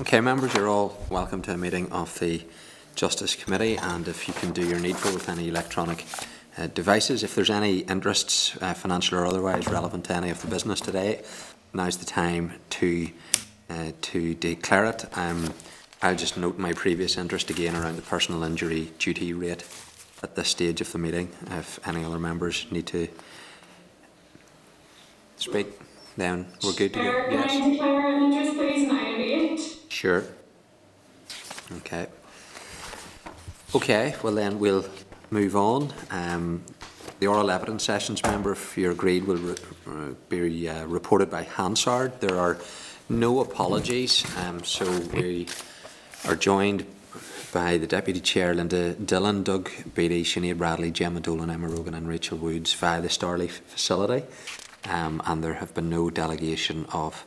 Okay, members, you're all welcome to a meeting of the Justice Committee, and if you can do your needful with any electronic uh, devices, if there's any interests, uh, financial or otherwise, relevant to any of the business today, now's the time to uh, to declare it. Um, I'll just note my previous interest again around the personal injury duty rate at this stage of the meeting. If any other members need to speak, then we're good to go. Chair, Sure. Okay. Okay, well then we'll move on. Um, the oral evidence sessions, member, if you're agreed, will re- uh, be uh, reported by Hansard. There are no apologies, um, so we are joined by the Deputy Chair, Linda Dillon, Doug Beattie, Sinead Bradley, Jemma Dolan, Emma Rogan and Rachel Woods via the Starleaf facility. Um, and there have been no delegation of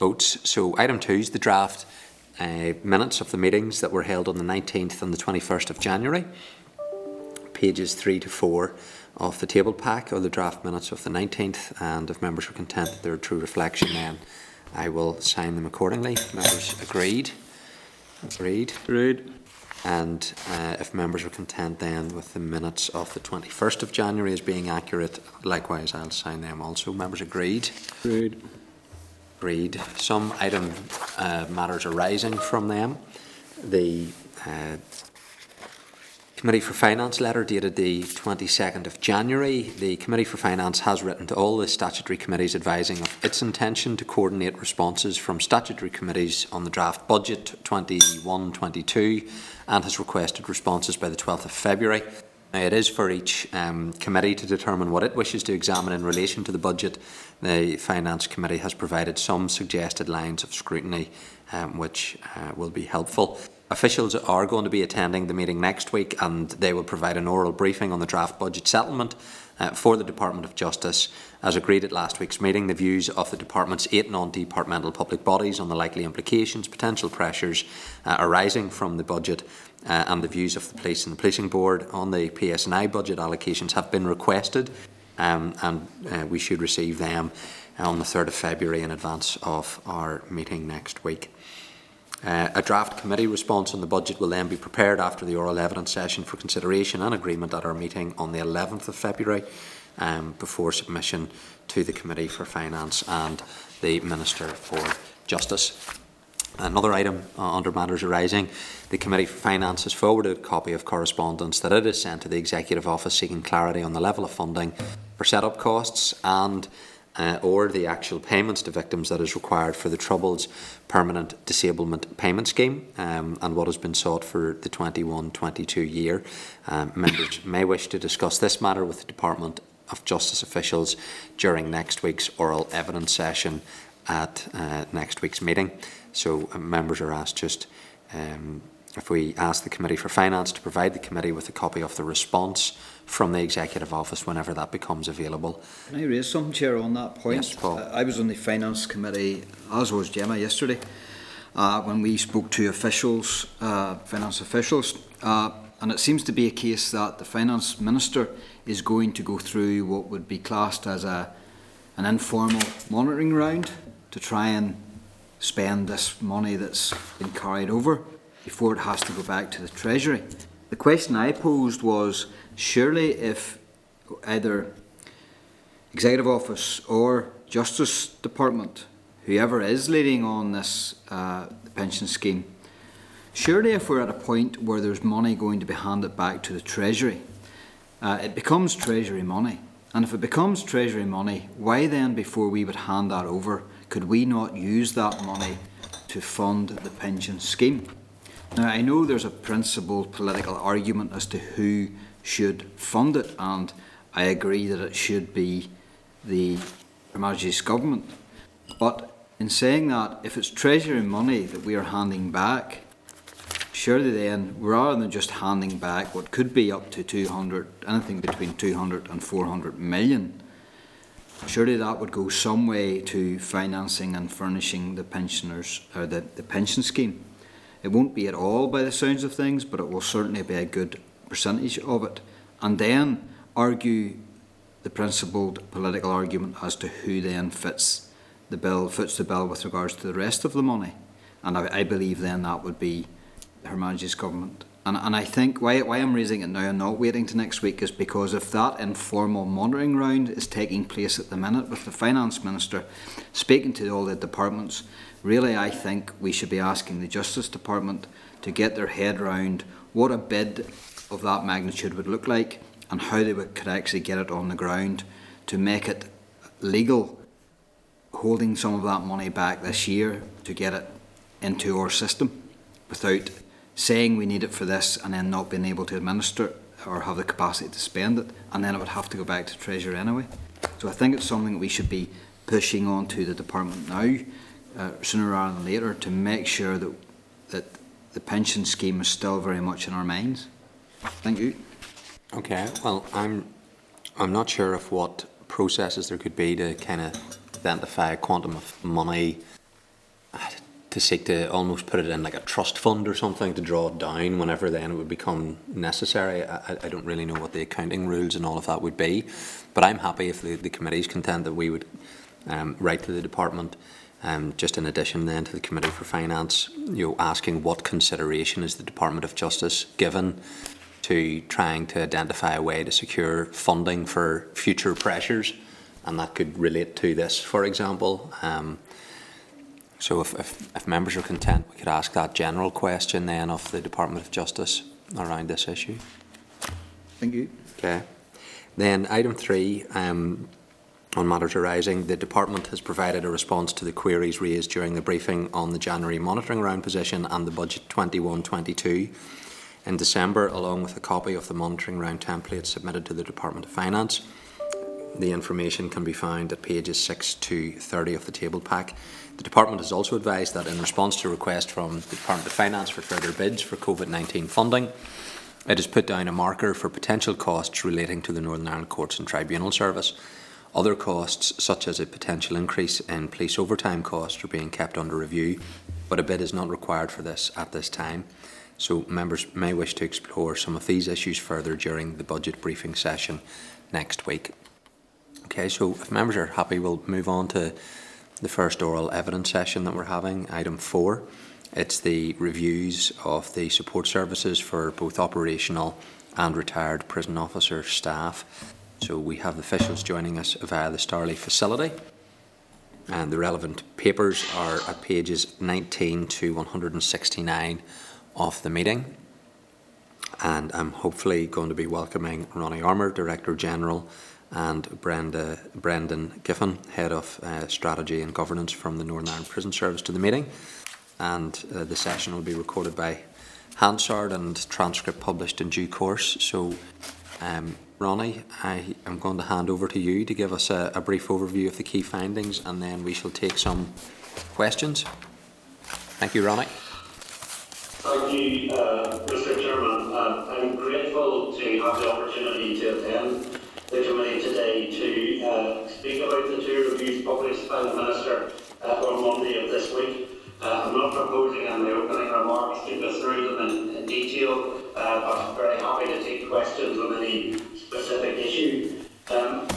votes. So item two is the draft uh, minutes of the meetings that were held on the 19th and the 21st of January. Pages three to four of the table pack are the draft minutes of the 19th, and if members are content that they're a true reflection, then I will sign them accordingly. Members agreed? Agreed. Agreed. And uh, if members are content then with the minutes of the 21st of January as being accurate, likewise I'll sign them also. Members agreed? Agreed. Agreed. Some item uh, matters arising from them. The uh, Committee for Finance letter dated the 22nd of January. The Committee for Finance has written to all the statutory committees advising of its intention to coordinate responses from statutory committees on the draft budget 21-22 and has requested responses by the 12th of February. Now, it is for each um, committee to determine what it wishes to examine in relation to the budget. The Finance Committee has provided some suggested lines of scrutiny um, which uh, will be helpful. Officials are going to be attending the meeting next week and they will provide an oral briefing on the draft budget settlement uh, for the Department of Justice. As agreed at last week's meeting, the views of the Department's eight non-departmental public bodies on the likely implications, potential pressures uh, arising from the budget uh, and the views of the Police and the Policing Board on the PSNI budget allocations have been requested um, and uh, we should receive them on the 3rd of February in advance of our meeting next week. Uh, a draft committee response on the budget will then be prepared after the oral evidence session for consideration and agreement at our meeting on the 11th of February um, before submission to the Committee for Finance and the Minister for Justice. Another item uh, under matters arising, the Committee for Finance has forwarded a copy of correspondence that it has sent to the Executive Office seeking clarity on the level of funding for set-up costs and uh, or the actual payments to victims that is required for the Troubles Permanent Disablement Payment Scheme um, and what has been sought for the 21-22 year. Um, members may wish to discuss this matter with the Department of Justice officials during next week's oral evidence session at uh, next week's meeting. So uh, members are asked just um, if we ask the Committee for Finance to provide the committee with a copy of the response from the Executive Office whenever that becomes available. Can I raise something, Chair, on that point? Yes, Paul. I was on the Finance Committee, as was Jemma yesterday, uh, when we spoke to officials, uh, finance officials, uh, and it seems to be a case that the Finance Minister is going to go through what would be classed as a, an informal monitoring round to try and spend this money that's been carried over before it has to go back to the Treasury. The question I posed was, surely if either Executive Office or Justice Department, whoever is leading on this uh, pension scheme, surely if we're at a point where there's money going to be handed back to the Treasury, uh, it becomes Treasury money. And if it becomes Treasury money, why then, before we would hand that over, could we not use that money to fund the pension scheme? Now, I know there's a principled political argument as to who should fund it, and I agree that it should be the Majesty's government. But in saying that, if it's Treasury money that we are handing back, surely then, rather than just handing back what could be up to 200, anything between 200 and 400 million, surely that would go some way to financing and furnishing the pensioners, or the, the pension scheme. It won't be at all by the sounds of things, but it will certainly be a good percentage of it. And then argue the principled political argument as to who then fits the bill, fits the bill with regards to the rest of the money. and I, I believe then that would be Her Majesty's government. And, and I think why, why I'm raising it now and not waiting to next week is because if that informal monitoring round is taking place at the minute with the Finance Minister speaking to all the departments, really I think we should be asking the Justice Department to get their head around what a bid of that magnitude would look like and how they could actually get it on the ground to make it legal holding some of that money back this year to get it into our system without saying we need it for this and then not being able to administer it or have the capacity to spend it and then it would have to go back to Treasury anyway. So I think it's something that we should be pushing on to the department now, uh, sooner rather than later, to make sure that that the pension scheme is still very much in our minds. Thank you. Okay, well, I'm, I'm not sure of what processes there could be to kind of identify a quantum of money uh, to seek to almost put it in like a trust fund or something to draw down whenever then it would become necessary. I, I- I don't really know what the accounting rules and all of that would be, but I'm happy if the, the committee's content that we would um, write to the department, um, just in addition then to the Committee for Finance, you know, asking what consideration is the Department of Justice given to trying to identify a way to secure funding for future pressures, and that could relate to this, for example. Um, so if, if, if members are content, we could ask that general question then of the Department of Justice around this issue. Thank you. Okay. Then item three, um, on matters arising, the department has provided a response to the queries raised during the briefing on the January monitoring round position and the budget 21-22 in December, along with a copy of the monitoring round template submitted to the Department of Finance. The information can be found at pages 6 to 30 of the table pack. The department has also advised that in response to a request from the Department of Finance for further bids for COVID-19 funding, it has put down a marker for potential costs relating to the Northern Ireland Courts and Tribunal Service. Other costs, such as a potential increase in police overtime costs, are being kept under review, but a bid is not required for this at this time. So members may wish to explore some of these issues further during the budget briefing session next week. Okay, so if members are happy, we'll move on to the first oral evidence session that we're having, item four. It's the reviews of the support services for both operational and retired prison officer staff. So we have the officials joining us via the Starleaf facility. And the relevant papers are at pages 19 to 169 of the meeting. And I'm hopefully going to be welcoming Ronnie Armour, Director General, and Brenda, Brendan Giffen, Head of uh, Strategy and Governance from the Northern Ireland Prison Service to the meeting. And uh, the session will be recorded by Hansard and transcript published in due course. So, um, Ronnie, I am going to hand over to you to give us a, a brief overview of the key findings and then we shall take some questions. Thank you, Ronnie. Thank you, uh, Mr Chairman. Uh, I'm grateful to have the opportunity to attend the committee today to uh, speak about the two reviews published by the Minister uh, on Monday of this week. Uh, I'm not proposing in the opening remarks to go through them in, in detail, uh, but I'm very happy to take questions on any specific issue. Um,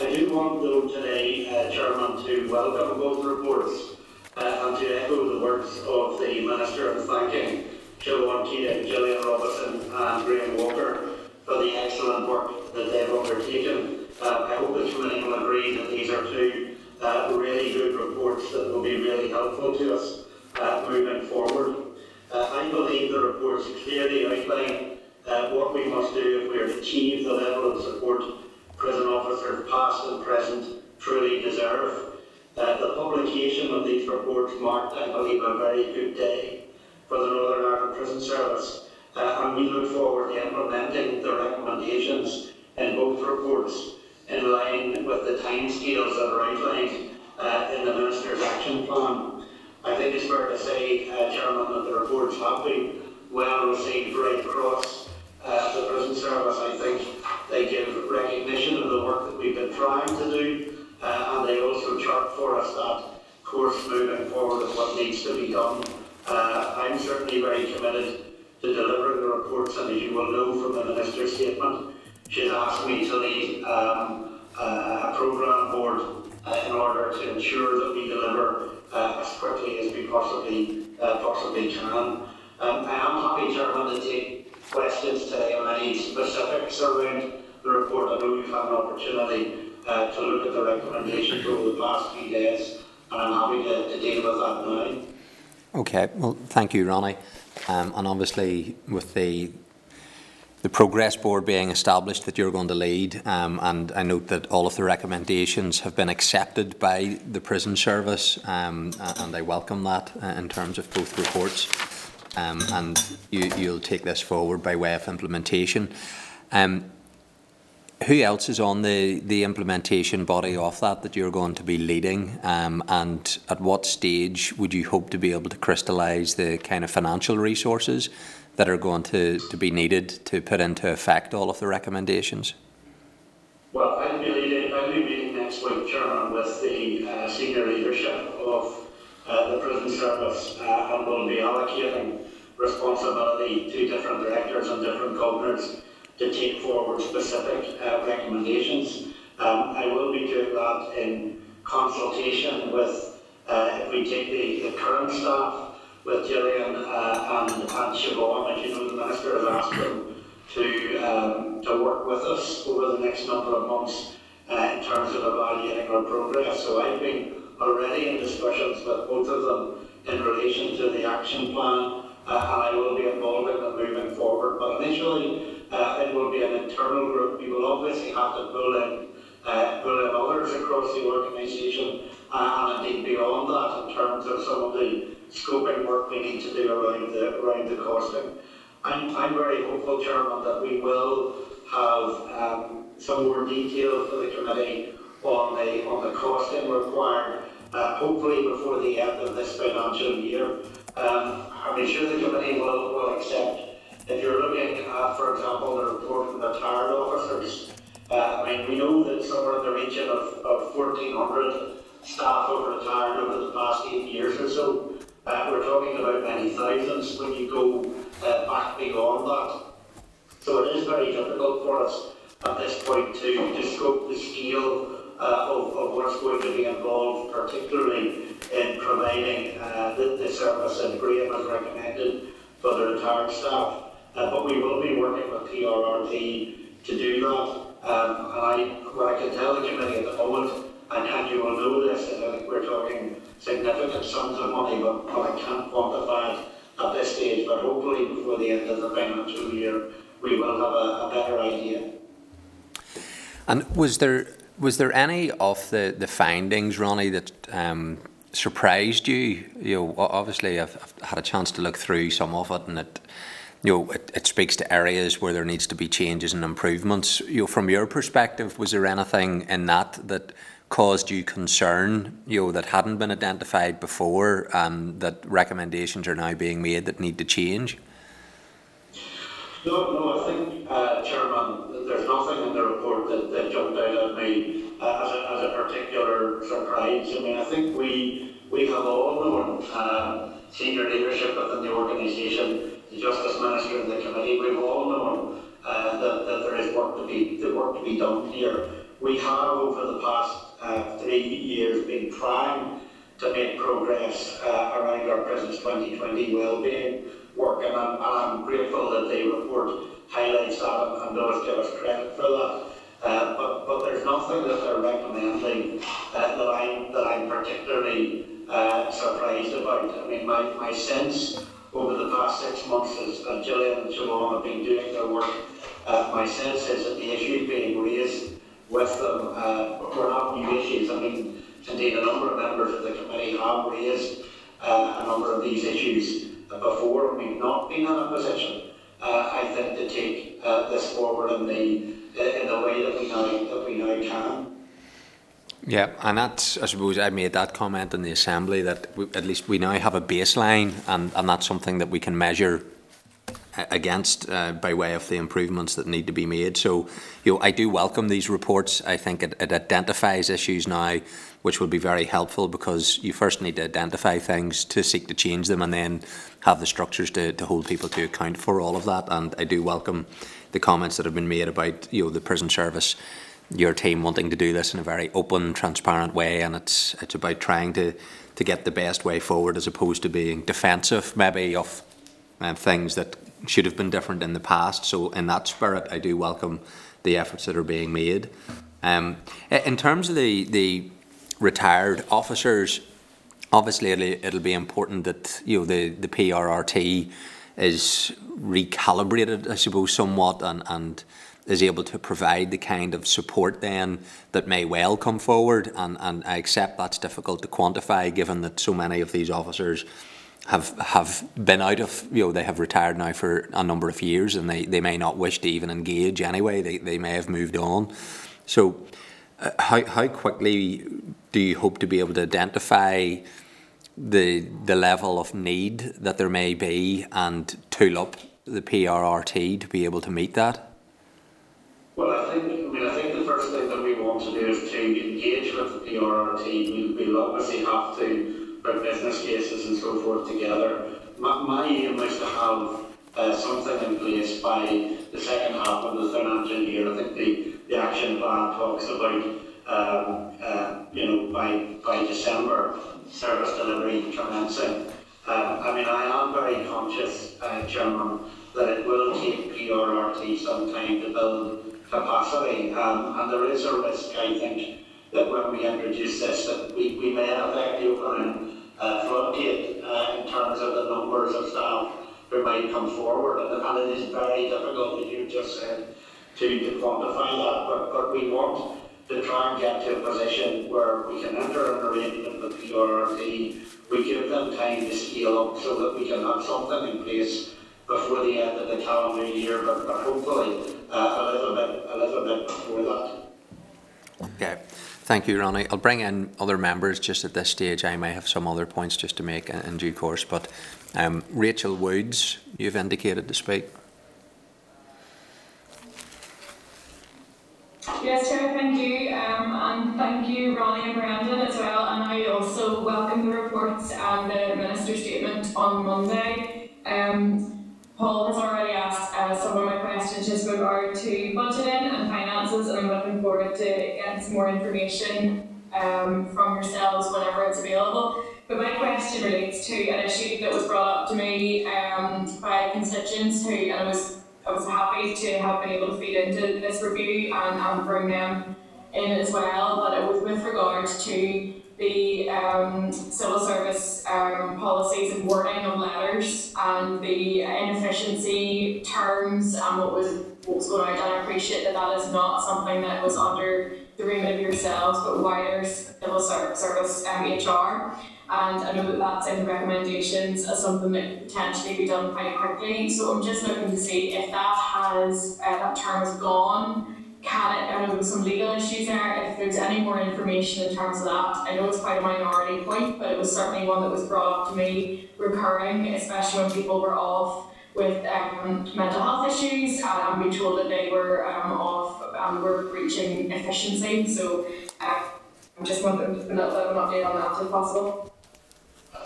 I do want, though, today, Chairman, to welcome both reports uh, and to echo the words of the Minister in thanking Siobhan Keating, Gillian Robinson and Graham Walker for the excellent work that they've undertaken. Uh, I hope the committee will agree that these are two uh, really good reports that will be really helpful to us uh, moving forward. Uh, I believe the reports clearly outline uh, what we must do if we are to achieve the level of support prison officers past and present truly deserve. Uh, the publication of these reports marked, I believe, a very good day for the Northern Ireland Prison Service, uh, and we look forward to implementing the recommendations in both reports in line with the timescales that are outlined uh, in the Minister's Action Plan. I think it's fair to say, uh, Chairman, that the reports have been well received right across uh, the prison service. I think they give recognition of the work that we've been trying to do, and they also chart for us that course moving forward of what needs to be done. Uh, I'm certainly very committed to delivering the reports, and as you will know from the Minister's statement, she's asked me to lead um, uh, a programme board uh, in order to ensure that we deliver uh, as quickly as we possibly uh, possibly can. Um, I am happy, Chairman, to take questions today on any specifics around the report. I know you've had an opportunity uh, to look at the recommendations over the past few days, and I'm happy to, to deal with that now. Okay, well, thank you, Ronnie. Um, and obviously, with the the progress board being established that you're going to lead, um, and I note that all of the recommendations have been accepted by the prison service, um, and I welcome that uh, in terms of both reports. Um, and you, you'll take this forward by way of implementation. Um, who else is on the, the implementation body of that that you're going to be leading? Um, and at what stage would you hope to be able to crystallise the kind of financial resources that are going to, to be needed to put into effect all of the recommendations? Well, I'll be leading, I'll be meeting next week, Chairman, with the uh, senior leadership of uh, the prison service, uh, and we'll be allocating responsibility to different directors and different governors to take forward specific uh, recommendations. Um, I will be doing that in consultation with, uh, if we take the, the current staff, with Gillian uh, and, and Siobhan, as you know, the Minister has asked them to, um, to work with us over the next number of months uh, in terms of evaluating our progress. So I've been already in discussions with both of them in relation to the action plan, uh, and I will be involved in them moving forward. But initially, uh, it will be an internal group. We will obviously have to pull in, uh, pull in others across the organisation, uh, and indeed beyond that in terms of some of the scoping work we need to do around the around the costing. I'm, I'm very hopeful, Chairman, that we will have um, some more detail for the committee on the on the costing required, uh, hopefully before the end of this financial year. Um, I'm sure the committee will, will accept. If you're looking at, for example, the report from the retired officers, uh, I mean, we know that somewhere in the region of, of 1,400 staff have retired over the past eight years or so. Uh, we're talking about many thousands when you go uh, back beyond that. So it is very difficult for us at this point to, to scope the scale uh, of, of what's going to be involved, particularly in providing uh, the, the service and Graham has recommended for the retired staff. Uh, but we will be working with PRRT to do that. Um, I, I can tell the committee at the moment, and, and you will know this, is I think we're talking significant sums of money, but, but I can't quantify it at this stage. But hopefully before the end of the financial year, we will have a, a better idea. And was there was there any of the, the findings, Ronnie, that um, surprised you? You know, obviously I've, I've had a chance to look through some of it, and it you know it, it speaks to areas where there needs to be changes and improvements. You know, from your perspective, was there anything in that that caused you concern? You know, that hadn't been identified before, and that recommendations are now being made that need to change. No, no, I think, uh, Chairman, there's nothing in the report that, that jumped out at me uh, as, a, as a particular surprise. I mean, I think we, we have all known, um, senior leadership within the organisation, the Justice Minister and the committee, we've all known uh, that, that there is work to be, work to be done here. We have, over the past uh, three years, been trying to make progress uh, around our Prisons 2020 wellbeing work, and I'm, I'm grateful that the report highlights that and, and does give us credit for that. Uh, but, but there's nothing that they're recommending uh, that, I'm, that I'm particularly uh, surprised about. I mean, my, my sense over the past six months as, as Gillian and Siobhan have been doing their work, uh, my sense is that the issues being raised with them uh, were not new issues. I mean, indeed, a number of members of the committee have raised uh, a number of these issues before, and we've not been in a position, uh, I think, to take uh, this forward in the in the way that we now that we now can. Yeah, and that's, I suppose, I made that comment in the assembly that we, at least we now have a baseline, and, and that's something that we can measure against uh, by way of the improvements that need to be made. So, you know, I do welcome these reports. I think it, it identifies issues now, which will be very helpful because you first need to identify things to seek to change them, and then have the structures to, to hold people to account for all of that. And I do welcome the comments that have been made about you know the prison service your team wanting to do this in a very open, transparent way, and it's it's about trying to to get the best way forward as opposed to being defensive, maybe of um, things that should have been different in the past. So, in that spirit, I do welcome the efforts that are being made. Um, in terms of the the retired officers, obviously it'll, it'll be important that you know the the PRRT is recalibrated, I suppose, somewhat, and and is able to provide the kind of support then that may well come forward. And, and I accept that's difficult to quantify, given that so many of these officers have have been out of you know they have retired now for a number of years, and they, they may not wish to even engage anyway. They they may have moved on. So, uh, how how quickly do you hope to be able to identify? the the level of need that there may be and tool up the PRRT to be able to meet that? Well, I think, I mean, I think the first thing that we want to do is to engage with the PRRT. We, we'll obviously have to put business cases and so forth together. My, my aim is to have uh, something in place by the second half of the financial year. I think the, the action plan talks about, um, uh, you know, by, by December, service delivery commencing. Um, I mean, I am very conscious, uh, Chairman, that it will take PRRT some time to build capacity, um, and there is a risk, I think, that when we introduce this, that we, we may affect the opening uh, floodgate uh, in terms of the numbers of staff who might come forward, and, and it is very difficult, as you just said, to, to quantify that, but, but we want to try and get to a position where we can enter an arrangement with the PRRT, we give them time to scale up so that we can have something in place before the end of the calendar year, but, but hopefully uh, a little bit, a little bit before that. Okay, thank you, Ronnie. I'll bring in other members just at this stage. I may have some other points just to make in, in due course, but um, Rachel Woods, you've indicated to speak. Yes, Chair, thank you, um, and thank you, Ronnie and Brendan as well, and I also welcome the reports and the Minister's statement on Monday. Um, Paul has already asked uh, some of my questions just with regard to budgeting and finances, and I'm looking forward to getting some more information um, from yourselves whenever it's available. But my question relates to an issue that was brought up to me um, by constituents who, and I was I was happy to have been able to feed into this review and, and bring them in as well, but it was with regard to the um, civil service um, policies and wording of letters and the inefficiency terms and what was, what was going out. And I appreciate that that is not something that was under the remit of yourselves, but wider civil ser- service um, HR. And I know that that's in the recommendations as something that could potentially be done quite quickly. So I'm just looking to see if that has, uh, that term is gone. I know there's some legal issues there, if there's any more information in terms of that. I know it's quite a minority point, but it was certainly one that was brought up to me recurring, especially when people were off with um, mental health issues and I'm being told that they were um, off and were reaching efficiency. So uh, I just bit of an update on that if possible.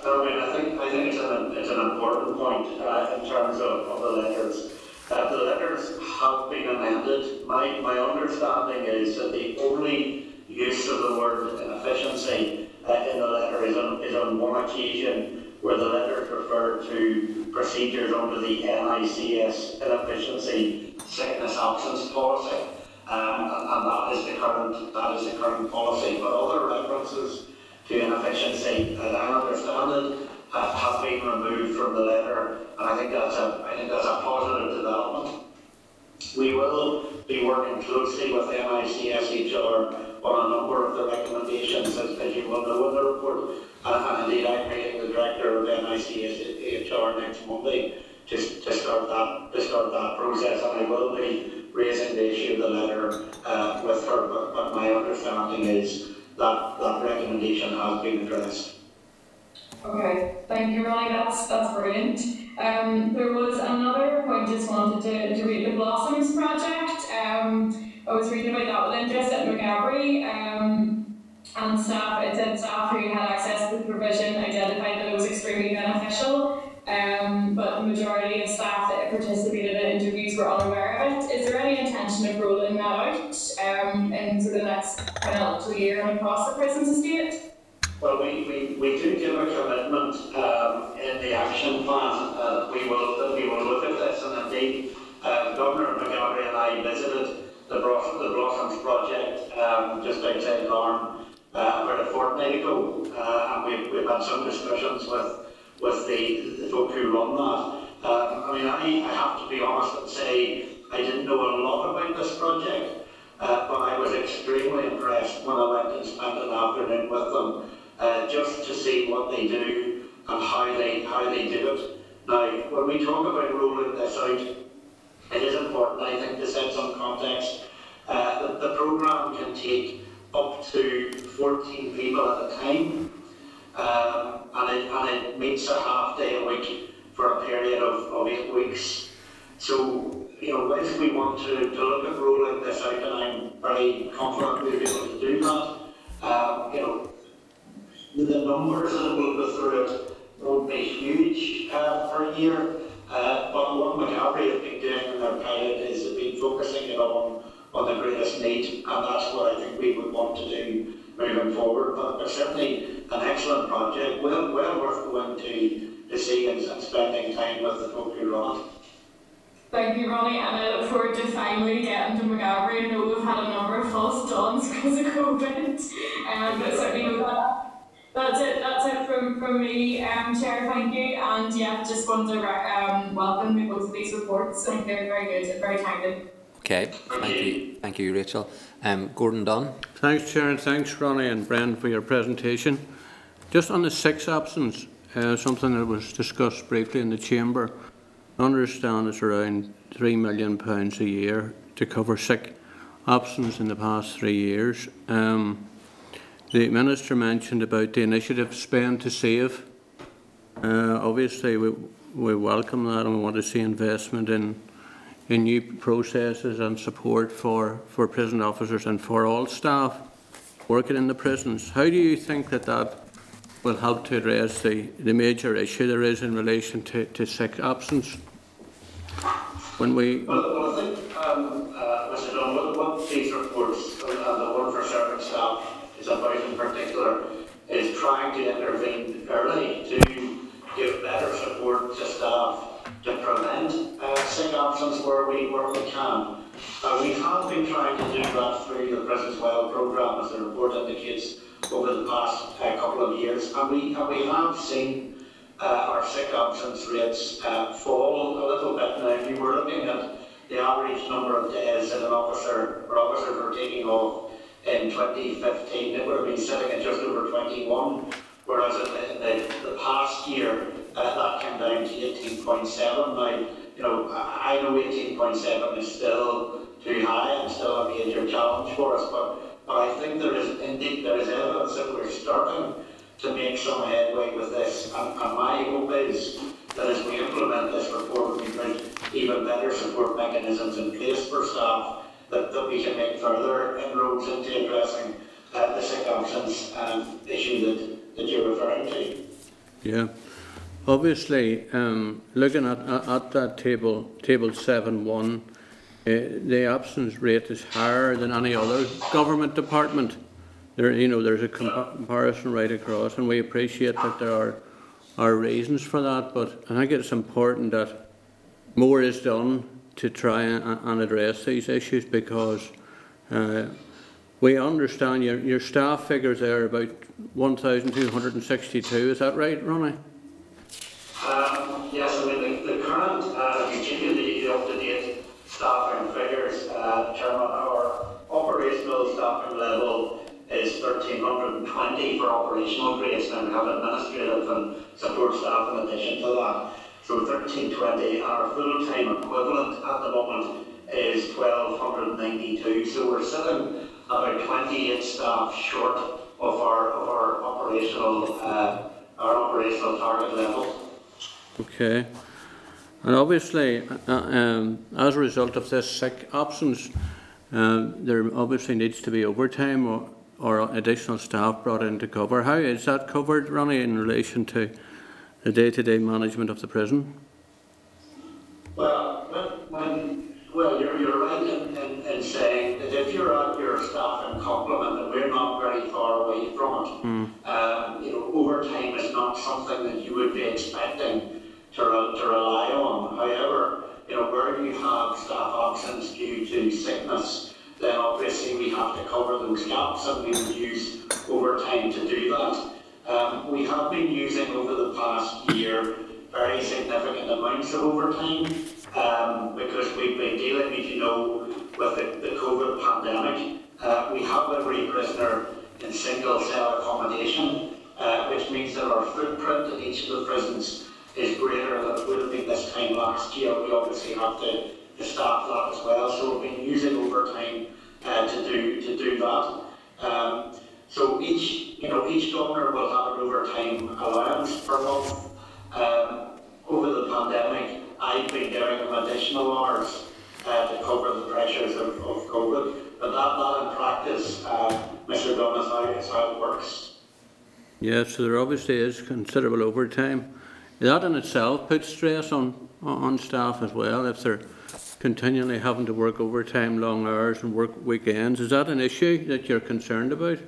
No, I mean, I think, I think it's an, it's an important point uh, in terms of, of the letters. Uh, the letters have been amended. My, my understanding is that the only use of the word inefficiency uh, in the letter is on, is on one occasion where the letters refer to procedures under the NICS inefficiency sickness absence policy. Um, and, and that is the current that is the current policy. But other references to inefficiency, as I understand it, have, been removed from the letter, and I think that's a I think that's a positive development. We will be working closely with NICSHR on a number of the recommendations, as, as you will know in the report, and, indeed I'm meeting the director of NICSHR next Monday to, to start that to start that process, and I will be raising the issue of the letter uh, with her, but, but my understanding is that that recommendation has been addressed. Okay, thank you, Ronnie. That's that's brilliant. Um, there was another point just wanted to, to read the Blossoms project. Um, I was reading about that with interest at Maghaberry. Um, and staff, it said staff who had access to the provision identified that it was extremely beneficial. Um, but the majority of staff that participated in interviews were unaware of it. Is there any intention of rolling that out um, in over the next financial year and across the prisons estate? Well, we, we, we do give a commitment um, in the action plan. Uh, we will that we will look at this, and indeed, uh, Governor McGarry and I visited the, Bros- the Blossoms project um, just outside Larne uh, about a fortnight ago, uh, and we've, we've had some discussions with with the, the folk who run that. Um, I mean, I, I have to be honest and say I didn't know a lot about this project. Uh, but I was extremely impressed when I went and spent an afternoon with them, uh, just to see what they do and how they how they do it. Now, when we talk about rolling this out, it is important, I think, to set some context. Uh, the, program can take up to 14 people at a time, um, and, it, and it meets a half day a week for a period of, of eight weeks. So, you know, if we want to, to look at rolling this out, and I'm very confident we'll be able to do that, um, you know, the numbers that will go through won't be huge uh, per year, uh, but what Maghaberry have been doing in their pilot is they've been focusing it on, on the greatest need, and that's what I think we would want to do moving forward. But, but certainly an excellent project, well, well worth going to, to see and, and spending time with the folk who. Thank you, Ronnie, and I look forward to finally getting to Maghaberry. I know we've had a number of false dawns because of COVID, um, but certainly that. That's it. That's it from, from me, um, Chair. Thank you, and yeah, just want to um, welcome you both of these reports. I think they're very good and very timely. Okay, thank you, thank you, Rachel. Um, Gordon Dunne? Thanks, Chair, and thanks, Ronnie and Bren, for your presentation. Just on the six absence, uh, something that was discussed briefly in the Chamber, I understand it's around £3 million pounds a year to cover sick options in the past three years. Um, the Minister mentioned about the initiative Spend to Save. Uh, obviously, we, we welcome that and we want to see investment in in new processes and support for, for prison officers and for all staff working in the prisons. How do you think that that will help to address the, the major issue there is in relation to, to sick absence? When we, Well, well, I think, um, uh, Mr. Dunne, what, what these reports, uh, and the one for serving staff is about in particular, is trying to intervene early to give better support to staff to prevent uh, sick absence where we, where we can. Uh, we have been trying to do that through the Prisons Well programme, as the report indicates, over the past uh, couple of years, and we, and we have seen uh, our sick absence rates uh, fall a little bit. Now, you were looking at the average number of days that an officer or officers were taking off in 2015, it would have been sitting at just over 21, whereas in the, in the, past year, uh, that came down to 18.7. Now, you know, I know 18.7 is still too high and still a major challenge for us, but, but I think there is indeed there is evidence that we're starting to make some headway with this. And, and my hope is that as we implement this report, we put even better support mechanisms in place for staff, that, that we can make further inroads into addressing uh, the absence um, issue that, that you're referring to. yeah, obviously, um, looking at, at at that table, table seven one, uh, the absence rate is higher than any other government department. There, you know, there's a compa- comparison right across, and we appreciate that there are, are reasons for that, but I think it's important that more is done to try and, address these issues because uh, we understand your, your staff figures there are about 1,262, is that right, Ronnie? Um, yes, I mean, the, the current, uh, if the up-to-date staffing figures, uh, Chairman, our operational staffing level is 1,320 for operational grades, and we have administrative and support staff in addition to that. So 1,320, our full-time equivalent at the moment is 1,292. So we're sitting about 28 staff short of our, of our operational, uh, our operational target level. Okay. And obviously, uh, um, as a result of this sick absence, um, there obviously needs to be overtime or, or additional staff brought in to cover. How is that covered, Ronnie, in relation to the day-to-day management of the prison? Well, when, when well, you're, you're right in, in, in saying that if you're at your complement, and we're not very far away from it, um, you know, overtime is not something that you would be expecting to, re- to rely on. However, you know, where you have staff absence due to sickness, then obviously we have to cover those gaps and we would use overtime to do that. Um, we have been using over the past year very significant amounts of overtime um, because we've been dealing, as you know, with the, the COVID pandemic. Uh, we have every prisoner in single cell accommodation, uh, which means that our footprint in each of the prisons is greater than it would have been this time last year. We obviously have to, to staff that as well, so we've been using overtime uh, to do to do that. Um, so each, you know, each governor will have an overtime allowance per month. Um, over the pandemic, I've been them additional hours uh, to cover the pressures of, of COVID. But that, that in practice, uh, Mr. Dunne, is how, is how it works. Yes, so there obviously is considerable overtime. That in itself puts stress on, on staff as well, if they're continually having to work overtime, long hours and work weekends. Is that an issue that you're concerned about?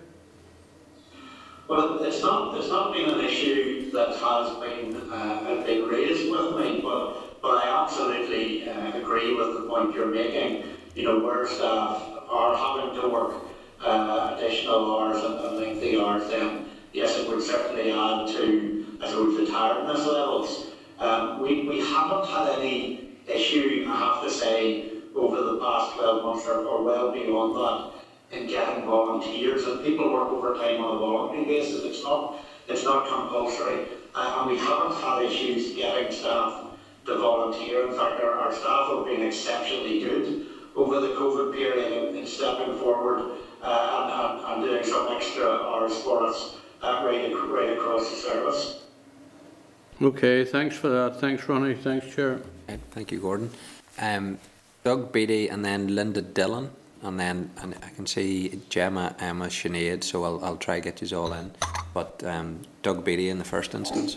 Well, it's not, it's not been an issue that has been, uh, been raised with me, but, but I absolutely uh, agree with the point you're making. You know, where staff are having to work uh, additional hours and, and lengthy hours, then yes, it would certainly add to, I suppose, the tiredness levels. Um, we, we haven't had any issue, I have to say, over the past 12 months or, or well beyond that in getting volunteers and people work overtime on a voluntary basis. It's not it's not compulsory, uh, and we haven't had issues getting staff to volunteer. In fact, our, our staff have been exceptionally good over the COVID period in, in stepping forward uh, and, and, and doing some extra hours for us uh, right, ac- right across the service. Okay, thanks for that. Thanks, Ronnie. Thanks, Chair. Thank you, Gordon. Um, Doug Beattie and then Linda Dillon, and then and I can see Jemma, Emma, Sinead, so I'll, I'll try to get you all in. But um, Doug Beattie in the first instance.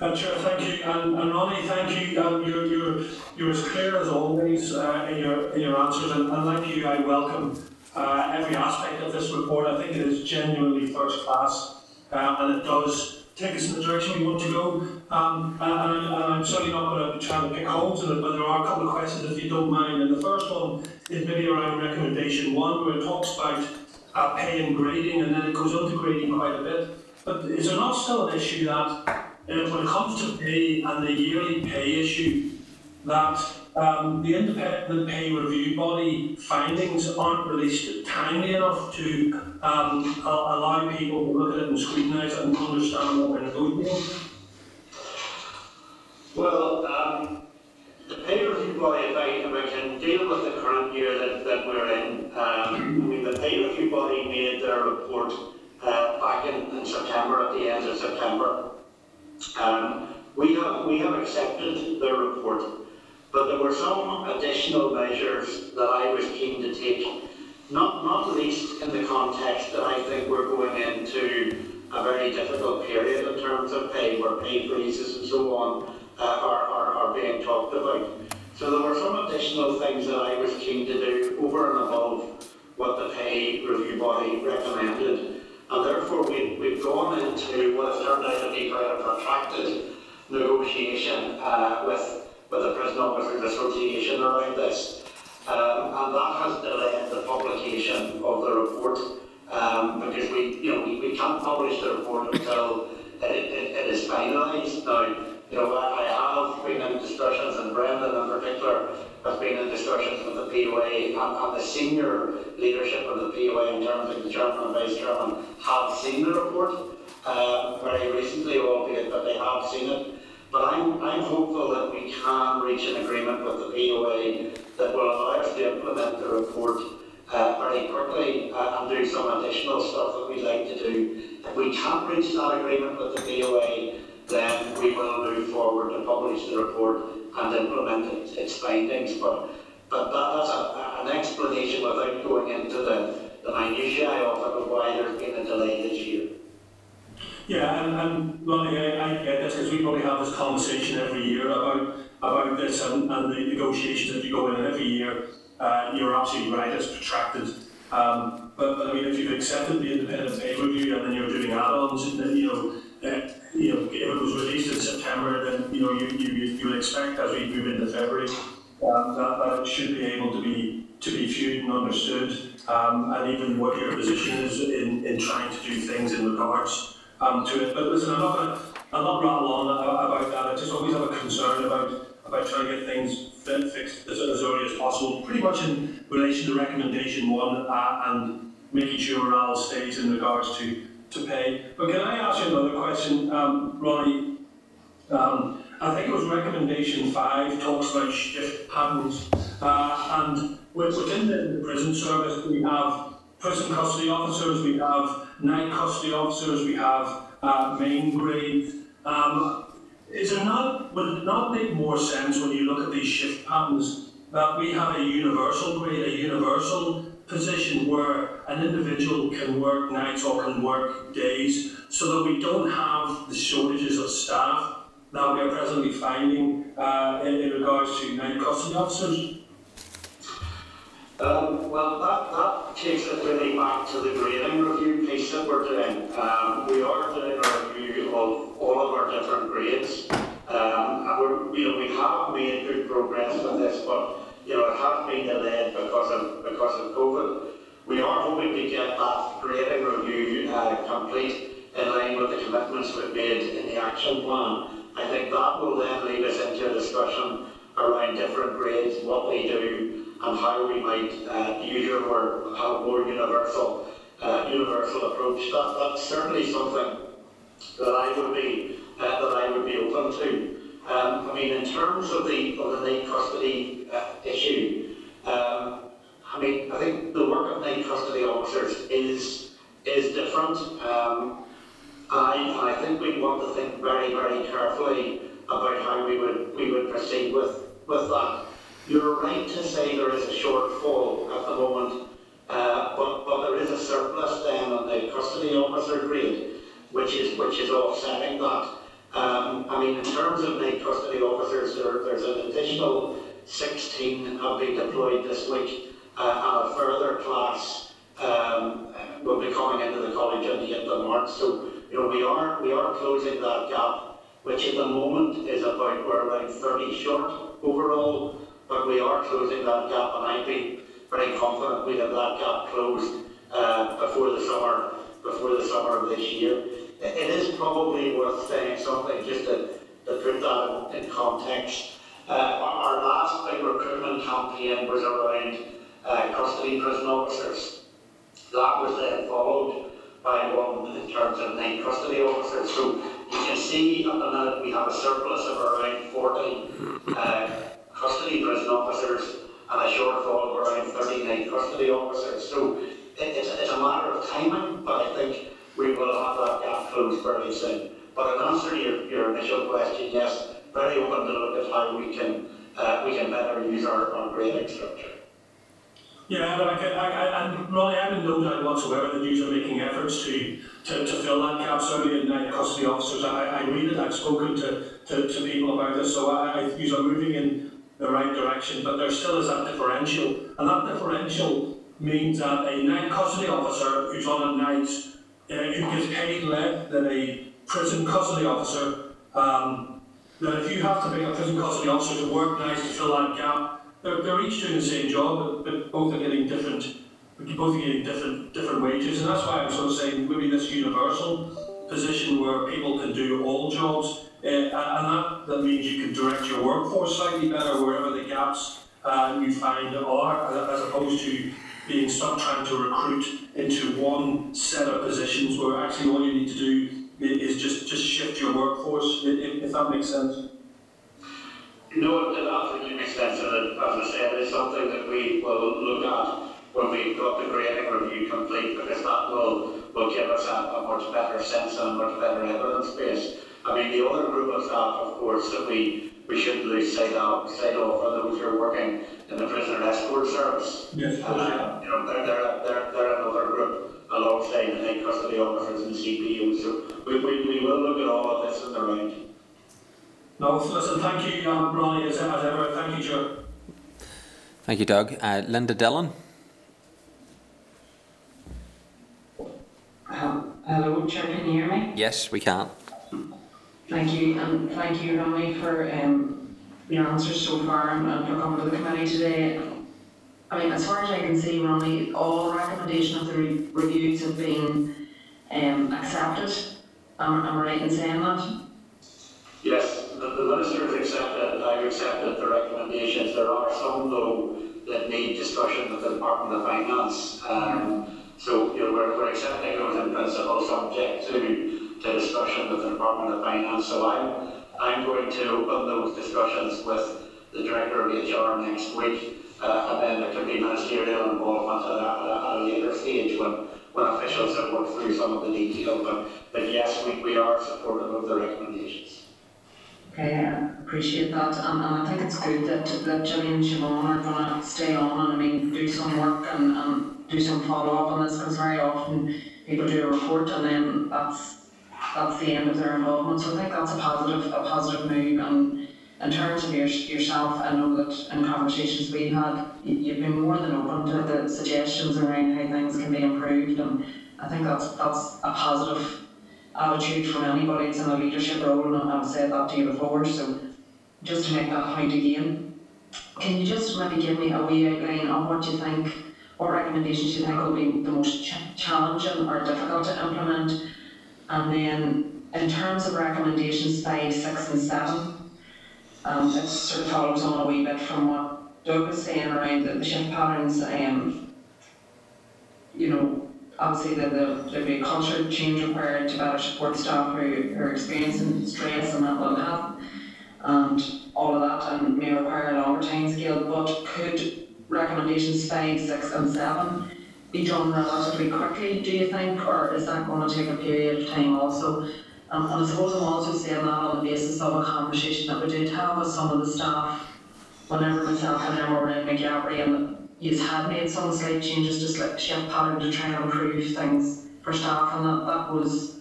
Uh, Chair, thank you, and, and Ronnie, thank you. Um, you're, you're, you're as clear as always uh, in your in your answers, and, and like you, I welcome uh, every aspect of this report. I think it is genuinely first class, uh, and it does take us in the direction we want to go. Um, and, and, and I'm certainly not going to trying to pick holes in it, but there are a couple of questions, if you don't mind. And the first one is maybe around recommendation one, where it talks about uh, pay and grading, and then it goes on to grading quite a bit. But is there not still an issue that uh, when it comes to pay and the yearly pay issue, that um, the independent pay review body findings aren't released timely enough to um, allow people to look at it and scrutinise it and understand what we're negotiating? Well, um, the pay review body, if I, if I can deal with the current year that, that we're in, um, I mean, the pay review body made their report uh, back in, in September, at the end of September. Um, we have we have accepted their report, but there were some additional measures that I was keen to take, not not least in the context that I think we're going into a very difficult period in terms of pay, where pay freezes and so on uh, are, are, are being talked about. So there were some additional things that I was keen to do over and above what the pay review body recommended. And therefore we, we've gone into what has turned out to be quite a protracted negotiation uh, with, with the Prison Officers Association around this. Um, and that has delayed the publication of the report um, because we, you know, we, we can't publish the report until it, it, it is finalised. Now, you know, I, have been in discussions, and Brendan in particular has been in discussions with the POA and, and the senior leadership of the POA in terms of the chairman and vice chairman have seen the report uh, very recently, albeit that they have seen it. But I'm, I'm hopeful that we can reach an agreement with the POA that will allow us to implement the report uh, very quickly uh, and do some additional stuff that we'd like to do. If we can't reach that agreement with the POA, then we will move forward to publish the report and implement its, its findings. But, but that, that's a, an explanation without going into the, the minutiae of it of why there's been a delay this year. Yeah, and, and Ronnie, I, I get this because we probably have this conversation every year about about this and, and the negotiations that you go in every year. uh, you're absolutely right, it's protracted. Um, but, but I mean, if you've accepted the independent pay review and then you're doing add-ons, then, you know, uh, you know, if it was released in September, then, you know, you, you, you would expect as we move into February, um, that, that it should be able to be, to be viewed and understood, um, and even what your position is in, in trying to do things in regards, um, to it. But listen, I'm not gonna, I'll not rattle on about that, I just always have a concern about, about trying to get things fi- fixed as, as early as possible, pretty much in relation to recommendation one, uh, and making sure morale stays in regards to, to pay. But can I ask you another question, um, Ronnie? Um, I think it was recommendation five talks about shift patterns, uh, and within the prison service, we have prison custody officers, we have night custody officers, we have, uh, main grade. Um, is it not, would it not make more sense when you look at these shift patterns that we have a universal grade, a universal position where an individual can work nights or can work days so that we don't have the shortages of staff that we are presently finding uh, in, in regards to night custody officers? Um, well, that, that takes it really back to the grading review piece that we're doing. Um, we are doing a review of all of our different grades. Um, and we're, you know, we have made good progress with this, but, you know, it has been delayed because of, because of COVID. We are hoping to get that grading review uh, complete in line with the commitments we've made in the action plan. I think that will then lead us into a discussion around different grades, what they do, and how we might uh, use your word, have a more universal, uh, universal approach. That, that's certainly something that I would be uh, that I would be open to. Um, I mean, in terms of the of the night custody uh, issue, um, I mean, I think the work of night custody officers is is different. Um, I, I think we want to think very, very carefully about how we would we would proceed with with that. You're right to say there is a shortfall at the moment, uh, but but there is a surplus then on the custody officer grade, which is which is offsetting that. Um, I mean, in terms of night custody officers, there, there's an additional 16 have been deployed this week, uh, and a further class um, will be coming into the college at the end of March. So, you know, we are we are closing that gap, which at the moment is about we're around 30 short overall, but we are closing that gap, and I'd be very confident we have that gap closed uh, before the summer before the summer of this year. It, is probably worth saying something just to, to put that in, in context. Uh, our, last big recruitment campaign was around uh, custody prison officers. That was then followed by one in terms of night custody officers. So you can see at the minute we have a surplus of around 40 uh, custody prison officers and a shortfall of around 30 night custody officers. So it, it's, it's a matter of timing, but I think we will have that gap closed fairly soon. But in answer to your, your initial question, yes, very open to look at how we can uh, we can better use our, our grading structure. Yeah, but I, I, I, Ronnie, I have no doubt whatsoever that you are making efforts to, to, to fill that gap, certainly in night custody officers. I, I read it, I've spoken to, to, to people about this, so I, I, you are moving in the right direction, but there still is that differential, and that differential means that a night custody officer who's on a night, uh, who gets paid less than a prison custody officer, um, that if you have to make a prison custody officer to work nights to fill that gap, they're, they're each doing the same job, but, but both are getting different, both are getting different, different wages, and that's why I'm sort of saying maybe this universal position where people can do all jobs, and that, that means you can direct your workforce slightly better wherever the gaps uh, you find are, as opposed to being stuck trying to recruit into one set of positions where actually all you need to do is just, just shift your workforce, if, if that makes sense. No, it absolutely makes sense, and as I said, it's something that we will look at when we've got the grading review complete, because that will, will give us a, a much better sense and a much better evidence base. I mean, the other group of staff, of course, that we, we shouldn't lose sight of, sight of are those who are working in the prisoner escort service. Yes, Uh, you know, they're, they're, they're, they're another group alongside the night custody officers and CPOs, so we, we, we will look at all of this in the round. No, listen, thank you, um, Ronnie, as, as ever, thank you, Joe. Thank you, Doug. Uh, Linda Dillon? Um, Hello, Chair, can you hear me? Yes, we can. Thank you, and thank you, Ronnie, for um, your answers so far and for coming to the committee today. I mean, as far as I can see, Ronnie, all recommendations of the re- reviews have been um, accepted. Am am I right in saying that? Yes, the, the minister has accepted, I've accepted the recommendations. There are some though that need discussion with the Department of Finance. Um, so, you know, we're, we're accepting those in principle subject to, to discussion with the Department of Finance. So I'm, I'm going to open those discussions with the Director of HR next week. Uh, and then there can be ministerial involvement at a, at a, at a later stage when, when officials have worked through some of the detail. But, but yes, we, we are supportive of the recommendations. Okay, I appreciate that, and, I think it's good that, that Jimmy and Siobhan are gonna stay on and, I mean, do some work and, and do some follow-up on this, because very often people do a report and then that's, that's the end of their involvement, so I think that's a positive, a positive move, and in terms of your, yourself, I know that in conversations we've had, you, you've been more than open to the suggestions around how things can be improved, and I think that's, that's a positive attitude from anybody. That's in a leadership role, and I've said that to you before, so just to make that point again, can you just maybe give me a wee outline of what you think, what recommendations you think will be the most ch- challenging or difficult to implement? And then, in terms of recommendations five, six and seven, um, it sort of follows on a wee bit from what Doug was saying around the, the shift patterns, um, you know, obviously the, the, there'd be a culture change required to better support staff who, who are experiencing stress and mental health and all of that and may require a longer time scale, but could recommendations five, six and seven be done relatively quickly, do you think, or is that going to take a period of time also? Um, and I suppose I'm also saying that on the basis of a conversation that we did have with some of the staff whenever myself and Emma were in Maghaberry and you had made some slight changes to slight shift pattern to try and improve things for staff and that, that was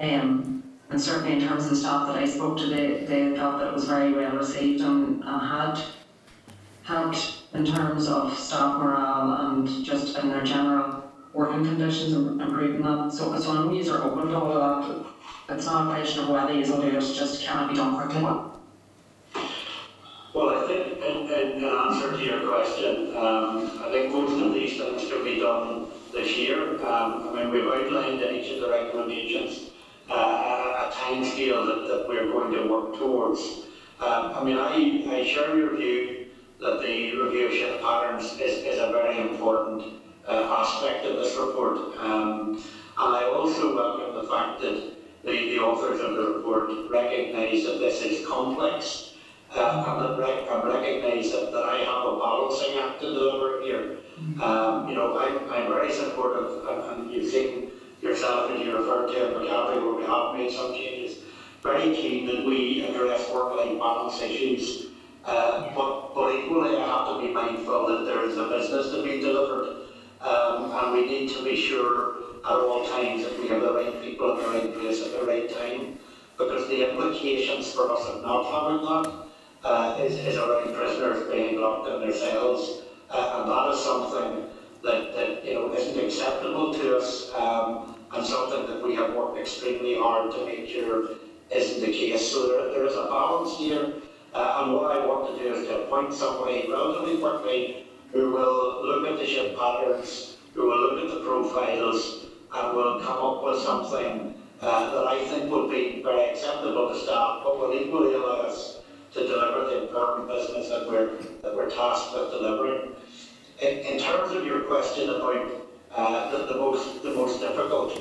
um and certainly in terms of the staff that I spoke to they, they felt that it was very well received and, and had helped in terms of staff morale and just in their general working conditions and improving that. So so you are open to all of that. It's not a question of whether you will do it, just can it be done quickly? Well, I think in, in, in answer to your question, um, I think most of these things can be done this year. Um, I mean, we've outlined in each of the recommendations uh, a, a time scale that, that we're going to work towards. Um, I mean, I, I share your view that the review of shift patterns is, is a very important uh, aspect of this report. Um, and I also welcome the fact that the, the authors of the report recognise that this is complex uh, and and recognise that, that I have a balancing act to deliver here. Um, you know, I'm, I'm very supportive, and, and you've seen yourself and you referred to in Maghaberry where we have made some changes. Very keen that we address work-life balance issues, uh, but, but equally I have to be mindful that there is a business to be delivered, um, and we need to be sure at all times that we have the right people in the right place at the right time, because the implications for us of not having that uh, is, is around prisoners being locked in their cells, uh, and that is something that, that you know isn't acceptable to us, um, and something that we have worked extremely hard to make sure isn't the case. So there, there is a balance here, uh, and what I want to do is to appoint somebody relatively quickly who will look at the shift patterns, who will look at the profiles, and will come up with something uh, that I think would be very acceptable to staff, but will equally allow us to deliver the important business that we're, that we're tasked with delivering. In, in terms of your question about uh, the, the, most, the most difficult,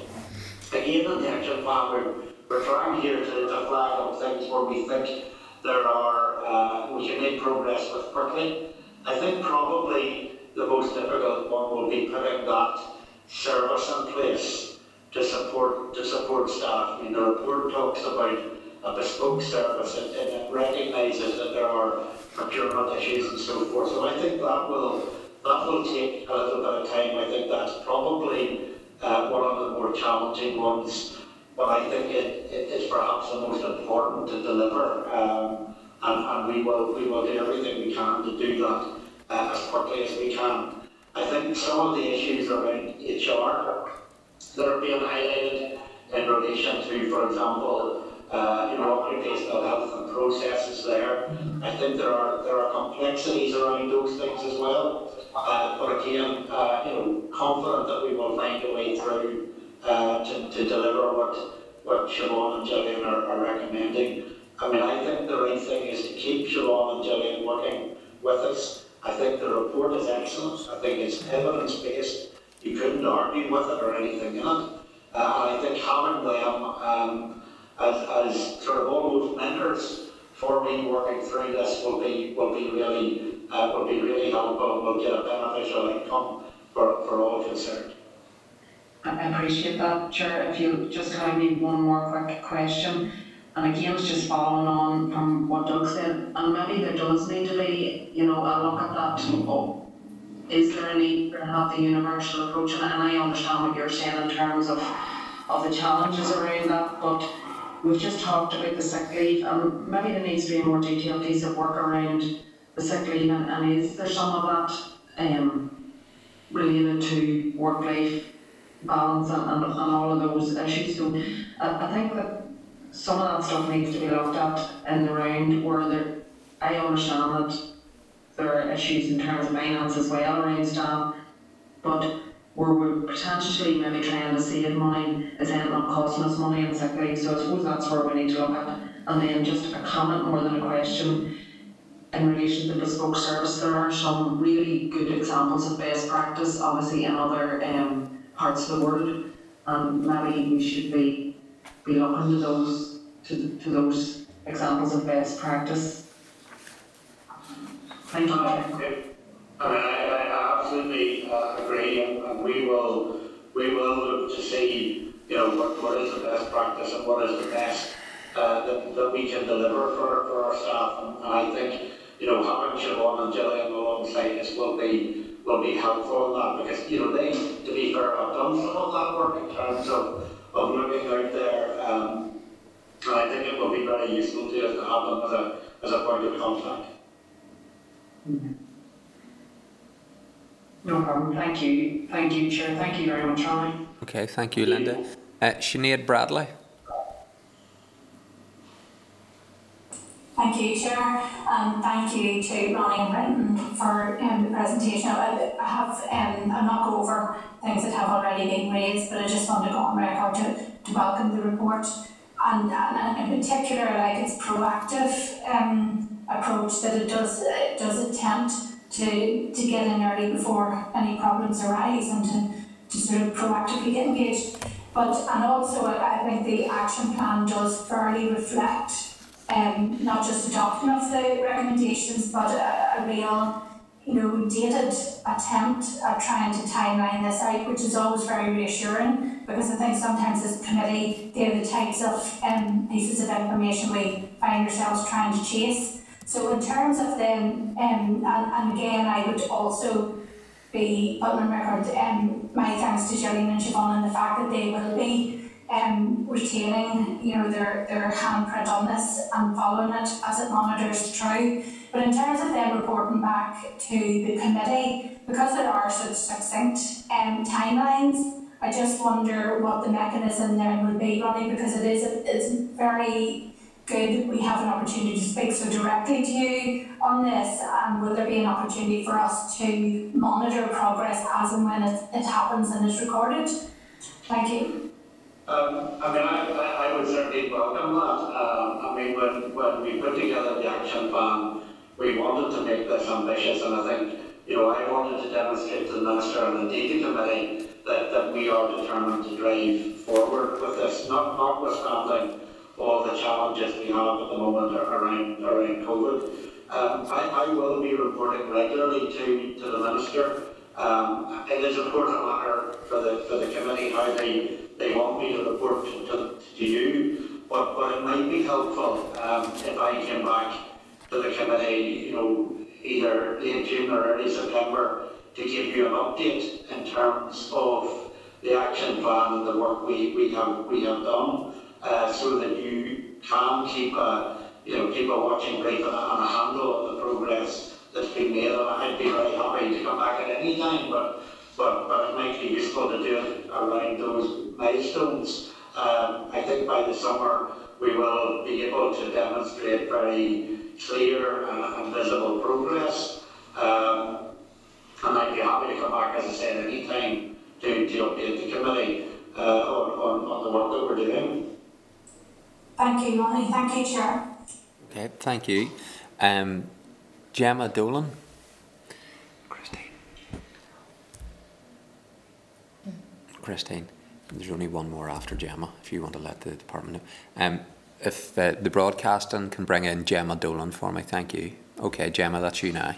again in the action plan, we're, we're trying here to, to flag up things where we think there are, uh, we can make progress with quickly. I think probably the most difficult one will be putting that service in place to support, to support staff. I mean, the report talks about a bespoke service and, and it recognises that there are procurement issues and so forth. So I think that will that will take a little bit of time. I think that's probably uh, one of the more challenging ones, but I think it, it is perhaps the most important to deliver. Um, and, and we will we will do everything we can to do that. uh, as quickly as we can. I think some of the issues around HR that are being highlighted in relation to, for example, uh, you know, occupational health and processes there. I think there are there are complexities around those things as well. Uh, but again, uh, you know, confident that we will find a way through uh, to, to deliver what what Siobhan and Gillian are, are recommending. I mean, I think the right thing is to keep Siobhan and Gillian working with us. I think the report is excellent. I think it's evidence based. You couldn't argue with it or anything in it. Uh, and I think having them um, as, as sort of almost mentors for me working through this will be will be really uh, will be really helpful. We'll get a beneficial outcome for, for all concerned. I appreciate that, Chair. If you just allow me one more quick question, and again, it's just following on from what Doug said, and maybe there does need to be, you know, a look at that. Oh, is there a need the universal approach? And I understand what you're saying in terms of, of the challenges around that, but we've just talked about the sick leave, and maybe there needs to be a more detailed piece of work around the sick leave, and, and is there some of that, um, related to work-life balance and, and, and all of those issues. So I, I think that some of that stuff needs to be looked at in the round where there, I understand that there are issues in terms of finance as well around staff, but where we're potentially maybe trying to save money is ending up costing us money in sick leave. So I suppose that's where we need to look at. And then just a comment more than a question in relation to the bespoke service, there are some really good examples of best practice, obviously in other um, parts of the world, and maybe we should be be looking to those to, to those examples of best practice. Thank you. I mean, I, absolutely uh, agree, and, and we will we will look to see, you know, what, what is the best practice and what is the best uh, that, that we can deliver for, for our staff. And, and I think, you know, having Siobhan and Gillian alongside us will be will be helpful in that because, you know, they, to be fair, have done some of that work in terms of, of looking out there. Um, and I think it will be very useful to us to have them as a, as a point of contact. No problem. Thank you. Thank you, Chair. Thank you very much, Ronnie. Okay, thank you, Linda. Uh, Sinead Bradley. Thank you, Chair, and thank you to Ronnie and Brendan for um, the presentation. I I have, um, I'll not go over things that have already been raised, but I just want to go on record to, to welcome the report. And, and in particular, like its proactive um, approach that it does, it does attempt to, to get in early before any problems arise and to, to sort of proactively get engaged. But, and also, I I think the action plan does fairly reflect um, not just adoption of the recommendations, but a, a real, you know, dated attempt at trying to timeline this out, which is always very reassuring because I think sometimes as committee, they're the types of um, pieces of information we find ourselves trying to chase. So in terms of them, um, and, and again, I would also be on record um, my thanks to Gillian and Siobhan and the fact that they will be um, retaining, you know, their, their handprint on this and following it as it monitors through. But in terms of them reporting back to the committee, because there are such succinct um, timelines, I just wonder what the mechanism then would be, Ronnie, because it is it's very good we have an opportunity to speak so directly to you on this. And will there be an opportunity for us to monitor progress as and when it, it happens and is recorded? Thank you. Um, I mean, I, I, would certainly welcome that. Um, I mean, when, when we put together the action plan, we wanted to make this ambitious, and I think, you know, I wanted to demonstrate to the Minister and the committee that, that we are determined to drive forward with this, not, notwithstanding all the challenges we have at the moment around, around COVID. Um, I, I will be reporting regularly to, to the Minister. Um, it is a matter for the, for the committee how they they want me to report to, to, you, but, but it might be helpful um, if I came back to the committee, you know, either late June or early September to give you an update in terms of the action plan and the work we, we have we have done, uh, so that you can keep a you know keep a watching brief and a, and a handle on the progress that's been made. And I'd be very happy to come back at any time, but, but, but it might be useful to do it around those milestones. Um, I think by the summer, we will be able to demonstrate very clear and, and visible progress. Um, and I'd be happy to come back, as I said, any time to, to update the committee uh, on, on, on the work that we're doing. Thank you, Ronnie. Thank you, Chair. Okay, thank you. Um, Jemma Dolan. Christine, there's only one more after Jemma, if you want to let the department know. Um, if uh, the broadcasting can bring in Jemma Dolan for me, thank you. Okay, Jemma, that's you now.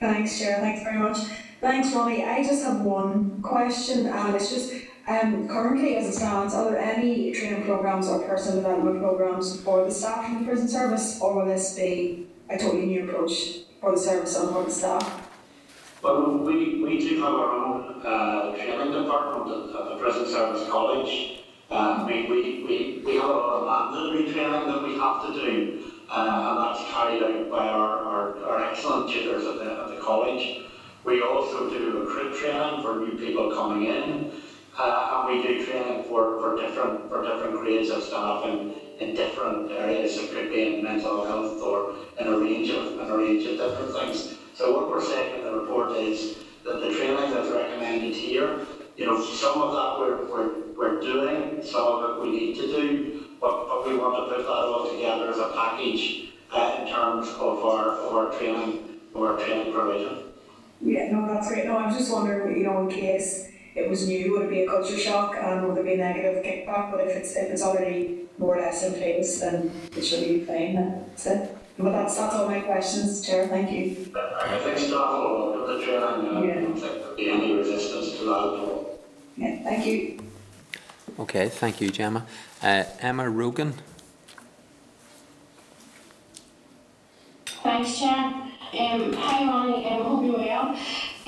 Thanks, Chair. Thanks very much. Thanks, Ronnie. I just have one question, and it's just um, currently, as it stands, are there any training programs or personal development programs for the staff in the prison service, or will this be a totally new approach for the service and for the staff? Well, we, we do have our own uh, training department at, at the Prison Service College. Uh, we, we, we, we have a lot of mandatory training that we have to do, uh, and that's carried out by our, our, our excellent tutors at the, at the college. We also do recruit training for new people coming in, uh, and we do training for, for different for different grades of staff in, in different areas. It could be in mental health or in a range of in a range of different things. So what we're saying in the report is that the training that's recommended here, you know, some of that we're, we're, we're doing, some of it we need to do, but, but we want to put that all together as a package uh, in terms of our, of our training, of our training provision. Yeah, no, that's great. No, I'm just wondering, you know, in case it was new, would it be a culture shock and would there be negative kickback? But if it's if it's already more or less in place, then it should be fine. That's it. But that's that's all my questions, Chair. Thank you. I think staff will welcome the training, and I Yeah. don't think there'll be any resistance to that at all. Yeah, thank you. Okay, thank you, Jemma. Uh, Emma Rogan. Thanks, Chair. Um, hi, Ronnie. Um, hope you're well.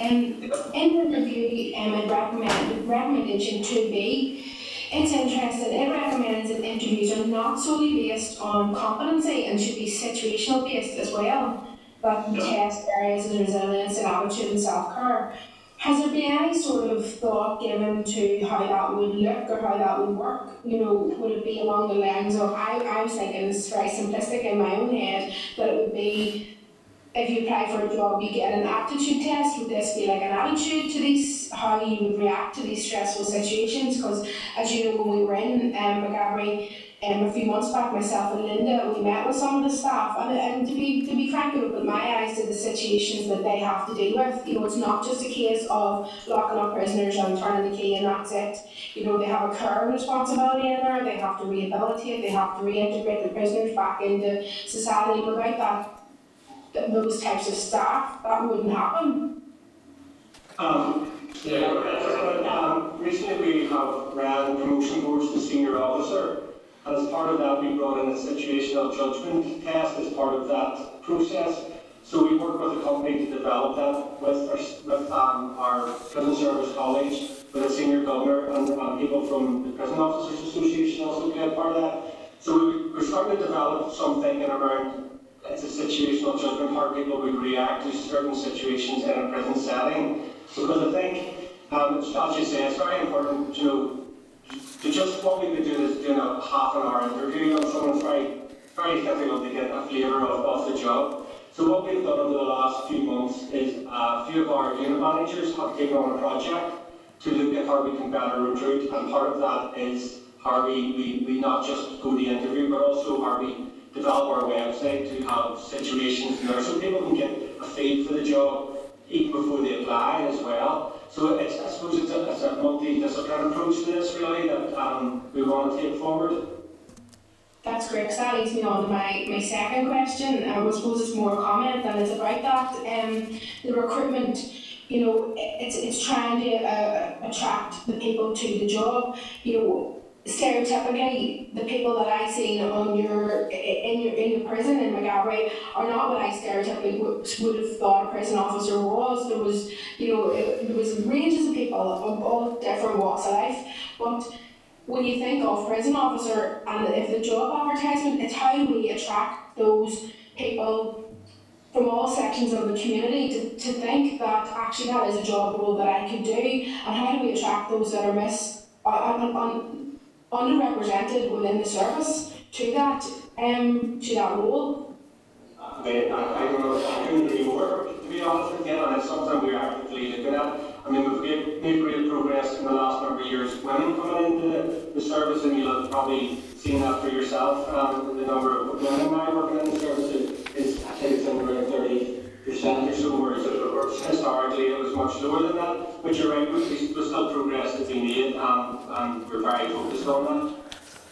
Um, in the review, um, it recommended recommendation 2B. It's interesting. It recommends that interviews are not solely based on competency and should be situational based as well. but the test areas of resilience and attitude and self care. Has there been any sort of thought given to how that would look or how that would work? You know, would it be along the lines of I, I was thinking it's very simplistic in my own head that it would be if you apply for a job, you get an aptitude test. Would this be like an attitude to these, how you would react to these stressful situations? Because as you know, when we were in um, Maghaberry um, a few months back, myself and Linda, we met with some of the staff, and, and to be to be frank, it opened my eyes to the situations that they have to deal with. You know, it's not just a case of locking up prisoners and turning the key and that's it. You know, they have a current responsibility in there. They have to rehabilitate. They have to reintegrate the prisoners back into society. Without that th- those types of staff, that wouldn't happen. Um, yeah, um, recently we have ran promotion boards to senior officer. As part of that, we brought in a situational judgment test as part of that process. So we worked with a company to develop that with our, with um, our prison service college, with a senior governor and um, people from the Prison Officers Association also played part of that. So we, we're starting to develop something thinking around it's a situational judgment, how people would react to certain situations in a prison setting. Because I think, um, as you say, it's very important to to just what we would do is doing a half an hour interview on someone's very, very difficult to get a flavour of, of the job. So what we've done over the last few months is uh, a few of our unit managers have taken on a project to look at how we can better recruit, and part of that is how we, we, we not just go the interview, but also how we develop our website to have situations there so people can get a feel for the job even before they apply as well. So it's, I suppose it's a, it's a multidisciplinary approach to this really that um, we want to take forward. That's great, 'cause that leads me on to my, my second question. Um, I suppose it's more a comment than it's about that. Um, the recruitment, you know, it's, it's trying to uh, attract the people to the job. You know, stereotypically, the people that I see on your in your in your prison in Maghaberry are not what I stereotypically would, would have thought a prison officer was. There was, you know, it, there was ranges of people of all different walks of life, but when you think of prison officer and if the job advertisement, it's how we attract those people from all sections of the community to, to think that actually that is a job role that I could do, and how do we attract those that are miss, uh, un, un, un, underrepresented within the service to that um, to that role. I, mean, I, I, don't, I couldn't really work, to be honest Again, you, and it's something we're actively looking at. I mean, we've made real progress in the last number of years. Women coming into the service, and you've probably seen that for yourself, um, the number of women now working in the service is, I think it's in the the percentage towards it, or historically it was much lower than that, but you're right, we, there's still progress to be made, and, and um, um, we're very focused on that.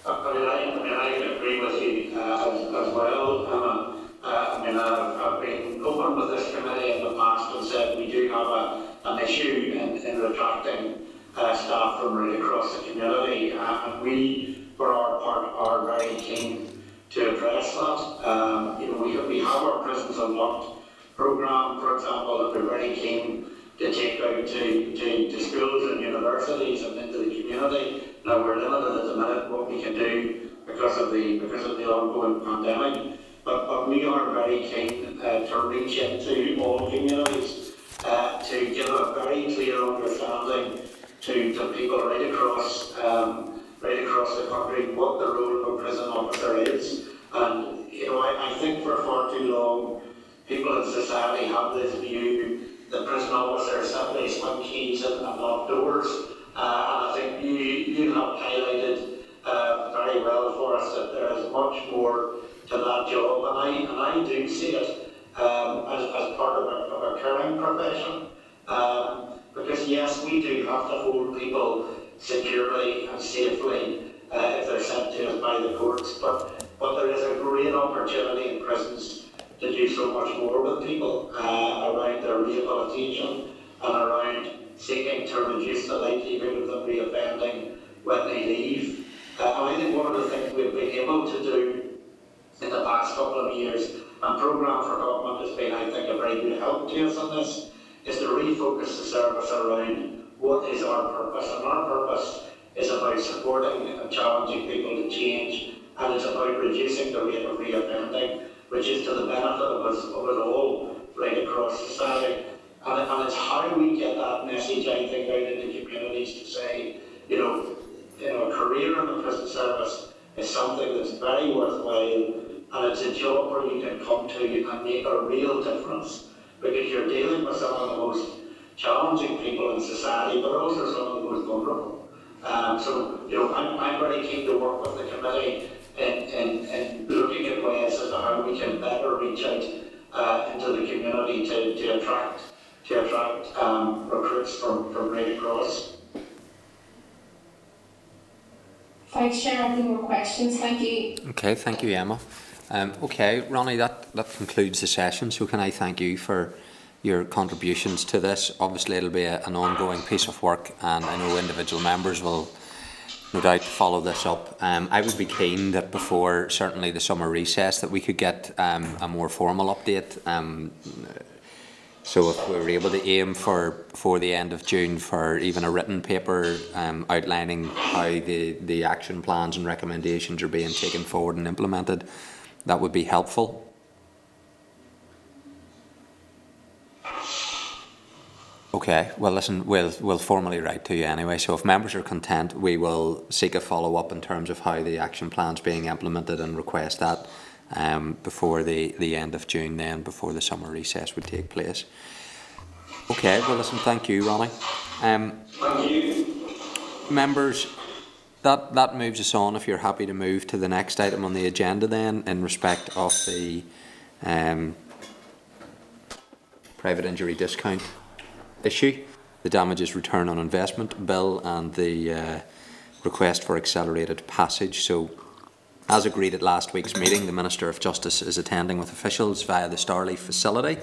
Uh, I mean, I, I mean, I agree with you uh, as, as well, Emma. Uh, I mean, I've, I've been open with this committee in the past and said we do have a, an issue in, in attracting uh, staff from really across the community, uh, and we, for our part, are very keen to address that. Um, you know, we, we have our prisons unlocked programme, for example, that we're very keen to take out to, to, to schools and universities and into the community. Now, we're limited at the minute what we can do because of the, because of the ongoing pandemic. But, but we are very keen uh, to reach into all communities uh, to give a very clear understanding to, to people right across um, right across the country what the role of a prison officer is. And you know, I, I think for far too long people in society have this view that prison officers simply swing keys and, and lock doors. Uh, and I think you, you have highlighted uh, very well for us that there is much more to that job, and I, and I do see it um, as, as part of a, of a caring profession. Um, because yes, we do have to hold people securely and safely uh, if they're sent to us by the courts, but, but there is a great opportunity in prisons to do so much more with people uh, around their rehabilitation and around seeking to reduce the likelihood of them reoffending when they leave. Uh, I think one of the things we've been able to do in the past couple of years, and Programme for Government has been, I think, a very good help to us on this, is to refocus the service around what is our purpose. And our purpose is about supporting and challenging people to change, and it's about reducing the rate of reoffending, which is to the benefit of us, of us all, right across society. And, and it's how we get that message, I think, out into communities to say, you know, you know, a career in the prison service is something that's very worthwhile and it's a job where you can come to and make a real difference because you're dealing with some of the most challenging people in society but also some of the most vulnerable. Um, so, you know, I'm, I'm very keen to work with the committee in, in, in looking at ways as to how we can better reach out uh, into the community to, to attract to attract um, recruits from, from right across. Thanks, Chair, I have no more questions, thank you. Okay, thank you, Emma. Um, okay, Ronnie, that, that concludes the session. So can I thank you for your contributions to this? Obviously, it'll be a, an ongoing piece of work, and I know individual members will no doubt to follow this up. Um, I would be keen that before certainly the summer recess that we could get um, a more formal update. Um, so if we were able to aim for before the end of June for even a written paper um, outlining how the, the action plans and recommendations are being taken forward and implemented, that would be helpful. Okay, well listen, we'll, we'll formally write to you anyway, so if members are content, we will seek a follow-up in terms of how the action plan's being implemented and request that um, before the, the end of June then, before the summer recess would take place. Okay, well listen, thank you Ronnie. Um, Thank you. members, that, that moves us on, if you're happy to move to the next item on the agenda then, in respect of the um, private injury discount issue, the damages return on investment bill and the uh, request for accelerated passage. So as agreed at last week's meeting, the Minister of Justice is attending with officials via the Starleaf facility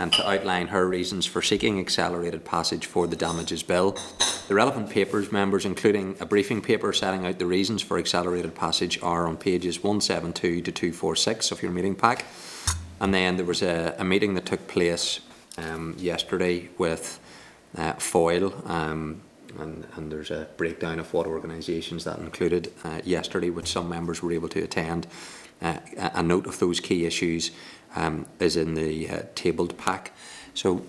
and to outline her reasons for seeking accelerated passage for the damages bill. The relevant papers, members, including a briefing paper setting out the reasons for accelerated passage, are on pages 172 to 246 of your meeting pack. And then there was a, a meeting that took place um, yesterday with uh, Foyle, um, and, and there's a breakdown of what organisations that included uh, yesterday, which some members were able to attend. uh, a note of those key issues um, is in the uh, tabled pack. So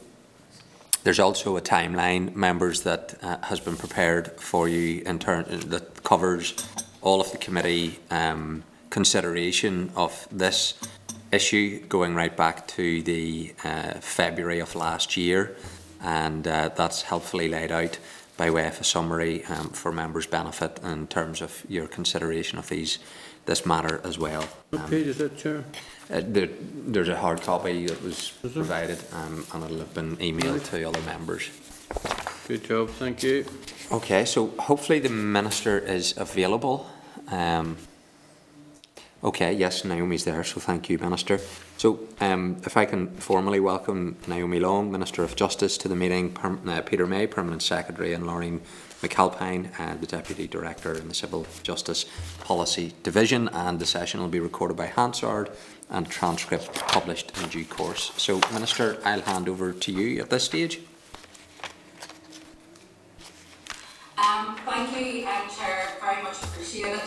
there's also a timeline, members, that uh, has been prepared for you in turn that covers all of the committee um, consideration of this issue going right back to the uh, February of last year, and uh, that's helpfully laid out by way of a summary um, for members' benefit in terms of your consideration of these this matter as well. What Um, page is that, Chair? uh, there, there's a hard copy that was provided, um, and it'll have been emailed to other members. Good job, thank you. Okay, so hopefully the minister is available. Um, okay, yes, Naomi's there, so thank you, Minister. So um, if I can formally welcome Naomi Long, Minister of Justice, to the meeting, per- uh, Peter May, Permanent Secretary, and Laureen McAlpine, uh, the Deputy Director in the Civil Justice Policy Division, and the session will be recorded by Hansard and transcript published in due course. So, Minister, I'll hand over to you at this stage. Um, thank you, um, Chair, very much appreciate it.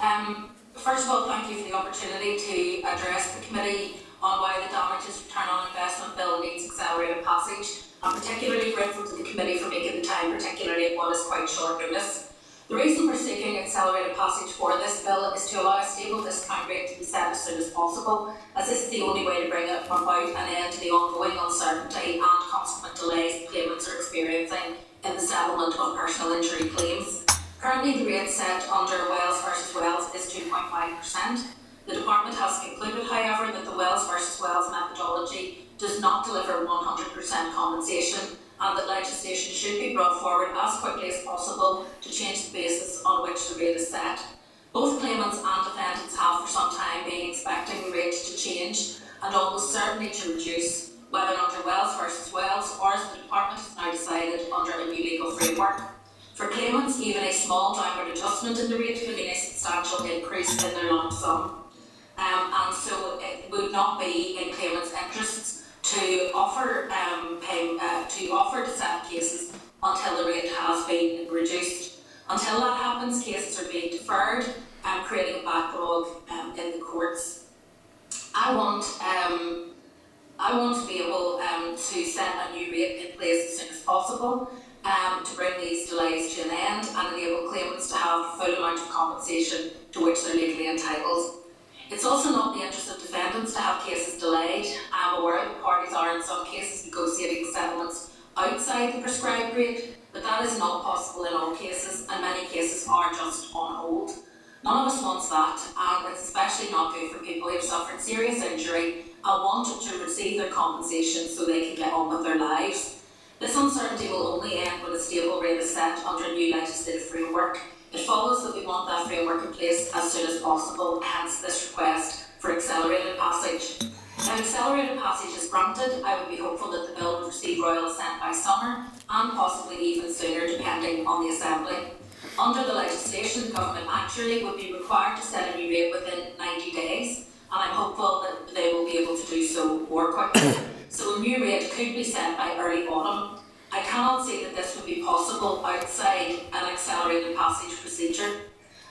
Um, first of all, thank you for the opportunity to address the committee on why the damages return on investment bill needs accelerated passage. I'm particularly grateful to the committee for making the time, particularly at what is quite short notice. The reason for seeking accelerated passage for this bill is to allow a stable discount rate to be set as soon as possible, as this is the only way to bring about an end to the ongoing uncertainty and consequent delays claimants are experiencing in the settlement of personal injury claims. Currently, the rate set under Wells versus Wells is 2.5%. The department has concluded, however, that the Wells versus Wells methodology does not deliver 100% compensation and that legislation should be brought forward as quickly as possible to change the basis on which the rate is set. Both claimants and defendants have for some time been expecting the rate to change and almost certainly to reduce, whether under Wells versus Wells or as the department has now decided under a new legal framework. For claimants, even a small downward adjustment in the rate would mean a substantial increase in their lump sum. Um, and so it would not be in claimants' interests to offer um, pay, uh, to offer to settle cases until the rate has been reduced. Until that happens, cases are being deferred and creating a backlog um, in the courts. I want um, I want to be able um, to set a new rate in place as soon as possible um, to bring these delays to an end and enable claimants to have the full amount of compensation to which they're legally entitled. It's also not in the interest of defendants to have cases delayed. I'm aware that parties are in some cases negotiating settlements outside the prescribed rate, but that is not possible in all cases, and many cases are just on hold. None of us wants that, and it's especially not good for people who have suffered serious injury and wanted to receive their compensation so they can get on with their lives. This uncertainty will only end when a stable rate is set under a new legislative framework. It follows that we want that framework in place as soon as possible, hence this request for accelerated passage. If accelerated passage is granted, I would be hopeful that the bill would receive royal assent by summer and possibly even sooner depending on the Assembly. Under the legislation, the government actually would be required to set a new rate within 90 days, and I'm hopeful that they will be able to do so more quickly. so a new rate could be set by early autumn. I cannot see that this would be possible outside an accelerated passage procedure.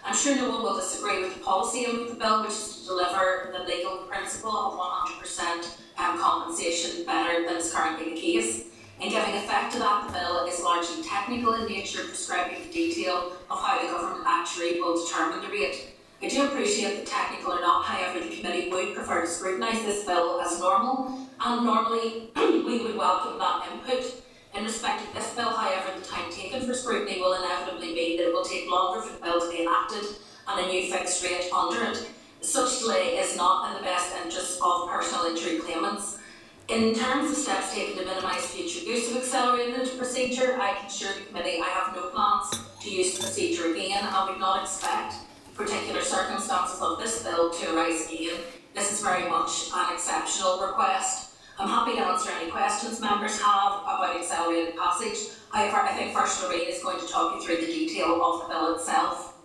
I'm sure no one will disagree with the policy of the bill, which is to deliver the legal principle of 100% um, compensation better than is currently the case. In giving effect to that, the bill is largely technical in nature, prescribing the detail of how the government actually will determine the rate. I do appreciate that technical or not, however, the committee would prefer to scrutinise this bill as normal, and normally we would welcome that input. In respect of this bill, however, the time taken for scrutiny will inevitably mean that it will take longer for the bill to be enacted and a new fixed rate under it. Such delay is not in the best interests of personal injury claimants. In terms of steps taken to minimise future use of accelerated procedure, I can assure the committee I have no plans to use the procedure again and would not expect particular circumstances of this bill to arise again. This is very much an exceptional request. I'm happy to answer any questions members have about accelerated passage. However, I think First Lorraine is going to talk you through the detail of the bill itself.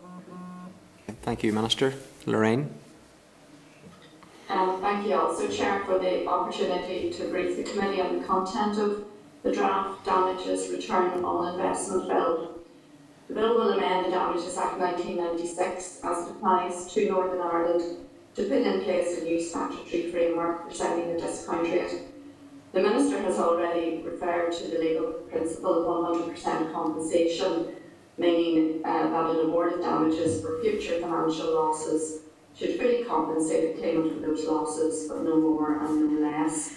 Thank you, Minister. Lorraine? Um, thank you also, Chair, for the opportunity to brief the committee on the content of the draft damages return on investment bill. The bill will amend the Damages Act 1996 as it applies to Northern Ireland to put in place a new statutory framework for setting the discount rate. The Minister has already referred to the legal principle of 100% compensation, meaning uh, that an award of damages for future financial losses should fully compensate the claimant for those losses, but no more and no less.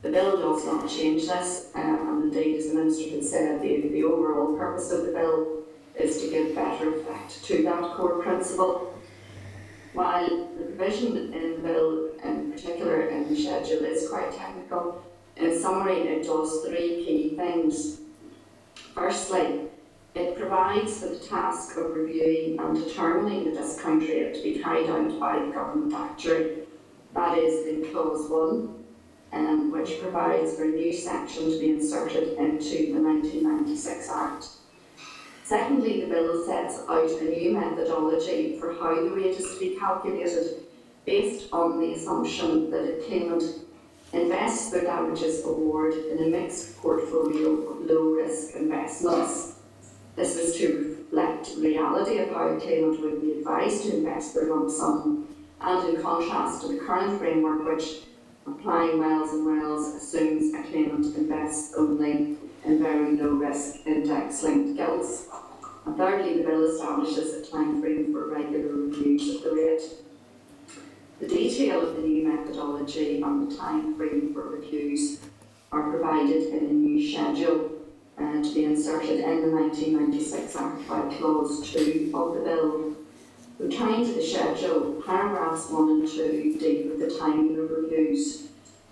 The bill does not change this, um, and indeed, as the Minister has said, the, the overall purpose of the bill is to give better effect to that core principle. While the provision in the bill, in particular in the schedule, is quite technical, in summary, it does three key things. Firstly, it provides for the task of reviewing and determining the discount rate to be carried out by the government actuary. That is in clause one, um, which provides for a new section to be inserted into the 1996 Act. Secondly, the bill sets out a new methodology for how the rate is to be calculated based on the assumption that a claimant invests their damages award in a mixed portfolio of low-risk investments. This was to reflect reality of how a claimant would be advised to invest their lump sum, and in contrast to the current framework which, applying Wells and Wells, assumes a claimant invests only in very low-risk index-linked gilts. Thirdly, the bill establishes a time frame for regular reviews of the rate. The detail of the new methodology and the time frame for reviews are provided in a new schedule uh, to be inserted in the 1996 Act by Clause 2 of the bill. Returning to the schedule, paragraphs 1 and 2 deal with the timing of reviews.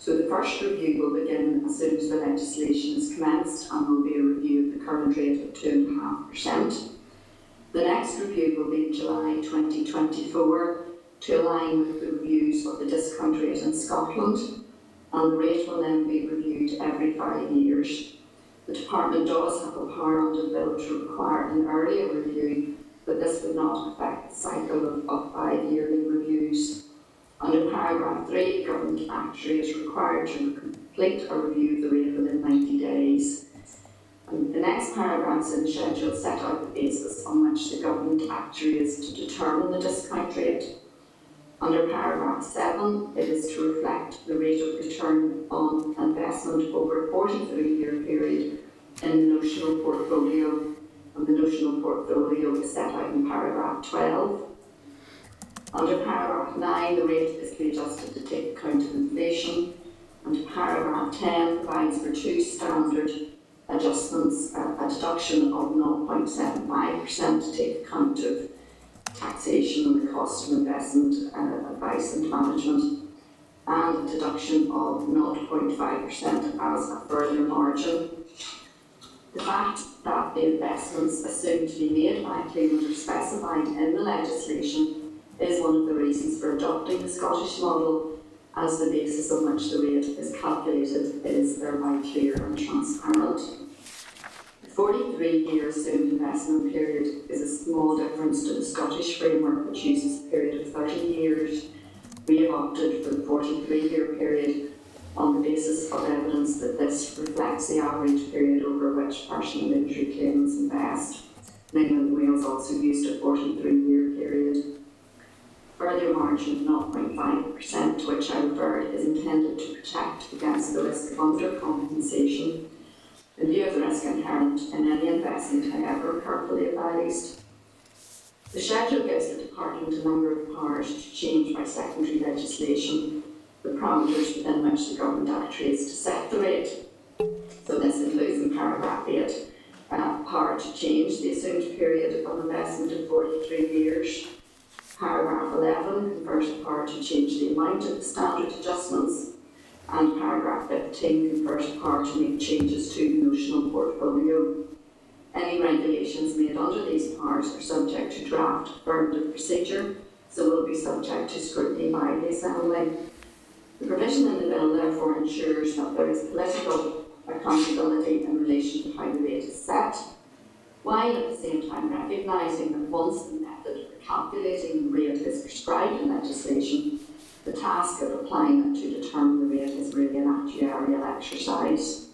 So the first review will begin as soon as the legislation is commenced and will be a review of the current rate of 2.5%. The next review will be in July 2024 to align with the reviews of the discount rate in Scotland, and the rate will then be reviewed every five years. The Department does have the power under the bill to require an earlier review, but this would not affect the cycle of, of five yearly reviews. Under paragraph 3, the government actuary is required to complete a review of the rate within 90 days. And the next paragraphs in the schedule set out the basis on which the government actuary is to determine the discount rate. Under paragraph 7, it is to reflect the rate of return on investment over a 43 year period in the notional portfolio, and the notional portfolio is set out in paragraph 12. Under paragraph 9, the rate is to be adjusted to take account of inflation, and paragraph 10 provides for two standard adjustments, a deduction of 0.75% to take account of taxation and the cost of investment uh, advice and management, and a deduction of 0.5% as a further margin. The fact that the investments assumed to be made by claimant are specified in the legislation is one of the reasons for adopting the Scottish model as the basis on which the rate is calculated is thereby clear and transparent. The 43 year assumed investment period is a small difference to the Scottish framework which uses a period of 30 years. We have opted for the 43 year period on the basis of evidence that this reflects the average period over which personal injury claimants invest. And England and Wales also used a 43 year period. Further margin of 0.5%, to which I referred, is intended to protect against the risk of undercompensation in view of the risk inherent in any investment, however carefully advised. The schedule gives the Department a number of powers to change by secondary legislation the parameters within which the government actuary is to set the rate. So this includes in paragraph 8 uh, power to change the assumed period of investment of 43 years. Paragraph 11 confers the power to change the amount of the standard adjustments. And paragraph 15 confers the power to make changes to the notional portfolio. Any regulations made under these powers are subject to draft affirmative procedure, so will be subject to scrutiny by the Assembly. The provision in the bill therefore ensures that there is political accountability in relation to how the rate is set, while at the same time recognising that once the calculating the rate is prescribed in legislation, the task of applying it to determine the rate is really an actuarial exercise.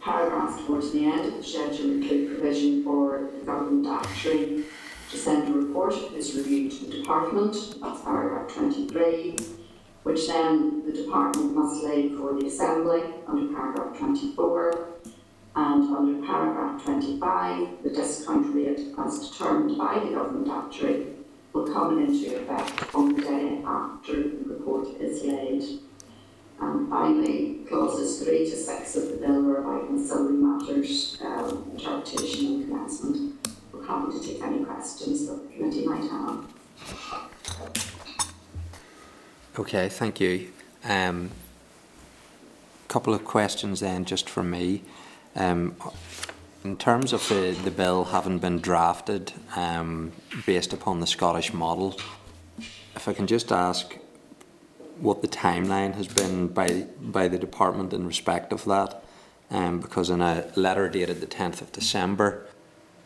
Paragraphs towards the end of the schedule include provision for the government actuary to send a report of his review to the department, that's paragraph twenty-three, which then the department must lay before the Assembly under paragraph twenty-four, and under paragraph twenty-five, the discount rate as determined by the government actuary will come into effect on the day after the report is laid. And finally, clauses three to six of the bill are about ancillary matters, um, interpretation and commencement. We're happy to take any questions that the committee might have. Okay, thank you. Um, couple of questions then, just from me. Um, in terms of the, the bill having been drafted um, based upon the Scottish model, if I can just ask what the timeline has been by by the department in respect of that, um, because in a letter dated the 10th of December,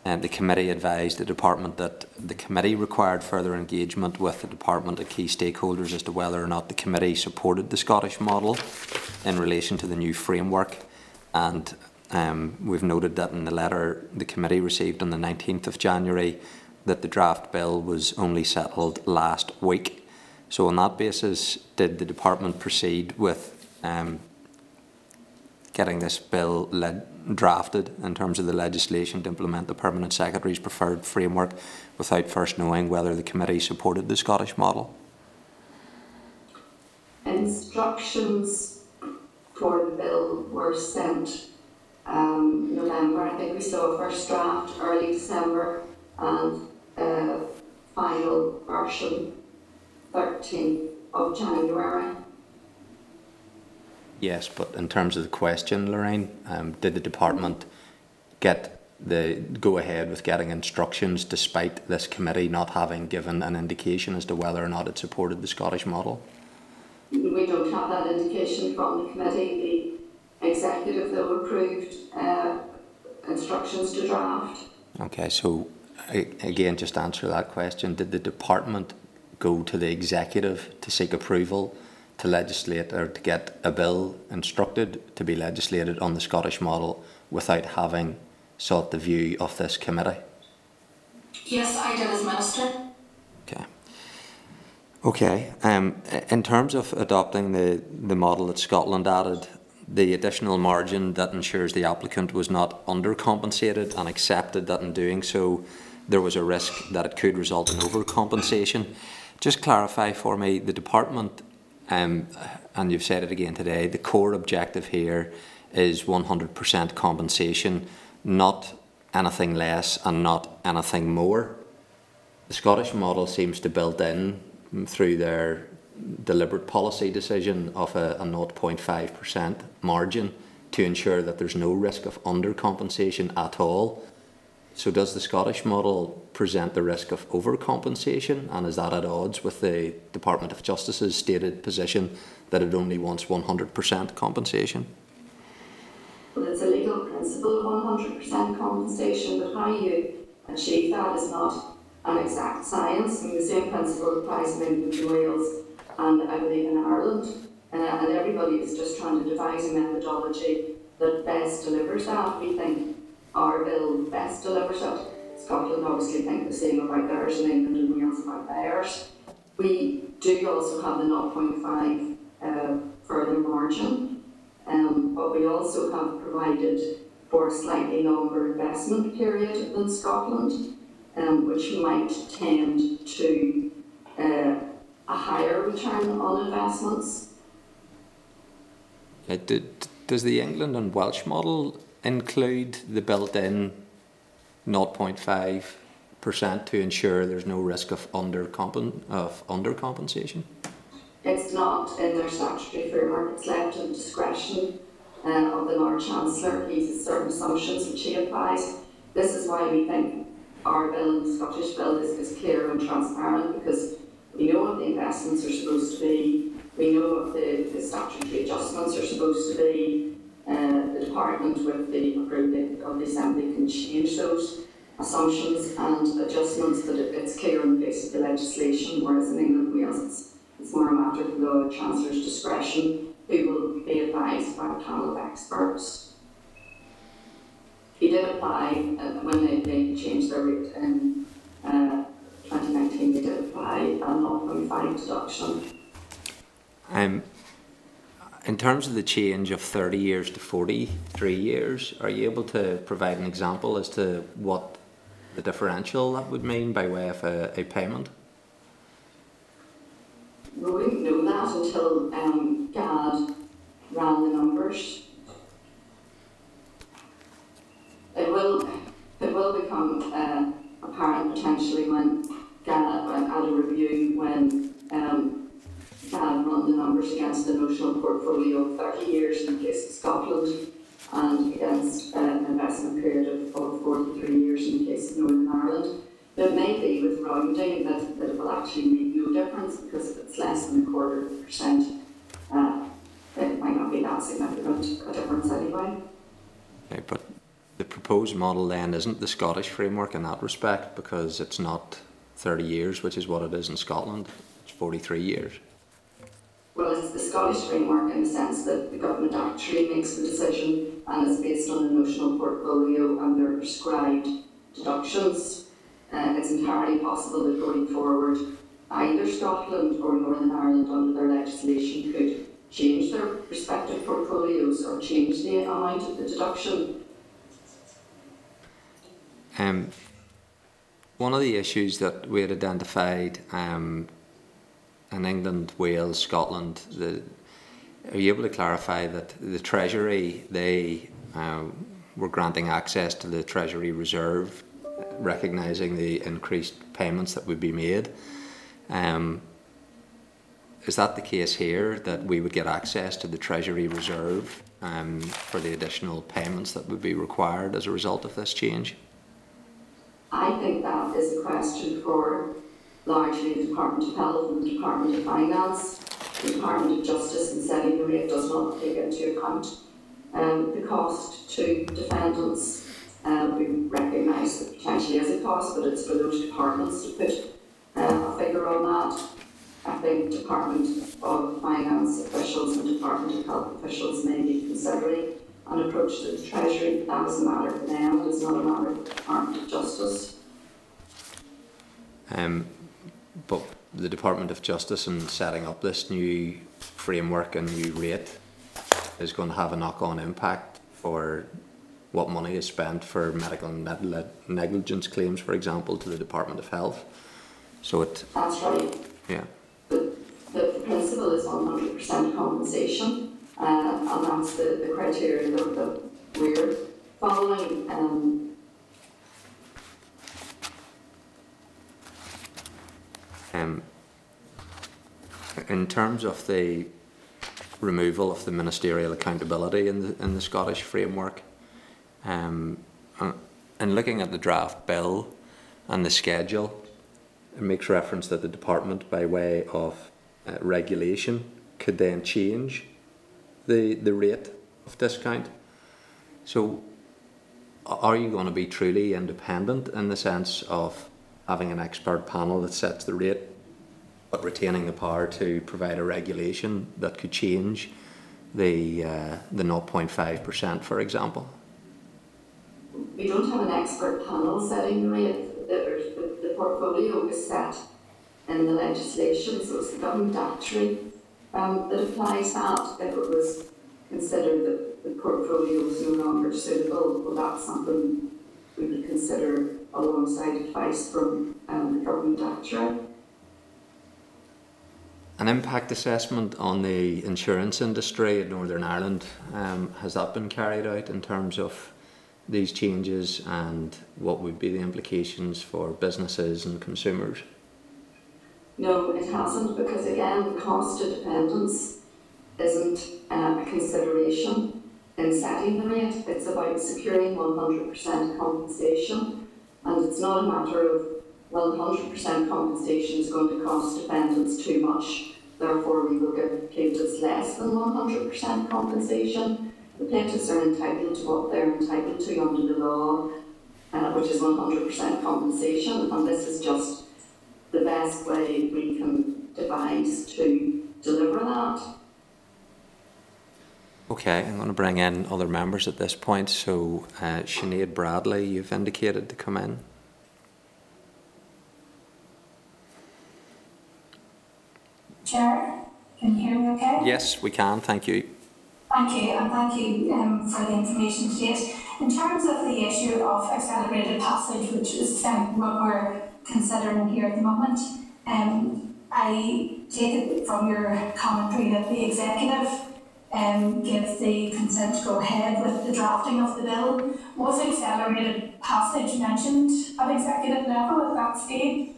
um, the committee advised the department that the committee required further engagement with the department and key stakeholders as to whether or not the committee supported the Scottish model in relation to the new framework. And um, we've noted that in the letter the committee received on the 19th of January that the draft bill was only settled last week. So on that basis, did the department proceed with um, getting this bill led, drafted in terms of the legislation to implement the permanent secretary's preferred framework without first knowing whether the committee supported the Scottish model? Instructions for the bill were sent um, November. I think we saw a first draft early December and a final version 13th of January. Yes, but in terms of the question, Lorraine, um, did the department get the go ahead with getting instructions despite this committee not having given an indication as to whether or not it supported the Scottish model? We don't have that indication from the committee. The executive, though, approved uh, instructions to draft. Okay, so again, just answer that question. Did the department go to the executive to seek approval to legislate or to get a bill instructed to be legislated on the Scottish model without having sought the view of this committee? Yes, I did as minister. Okay. Okay. Um, in terms of adopting the, the model that Scotland added, the additional margin that ensures the applicant was not undercompensated and accepted that in doing so there was a risk that it could result in overcompensation. Just clarify for me the department, um, and you've said it again today, the core objective here is 100% compensation, not anything less and not anything more. The Scottish model seems to build in through their deliberate policy decision of a, a 0.5% margin to ensure that there's no risk of undercompensation at all. So does the Scottish model present the risk of overcompensation and is that at odds with the Department of Justice's stated position that it only wants 100% compensation? Well, it's a legal principle of 100% compensation, but how you achieve that is not an exact science. Mean, the same principle applies in and Wales and I believe in Ireland. Uh, and everybody is just trying to devise a methodology that best delivers that. We think our bill best delivers it. Scotland obviously think the same about theirs and England and Wales about theirs. We do also have the 0.5 uh, further margin, um, but we also have provided for a slightly longer investment period than Scotland, um, which might tend to uh, a higher return on investments. Uh, do- does the England and Welsh model include the built-in 0.5% to ensure there's no risk of undercompen- of undercompensation? It's not in their statutory framework, it's left to the discretion uh, of the Lord Chancellor. He has certain assumptions which he applies. This is why we think our bill, the Scottish bill, is, is clear and transparent because we know what the investments are supposed to be, we know what the, the statutory adjustments are supposed to be. Uh, the department with the approval of the Assembly can change those assumptions and adjustments, but it, it's clear in the face of the legislation, whereas in England and Wales it's, it's more a matter of the Chancellor's discretion, who will be advised by a panel of experts. He did apply uh, when they, they changed their rate in uh, 2019 we did apply a 0.5 deduction. Um, in terms of the change of 30 years to 43 years, are you able to provide an example as to what the differential that would mean by way of a, a payment? We wouldn't know that until um, GAD ran the numbers. It will, it will become uh, apparent potentially when GAD, at a review, when um, GAD run the numbers against the notional portfolio of 30 years in the case of Scotland and against uh, an investment period of, of 43 years in the case of Northern Ireland. It may be with rounding that, that it will actually make no difference because if it's less than a quarter of a percent, uh, it might not be that significant a difference anyway. Okay, but the proposed model then isn't the Scottish framework in that respect because it's not 30 years, which is what it is in Scotland. It's 43 years. Well, it's the Scottish framework in the sense that the government actuary makes the decision and it's based on a notional portfolio and their prescribed deductions. Uh, it's entirely possible that going forward, either Scotland or Northern Ireland under their legislation could change their respective portfolios or change the amount of the deduction. Um, one of the issues that we had identified um, in England, Wales, Scotland, the, are you able to clarify that the Treasury, they uh, were granting access to the Treasury Reserve, recognising the increased payments that would be made? Um, is that the case here, that we would get access to the Treasury Reserve um, for the additional payments that would be required as a result of this change? I think that is a question for largely the Department of Health and the Department of Finance. The Department of Justice in setting the rate does not take into account um, the cost to defendants. Um, we recognise that potentially is a cost, but it's for those departments to put uh, a figure on that. I think Department of Finance officials and Department of Health officials may be considering an approach to the Treasury. That is a matter for them, it is not a matter for the Department of Justice. Um, but the Department of Justice in setting up this new framework and new rate is going to have a knock-on impact for what money is spent for medical and med- negligence claims, for example, to the Department of Health. So it, That's right. yeah, The, the principle is one hundred percent compensation, uh, and that's the, the criteria that, that we're following. Um, Um, in terms of the removal of the ministerial accountability in the, in the Scottish framework, um, uh, in looking at the draft bill and the schedule, it makes reference that the department, by way of uh, regulation, could then change the, the rate of discount. So, are you going to be truly independent in the sense of having an expert panel that sets the rate, but retaining the power to provide a regulation that could change the uh, the 0.5%, for example? we don't have an expert panel setting the rate. The, the, portfolio is set in the legislation, so it's the government actuary um, that applies that. If it was considered that the portfolio is no longer suitable, well, that's something we would consider alongside advice from um, the government actuary. An impact assessment on the insurance industry in Northern Ireland, um, has that been carried out in terms of these changes and what would be the implications for businesses and consumers? No, it hasn't, because again, the cost of dependence isn't uh, a consideration in setting the rate. It's about securing 100% compensation, and it's not a matter of, well, 100% compensation is going to cost dependents too much, therefore we will give plaintiffs less than 100% compensation. The plaintiffs are entitled to what they're entitled to under the law, uh, which is 100% compensation, and this is just the best way we can devise to deliver that. Okay, I'm going to bring in other members at this point. So, uh, Sinead Bradley, you've indicated to come in. Chair, can you hear me okay? Yes, we can. Thank you. Thank you, and thank you um, for the information today. In terms of the issue of accelerated passage, which is um, what we're considering here at the moment, um, I take it from your commentary that the executive um, gives the consent to go ahead with the drafting of the bill. Was accelerated passage mentioned at executive level at that stage?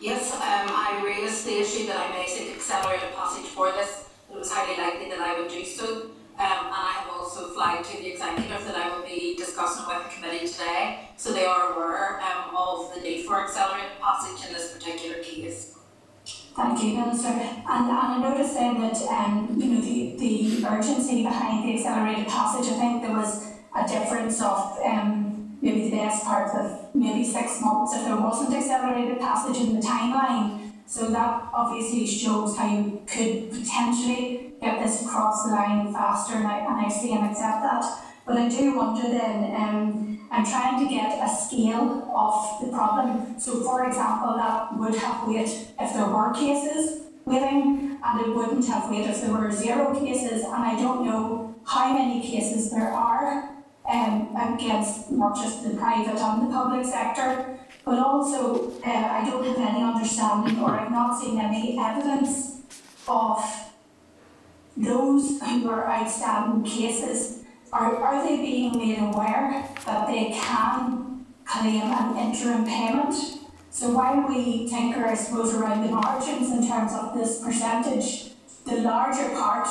Yes, um, I raised the issue that I may seek accelerated passage for this. It was highly likely that I would do so. Um, and I have also flagged to the executive that I will be discussing with the committee today, so they are aware um, of the need for accelerated passage in this particular case. Thank you, Minister. And, and I noticed then that, um, you know, the, the urgency behind the accelerated passage, I think there was a difference of, um, maybe the best part of maybe six months if there wasn't accelerated passage in the timeline. So that obviously shows how you could potentially get this across the line faster, and I, and I see and accept that. But I do wonder then, um, I'm trying to get a scale of the problem. So, for example, that would have weight if there were cases waiting, and it wouldn't have weight if there were zero cases, and I don't know how many cases there are um, against not just the private and the public sector, but also uh, I don't have any understanding or I've not seen any evidence of those who are outstanding cases. Are, are they being made aware that they can claim an interim payment? So while we tinker, I suppose, around the margins in terms of this percentage, the larger part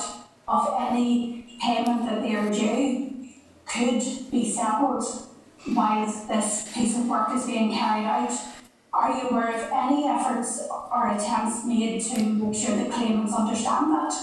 of any payment that they are due could be settled while this piece of work is being carried out. Are you aware of any efforts or attempts made to make sure that claimants understand that?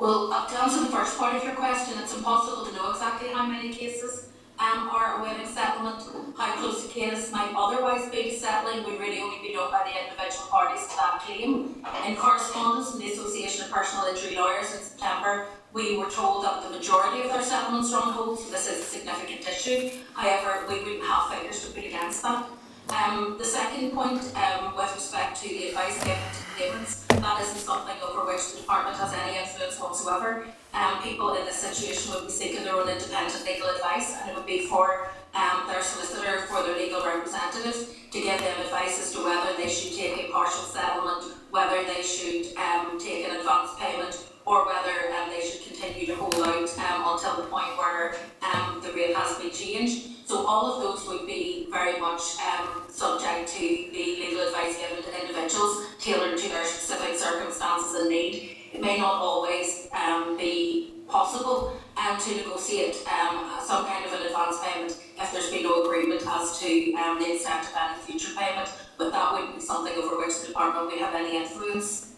Well, uh, to answer the first part of your question, it's impossible to know exactly how many cases um, are awaiting settlement, how close a case might otherwise be to settling would really only be known by the individual parties to that claim. In correspondence with the Association of Personal Injury Lawyers in September, we were told that the majority of their settlements are on hold, so this is a significant issue. However, we wouldn't have figures to put against that. Um, the second point, um, with respect to the advice given to claimants, that isn't something over which the department has any influence whatsoever. Um, people in this situation would be seeking their own independent legal advice, and it would be for um, their solicitor, for their legal representative, to give them advice as to whether they should take a partial settlement, whether they should um, take an advance payment, or whether um, they should continue to hold out um, until the point where um, the rate has been changed. So all of those would be very much um, subject to the legal advice given to individuals, tailored to their specific circumstances and need. It may not always um, be possible um, to negotiate um, some kind of an advance payment if there's been no agreement as to um, the extent of any future payment, but that wouldn't be something over which the department would have any influence.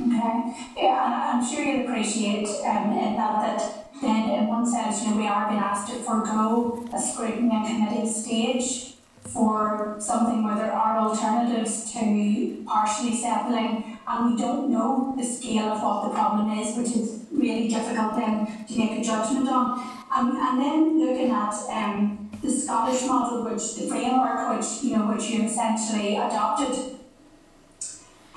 Okay, yeah, I'm sure you'll appreciate um, in that that then in one sense, you know, we are being asked to forego a scrutiny and committee stage for something where there are alternatives to partially settling and we don't know the scale of what the problem is, which is really difficult then to make a judgment on. Um, and then looking at um, the Scottish model, which the framework, which you know, which you essentially adopted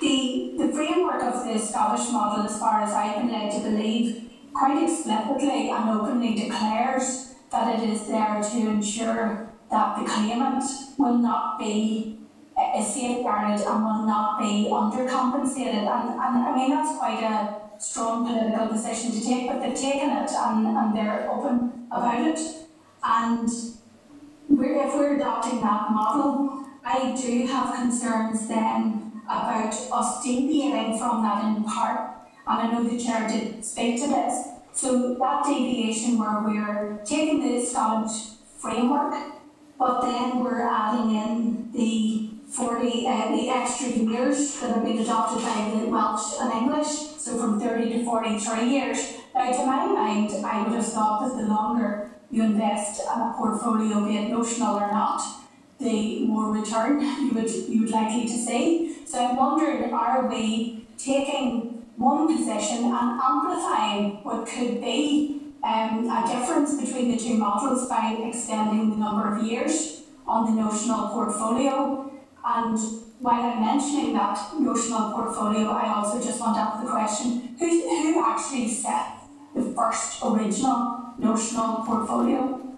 the, the framework of the Scottish model, as far as I've been led to believe, quite explicitly and openly declares that it is there to ensure that the claimant will not be uh, safeguarded and will not be undercompensated. And, and I mean, that's quite a strong political position to take, but they've taken it and, and they're open about it. And we're, if we're adopting that model, I do have concerns then about us deviating from that in part, and I know the chair did speak to this. So that deviation where we're taking the Scottish framework, but then we're adding in the 40, uh, the extra years that have been adopted by the Welsh and English, so from 30 to 43 years. Now, to my mind, I would have thought that the longer you invest in a portfolio, be it notional or not, the more return you would you would likely to see. So I'm wondering, are we taking one position and amplifying what could be um, a difference between the two models by extending the number of years on the notional portfolio? And while I'm mentioning that notional portfolio, I also just want to ask the question, who, who actually set the first original notional portfolio?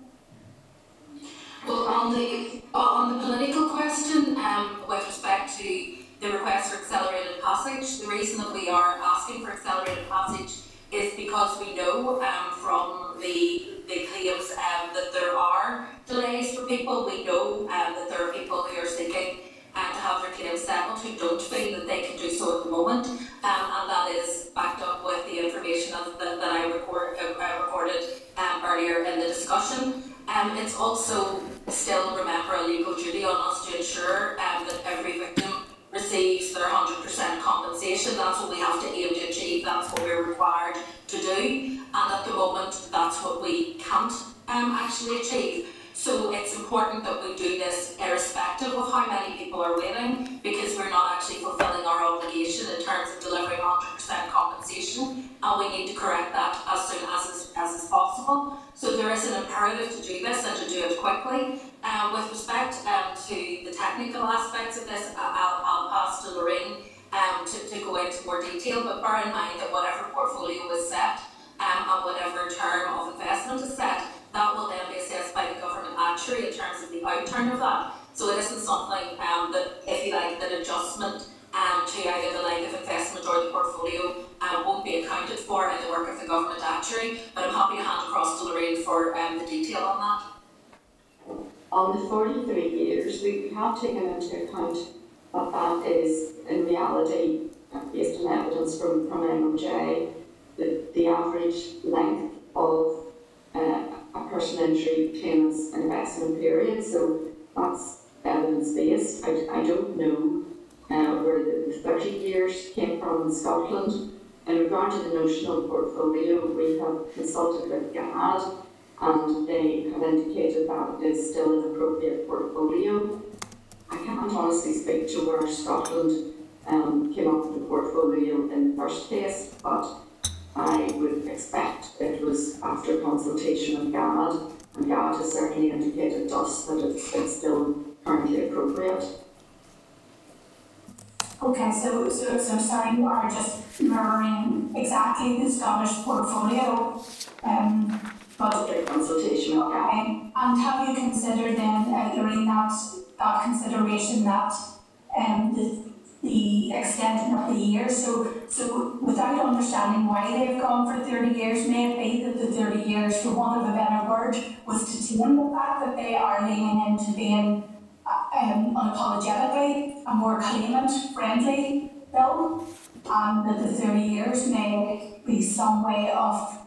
Well, on the, on the political question, um, with respect to the request for accelerated passage, the reason that we are asking for accelerated passage is because we know um, from the, the claims um, that there are delays for people. We know um, that there are people who are seeking um, to have their claims settled who don't feel that they can do so at the moment, um, and that is backed up with the information that, that, that I record, uh, recorded um, earlier in the discussion. Um, it's also still, remember, a legal duty on us to ensure um, that every victim receives their 100% compensation. That's what we have to aim to achieve, that's what we're required to do, and at the moment, that's what we can't um, actually achieve. So it's important that we do this irrespective of how many people are waiting, because we're not actually fulfilling our obligation in terms of delivering 100% compensation, and we need to correct that as soon as is, as is possible. So there is an imperative to do this and to do it quickly. Um, with respect um, to the technical aspects of this, I'll, I'll pass to Lorraine um, to, to go into more detail, but bear in mind that whatever portfolio is set um, and whatever term of investment is set, that will then be assessed by the government in terms of the outturn of that. So it isn't something um, that, if you like, that adjustment um, to either the line of investment or the portfolio um, won't be accounted for in the work of the government actuary. But I'm happy to hand across to Lorraine for um, the detail on that. On the forty-three years, we have taken into account that that is in reality, based on evidence from, from MOJ, the, the average length of uh, a personal injury claimant's investment period, so that's evidence-based. I, I don't know uh, where the, the thirty years came from in Scotland. In regard to the notional portfolio, we have consulted with GAD and they have indicated that it is still an appropriate portfolio. I can't honestly speak to where Scotland um, came up with the portfolio in the first place, but I would expect it was after consultation with GAD, and GAD has certainly indicated to us that it's, it's still currently appropriate. Okay, so, so, so sorry, you are just mirroring exactly the Scottish portfolio, um, but After consultation with GAD. And have you considered then, uh, Lorraine, that, that consideration that, um, the, the extension of the years, so, so without understanding why they've gone for thirty years, may it be that the thirty years, for want of a better word, was to tame the fact that they are leaning into being, um, unapologetically a more claimant-friendly bill, and that the thirty years may be some way of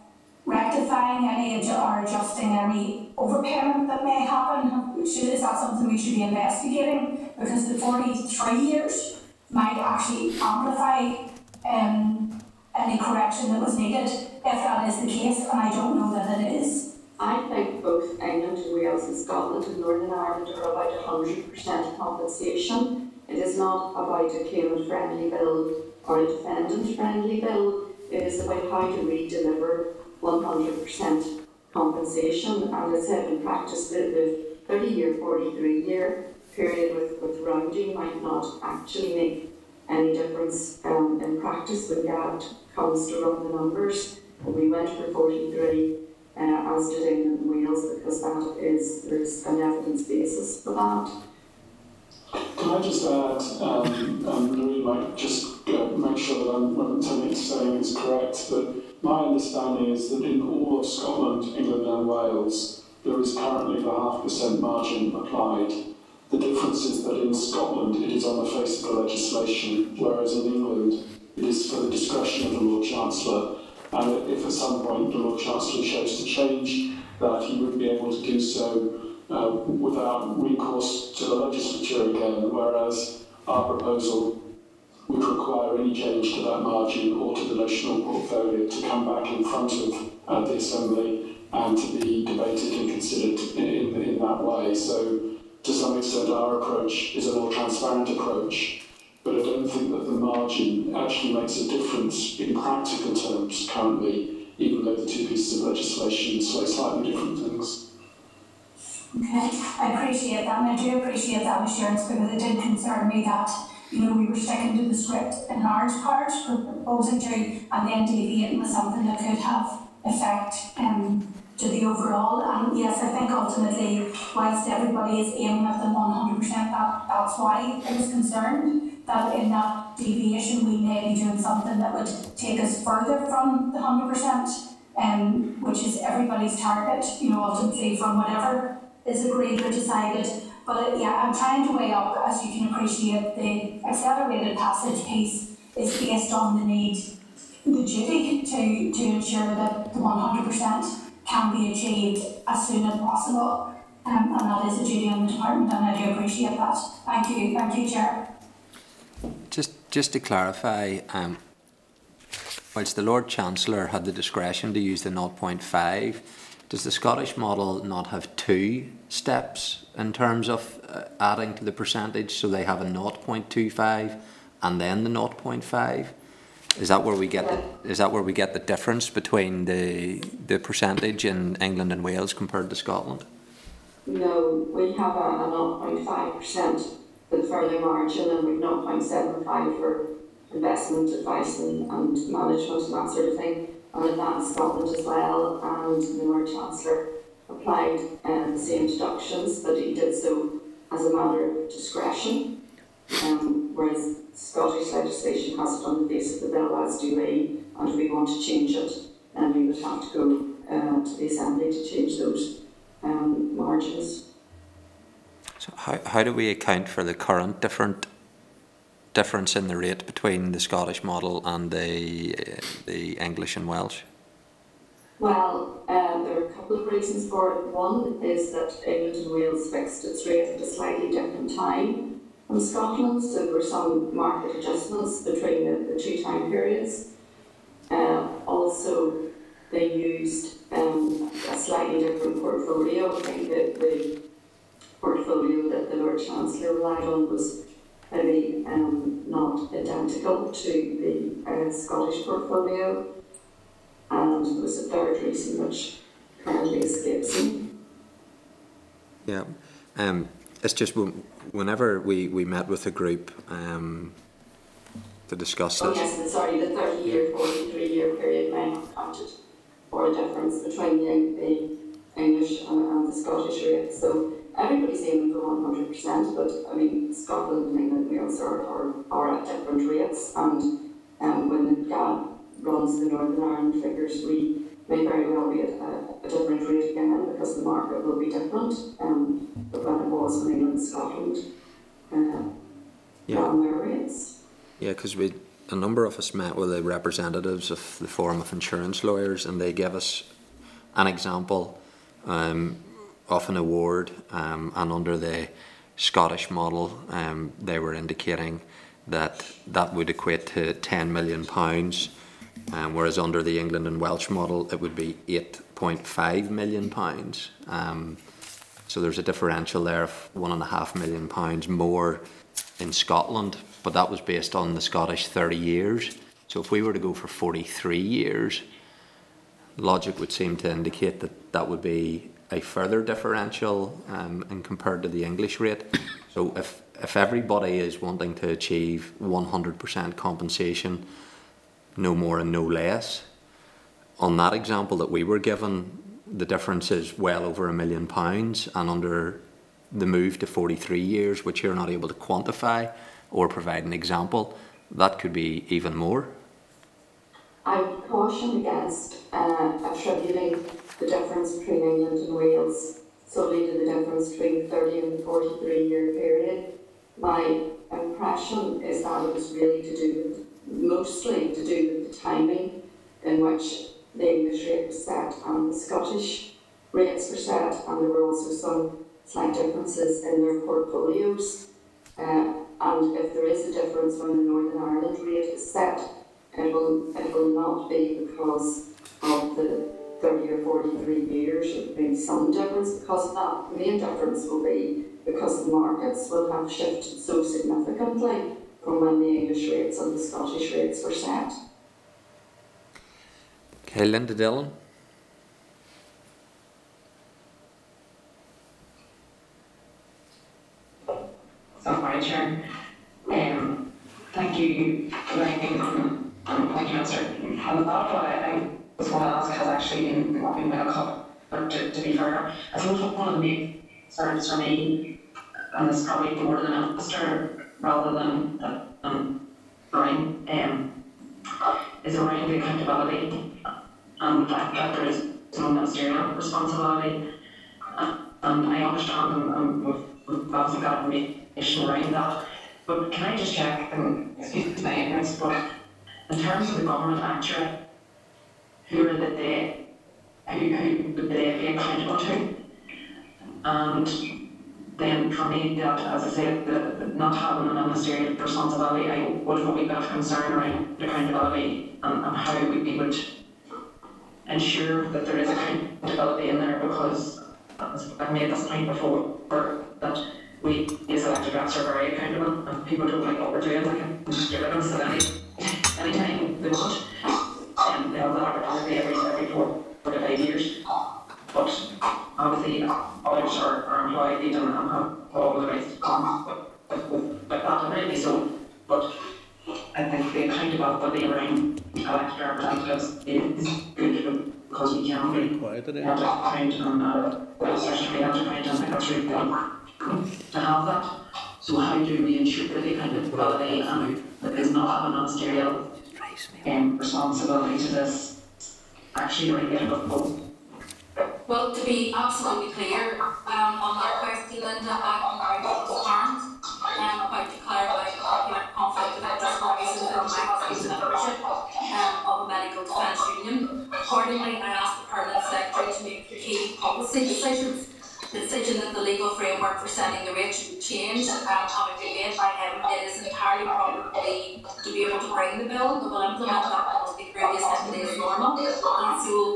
rectifying any or adjusting any overpayment that may happen? Should, is that something we should be investigating? Because the forty-three years might actually amplify um, any correction that was needed, if that is the case, and I don't know that it is. I think both England and Wales and Scotland and Northern Ireland are about hundred percent compensation. It is not about a claimant-friendly bill or a defendant-friendly bill. It is about how do we deliver one hundred percent compensation. And as I said, in practice, the, the thirty-year, forty-three-year period with, with rounding might not actually make any difference um, in practice when GAD comes to run the numbers. We went for forty-three uh, as did England and Wales, because that is, there's an evidence basis for that. Can I just add, um, and Louis might just uh, make sure that I'm, what I'm saying is correct, but my understanding is that in all of Scotland, England and Wales, there is currently the half percent margin applied. The difference is that in Scotland, it is on the face of the legislation, whereas in England, it is for the discretion of the Lord Chancellor. And if at some point the Lord Chancellor chose to change that, he would be able to do so uh, without recourse to the legislature again, whereas our proposal would require any change to that margin or to the notional portfolio to come back in front of uh, the Assembly and to be debated and considered in, in, in that way. So, to some extent, our approach is a more transparent approach, but I don't think that the margin actually makes a difference in practical terms currently, even though the two pieces of legislation say slightly different things. Okay, I appreciate that, and I do appreciate that assurance because it did concern me that, you know, we were sticking to the script in large part, for proposing to, and then deviating with something that could have effect, um, to the overall, and yes, I think ultimately, whilst everybody is aiming at the one hundred percent, that, that's why I was concerned, that in that deviation, we may be doing something that would take us further from the hundred percent, um, which is everybody's target, you know, ultimately from whatever is agreed or decided. But uh, yeah, I'm trying to weigh up, as you can appreciate, the accelerated passage piece is based on the need, the duty to, to ensure that the one hundred percent can be achieved as soon as possible. Um, and that is a duty on the department, and I do appreciate that. Thank you, thank you, Chair. Just, just to clarify, um, whilst the Lord Chancellor had the discretion to use the 0.5, does the Scottish model not have two steps in terms of uh, adding to the percentage? So they have a 0.25 and then the 0.5? Is that where we get the, is that where we get the difference between the the percentage in England and Wales compared to Scotland? No, we have a, a zero point five percent for the further margin and we've zero point seven five for investment advice and, and management and that sort of thing. And Advanced Scotland as well, and the Lord Chancellor applied um, the same deductions, but he did so as a matter of discretion. Um, whereas Scottish legislation has it on the basis of the bill as do we, and if we want to change it, then we would have to go uh, to the Assembly to change those um, margins. So how, how do we account for the current different difference in the rate between the Scottish model and the uh, the English and Welsh? Well, um, there are a couple of reasons for it. One is that England and Wales fixed its rate at a slightly different time Scotland, so there were some market adjustments between the, the two time periods. Uh, also, they used um, a slightly different portfolio. I think that the portfolio that the Lord Chancellor relied on was maybe um, not identical to the uh, Scottish portfolio. And there was a third reason which currently escapes me. Yeah, um, it's just whenever we, we met with a group um, to discuss Oh this. yes, sorry, the thirty year, forty three year period may have counted for a difference between the, the English and, and the Scottish rates. So everybody's aiming for one hundred percent, but I mean Scotland and England and Wales are, are, are at different rates and um, when the GAD runs the Northern Ireland figures, we may very well be at a, a different rate again because the market will be different um, but when it was when England Scotland uh, Yeah. ran their rates. Yeah, because we a number of us met with the representatives of the Forum of Insurance Lawyers, and they gave us an example um, of an award, um, and under the Scottish model, um, they were indicating that that would equate to ten million pounds, um, whereas under the England and Welsh model, it would be eight point five million pounds. Um, so there's a differential there of one and a half million pounds more in Scotland, but that was based on the Scottish 30 years. So if we were to go for 43 years, logic would seem to indicate that that would be a further differential um, in compared to the English rate. So if, if everybody is wanting to achieve 100% compensation, no more and no less, on that example that we were given, the difference is well over a million pounds, and under the move to 43 years, which you're not able to quantify or provide an example, that could be even more. I would caution against uh, attributing the difference between England and Wales solely to the difference between the 30 and the 43 year period. My impression is that it was really to do with, mostly to do with the timing in which the English rate was set and the Scottish rates were set, and there were also some slight differences in their portfolios. Uh, and if there is a difference when the Northern Ireland rate is set, it will, it will not be because of the 30 or 43 years, there will be some difference because of that. The main difference will be because the markets will have shifted so significantly from when the English rates and the Scottish rates were set. Okay, Linda Dillon. so my chair. Um, thank you, Lorraine, and, and thank you, Minister. And the thought what I, I was going to ask has actually been, been well covered, but to, to be fair, I suppose one of the big concerns for me, and this is probably more than a minister rather than, um, Lorraine, um, is around the accountability and the fact that there is some ministerial responsibility. Uh, And I understand and, and we've, we've obviously got information around that. But can I just check, and excuse my ignorance, but in terms of the government actuary, who are the they, who, who would they be accountable to? And then for me, that, as I said, the, not having an ministerial responsibility, I would have a wee bit of concern around accountability and, and how we would ensure that there is accountability in there because I've made this point before, that we as elected reps are very accountable and people don't like what we're doing, they can rid of us at any, anytime they want. And they'll have that opportunity every, every four, four to five years. But obviously, others are, are employed and and have all the rights to come with, with, with, with that, and rightly so. But I think the accountability around elected representatives is good because we can be Quiet today. have to account on that, well, certainly we have to account on the country to have that. So how do we ensure the accountability and that is not have a ministerial um, responsibility to this actually regulated of both? Well, to be absolutely clear, um, on that question, Linda, I'm very concerned, um, about the popular conflict of interest arising from my husband's membership, um, of a medical defence union. Accordingly, I asked the permanent secretary to make the key policy decisions. The decision that the legal framework for setting the rate should be changed, um, having been made by him, it is entirely probably to be able to bring the bill, we will implement that policy previous in as normal. And so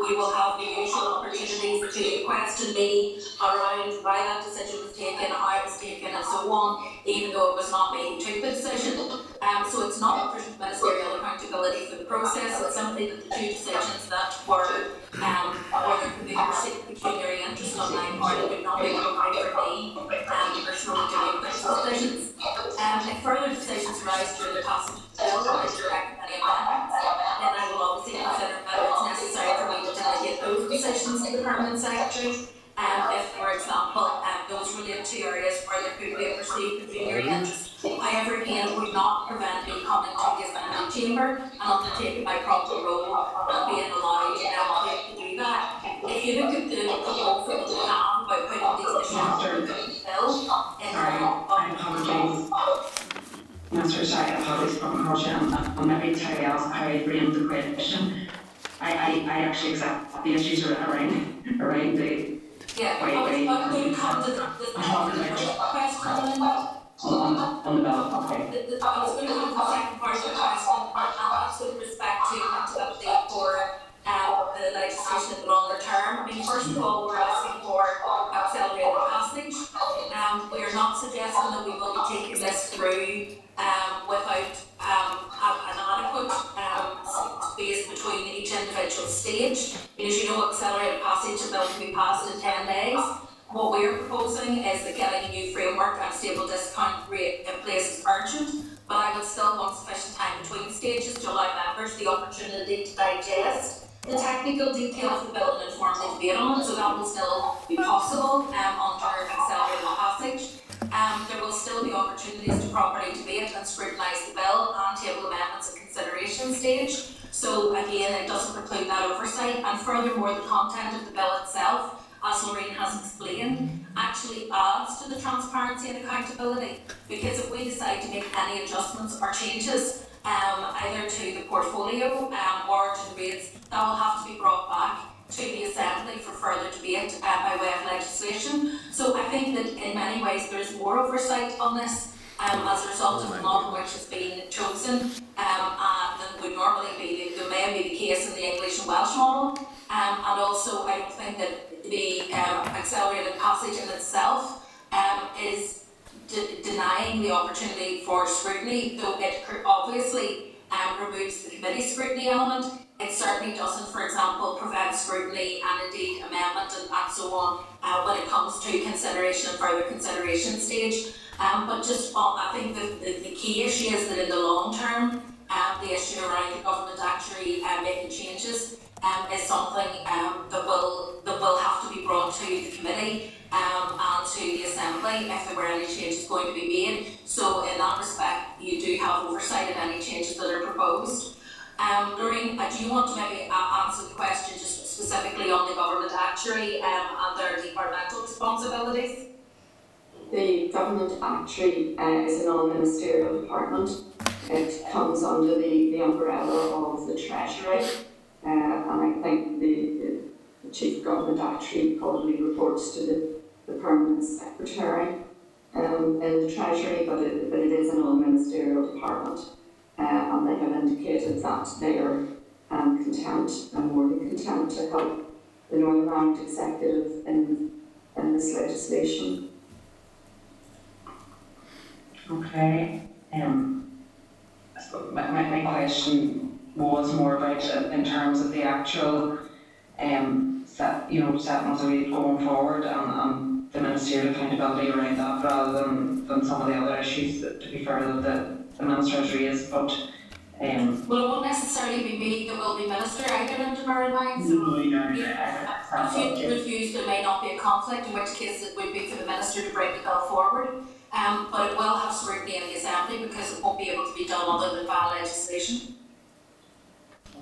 to question me around why that decision was taken, how it was taken, and so on, even though it was not me who took the decision. Um, so it's not there's ministerial accountability for the process, it's simply that the two decisions that were, um, or could be pecuniary interest on my part, it would not be appropriate for me, um, make those decisions. Um, if further decisions arise during the of the bill, direct then I will obviously consider whether it's necessary for me to those decisions to the permanent secretary. Um, if, for example, um, those relate to areas where there could be a perceived pecuniary interest. However, again, would not prevent me coming to the assembly chamber and undertaking my proper role and being allowed um, to do that. If you look at the proposal that we have about putting these issues on the bill, in Sorry, I apologize. Minister, sorry, I apologize for my motion, and maybe tell you else how I framed the question. I, I, I actually accept the issues around, around the, Yeah, Wait, I was, wait. Going to come to the, the, the question, Linda. on, on the bill, okay. The, the, I was going to come to the second part of the question, and that's with respect to accountability for, um, the legislation in the longer term. I mean, first of all, we're asking for accelerated passage. Um, we are not suggesting that we will be taking this through, um, without, um, an adequate, um, space between each individual stage. As you know, accelerated passage, a bill can be passed in ten days. What we are proposing is that getting a new framework and stable discount rate in place is urgent, but I would still want sufficient time between stages to allow members the opportunity to digest the technical details of the bill and inform the debate on it, so that will still be possible, um, under accelerated passage. Um, there will still be opportunities to properly debate and scrutinise the bill and table amendments at consideration stage. So again, it doesn't preclude that oversight, and furthermore, the content of the bill itself as Lorraine has explained, actually adds to the transparency and accountability. Because if we decide to make any adjustments or changes, um, either to the portfolio, um, or to the rates, that will have to be brought back to the Assembly for further debate, uh, by way of legislation. So I think that in many ways there is more oversight on this, um, as a result of the model which has been chosen, um, and than would normally be, the, the may be the case in the English and Welsh model. Um, and also, I don't think that the um, accelerated passage in itself um, is de- denying the opportunity for scrutiny, though it obviously um, removes the committee scrutiny element. It certainly doesn't, for example, prevent scrutiny and indeed amendment and, and so on uh, when it comes to consideration and further consideration stage. Um, but just, uh, I think the, the, the key issue is that in the long term, um, the issue around the government actually uh, making changes um, is something um, that will that will have to be brought to the committee um, and to the assembly if there were any changes going to be made. So in that respect, you do have oversight of any changes that are proposed. Um, do you want to maybe uh, answer the question just specifically on the government actuary um, and their departmental responsibilities? The government actuary uh, is a non-ministerial department. It comes under the, the umbrella of the Treasury, uh, and I think the, the chief government actuary probably reports to the, the permanent secretary um, in the Treasury, but it, but it is a non-ministerial department, uh, and they have indicated that they are um, content and more than content to help the Northern Ireland Executive in, in this legislation. Okay, um, suppose my, my, question was more about uh, in terms of the actual, um, set, you know, setting a rate going forward and, and the ministerial accountability around that rather than, than some of the other issues that, to be fair, that the, the minister has raised, but, um, Well, it won't necessarily be me that will be minister either into bear in mind, so no, you know, if you refuse, there may not be a conflict, in which case it would be for the minister to bring the bill forward. Um, but it will have scrutiny in the assembly because it won't be able to be done other than via legislation.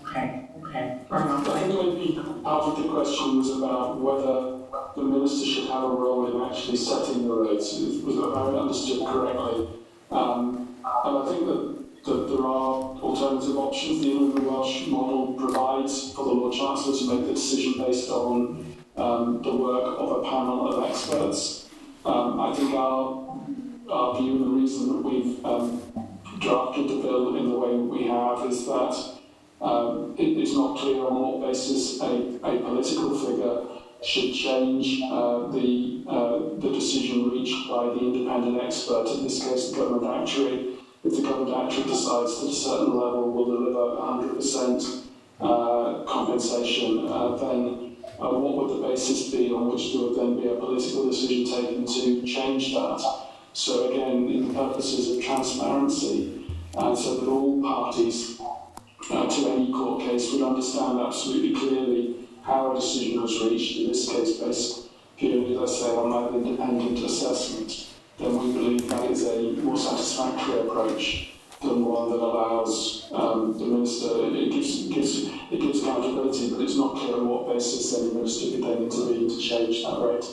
okay, okay, I think maybe part of the question was about whether the minister should have a role in actually setting the rates, was if I understood correctly. Um, and I think that, that there are alternative options. The England Welsh model provides for the Lord Chancellor to make the decision based on um, the work of a panel of experts. Um, I think our, our view and the reason that we've um, drafted the bill in the way we have is that um, it is not clear on what basis a, a political figure should change uh, the, uh, the decision reached by the independent expert, in this case the government actuary. If the government actuary decides that a certain level will deliver 100% uh, compensation, uh, then uh, what would the basis be on which there would then be a political decision taken to change that? So again, in the purposes of transparency, and so that all parties uh, to any court case would understand absolutely clearly how a decision was reached, in this case based purely, let's say, on that independent assessment, then we believe that is a more satisfactory approach than one that allows um, the minister, it gives, gives, it gives accountability, but it's not clear on what basis any minister could then intervene to change that rate.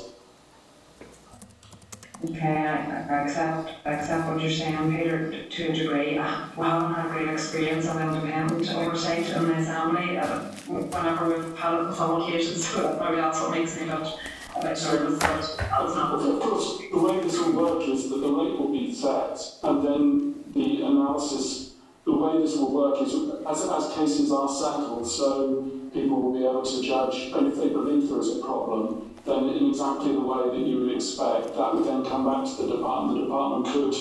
Okay, I, I accept, I accept what you're saying, Peter, to- to a degree. Uh, We haven't had great experience of independent oversight in the assembly, uh, whenever we've had it on some occasions, so maybe that's what makes me a bit, a bit nervous, but that's not. Of course, the way this will work is that the rate will be set, and then the analysis, the way this will work is as, as cases are settled, so people will be able to judge, and if they believe there is a problem, then in exactly the way that you would expect, that would then come back to the department. The department could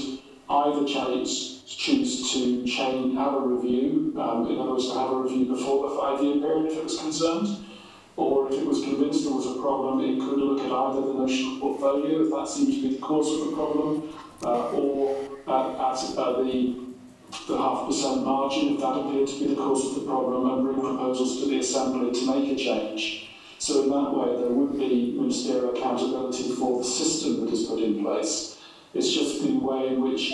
either change, choose to change, have a review, um, in other words, to have a review before the five-year period if it was concerned, or if it was convinced there was a problem, it could look at either the notional portfolio, if that seemed to be the cause of the problem, uh, or at, at uh, the, the half percent margin, if that appeared to be the cause of the problem, and bring proposals to the Assembly to make a change. So in that way, there would be ministerial accountability for the system that is put in place. It's just the way in which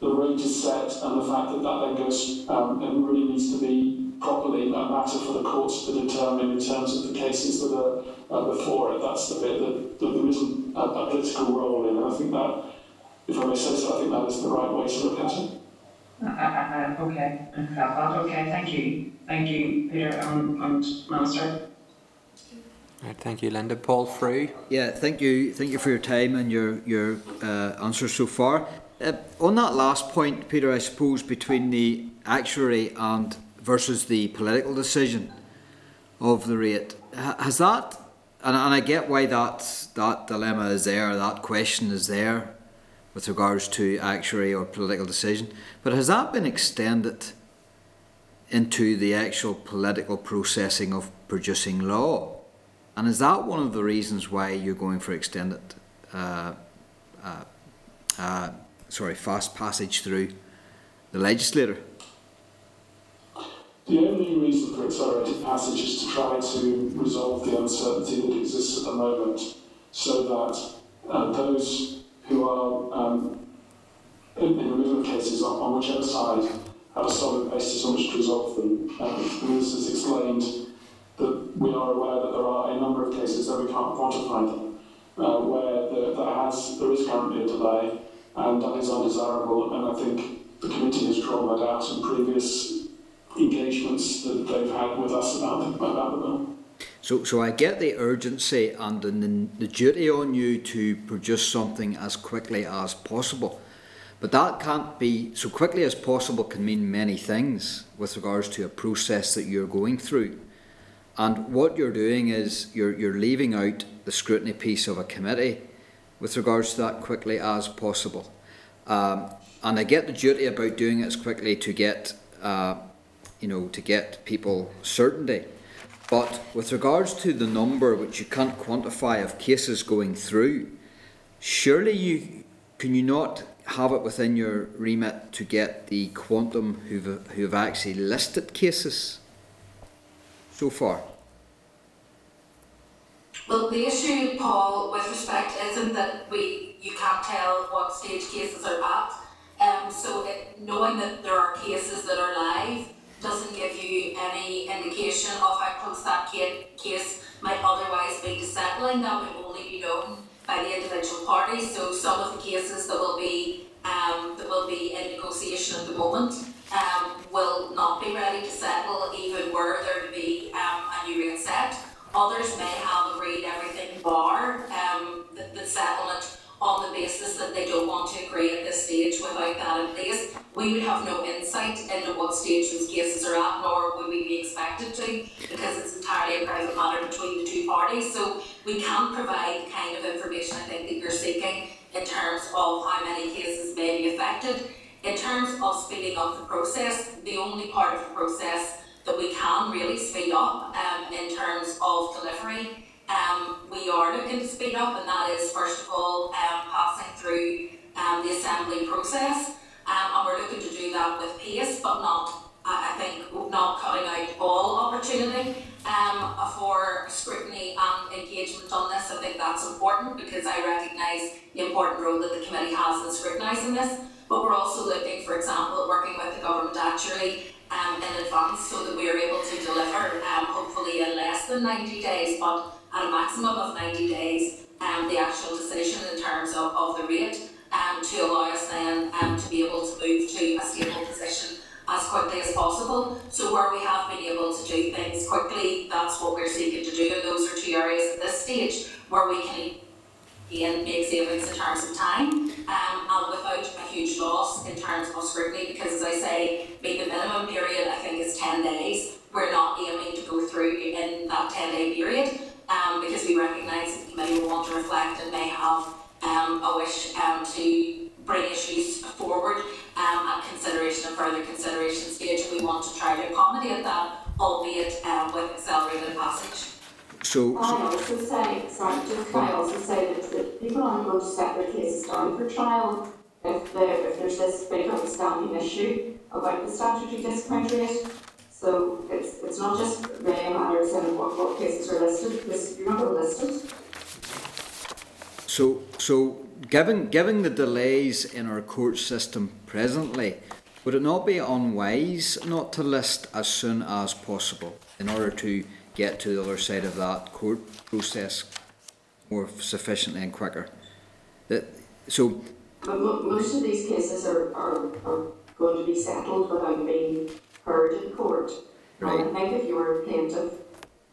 the rate is set and the fact that that then goes um, and really needs to be properly a matter for the courts to determine in terms of the cases that are uh, before it. That's the bit that, that there isn't a, a political role in. And I think that, if I may say so, I think that is the right way to look at it. I, I, I, okay, I that, okay, thank you, thank you, Peter and, and Minister. Right, thank you, Linda. Paul Frew. Yeah, thank you, thank you for your time and your your uh, answers so far. Uh, on that last point, Peter, I suppose between the actuary and versus the political decision of the rate, has that, and, and I get why that that dilemma is there, that question is there, with regards to actuary or political decision, but has that been extended into the actual political processing of producing law? And is that one of the reasons why you're going for extended uh, uh, uh, sorry, fast passage through the legislator. The only reason for accelerated passage is to try to resolve the uncertainty that exists at the moment so that uh, those who are um, in, in removal cases on, on whichever side have a solid basis on which to resolve them. Um, the Minister's explained that we are aware that there are a number of cases that we can't quantify them, uh, where there, there, has, there is currently a delay and that is undesirable and I think the committee has drawn that out in previous engagements that they've had with us about the, about the bill. So, so I get the urgency and the, the duty on you to produce something as quickly as possible. But that can't be so quickly as possible can mean many things with regards to a process that you're going through. And what you're doing is you're, you're leaving out the scrutiny piece of a committee with regards to that quickly as possible. Um, and I get the duty about doing it as quickly to get uh, you know, to get people certainty. But with regards to the number which you can't quantify of cases going through, surely you can you not have it within your remit to get the quantum who've who've actually listed cases so far? Well, the issue, Paul, with respect, isn't that we you can't tell what stage cases are at. Um, so it, knowing that there are cases that are live doesn't give you any indication of how close that case might otherwise be to settling. That would only be known by the individual parties. So some of the cases that will be um, that will be in negotiation at the moment um, will not be ready to settle, even were there to be um, a new rate set. Others may have agreed everything bar um, the, the settlement on the basis that they don't want to agree at this stage without that in place. We would have no insight into what stage those cases are at, nor would we be expected to, because it's entirely a private matter between the two parties. So we can't provide the kind of information I think that you're seeking in terms of how many cases may be affected. In terms of speeding up the process, the only part of the process that we can really speed up um, in terms of delivery um, we are looking to speed up, and that is first of all um, passing through um, the assembly process, um, and we're looking to do that with pace, but not, I think, not cutting out all opportunity um, for scrutiny and engagement on this. I think that's important because I recognise the important role that the committee has in scrutinising this. But we're also looking, for example, at working with the government actuary um, in advance so that we are able to deliver, um, hopefully in less than 90 days, but at a maximum of 90 days, um, the actual decision in terms of, of the rate um, to allow us then um, to be able to move to a stable position as quickly as possible. So where we have been able to do things quickly, that's what we're seeking to do. And those are two areas at this stage where we can again make savings in terms of time um, and without a huge loss in terms of scrutiny because as I say, the minimum period I think is 10 days. We're not aiming to go through in that 10 day period um, because we recognise that the committee will want to reflect and may have um, a wish um, to bring issues forward um, at consideration and further consideration stage. We want to try to accommodate that, albeit um, with accelerated passage. So, Can I also say, sorry, just can I also say that, that people aren't going to set their cases down for trial if, the, if there's this big outstanding issue about the statutory discount rate. So it's, it's not just matter saying what, what cases are listed, because you're not listed. So, so given given the delays in our court system presently, would it not be unwise not to list as soon as possible in order to get to the other side of that court process more sufficiently and quicker? That so. But most of these cases are, are, are going to be settled without being heard in court. Right. And I think if you were a plaintiff,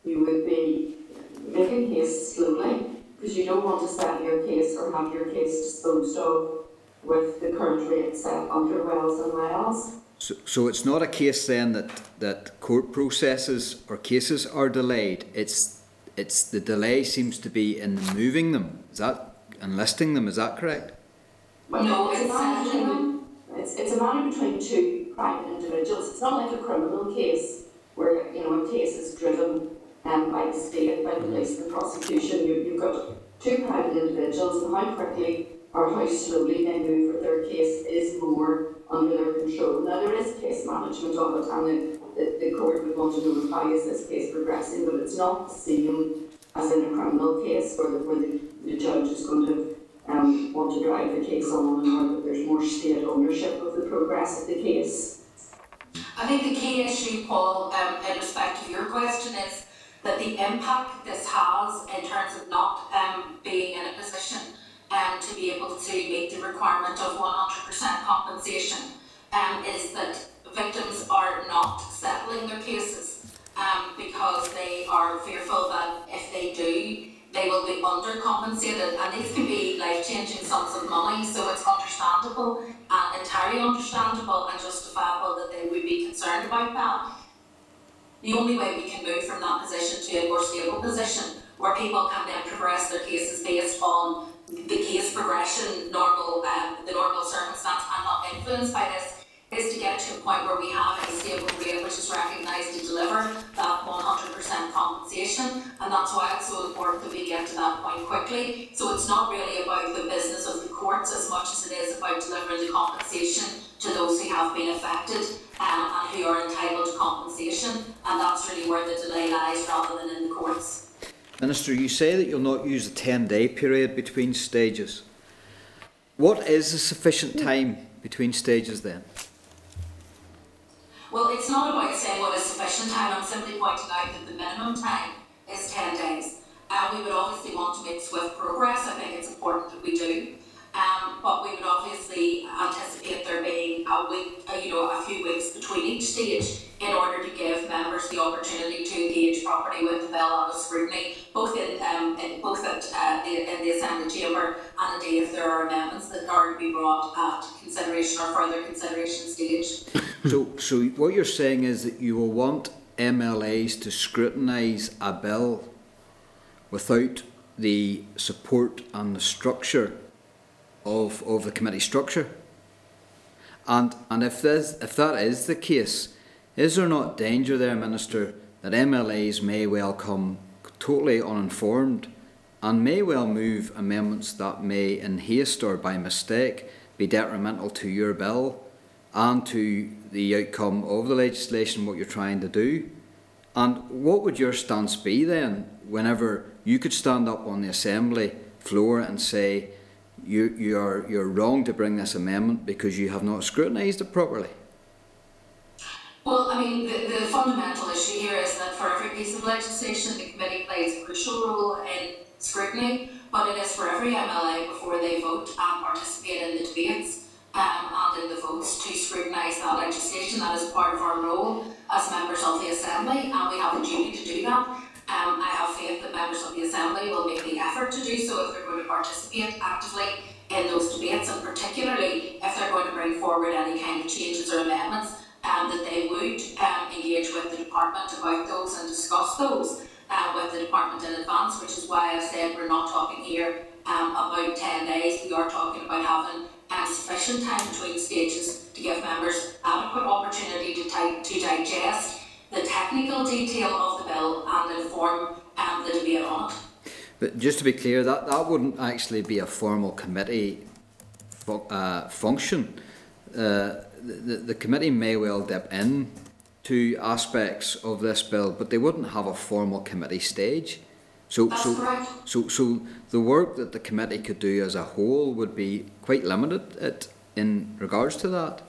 you would be making case slowly because you don't want to settle your case or have your case disposed of with the current rate set under Wells and Wells. So, so it's not a case then that, that court processes or cases are delayed. It's it's the delay seems to be in moving them. Is that enlisting them? Is that correct? Well, no, it's, a matter between, it's, it's a matter between two private individuals. It's not like a criminal case where you know a case is driven um, by the state, by the police, the prosecution. You, you've got two private individuals, and how quickly or how slowly they move with their case is more under their control. Now, there is case management of it, and the, the, the court would want to know how is this case progressing, but it's not the same as in a criminal case where the, where the, the judge is going to um, want to drive the case on and that there's more state ownership of the progress of the case. I think the key issue, Paul, um, in respect of your question is that the impact this has in terms of not um, being in a position um, to be able to meet the requirement of 100% compensation um, is that victims are not settling their cases um, because they are fearful that if they do, they will be undercompensated, and these can be life-changing sums of money. So it's understandable and entirely understandable and justifiable that they would be concerned about that. The only way we can move from that position to a more stable position where people can then progress their cases based on the case progression, normal, um, the normal circumstance, and not influenced by this, is to get to a point where we have a stable rate which is recognised to deliver that 100% compensation, and that's why it's so important that we get to that point quickly. So it's not really about the business of the courts as much as it is about delivering the compensation to those who have been affected um, and who are entitled to compensation, and that's really where the delay lies rather than in the courts. Minister, you say that you'll not use a 10 day period between stages. What is a sufficient time between stages then? Well, it's not about saying what is sufficient time, I'm simply pointing out that the minimum time is 10 days. Uh, we would obviously want to make swift progress, I think it's important that we do. Um, but we would obviously anticipate there being a week, uh, you know, a few weeks between each stage in order to give members the opportunity to engage properly with the bill and the scrutiny, both in, um, in both at uh, the, in the Assembly Chamber and indeed if there are amendments that are to be brought at consideration or further consideration stage. So, so what you're saying is that you will want MLAs to scrutinise a bill without the support and the structure of, of the committee structure? And, and if, this, if that is the case, is there not danger there, Minister, that MLAs may well come totally uninformed and may well move amendments that may, in haste or by mistake, be detrimental to your bill and to the outcome of the legislation, what you're trying to do? And what would your stance be then, whenever you could stand up on the Assembly floor and say, you, you are, you're wrong to bring this amendment because you have not scrutinised it properly? Well, I mean, the, the fundamental issue here is that for every piece of legislation, the committee plays a crucial role in scrutiny, but it is for every MLA before they vote and participate in the debates um, and in the votes to scrutinise that legislation. That is part of our role as members of the Assembly, and we have a duty to do that. Um, I have faith that members of the Assembly will make the effort to do so if they're going to participate actively in those debates, and particularly if they're going to bring forward any kind of changes or amendments um, that they would um, engage with the department about those and discuss those uh, with the department in advance, which is why I've said we're not talking here um, about 10 days, we are talking about having um, sufficient time between stages to give members adequate opportunity to, to digest the technical detail of the bill and inform um, the debate on it. But just to be clear, that, that wouldn't actually be a formal committee fu- uh, function. Uh, the, the committee may well dip in to aspects of this bill, but they wouldn't have a formal committee stage. So, That's so, correct. so, so the work that the committee could do as a whole would be quite limited at, in regards to that.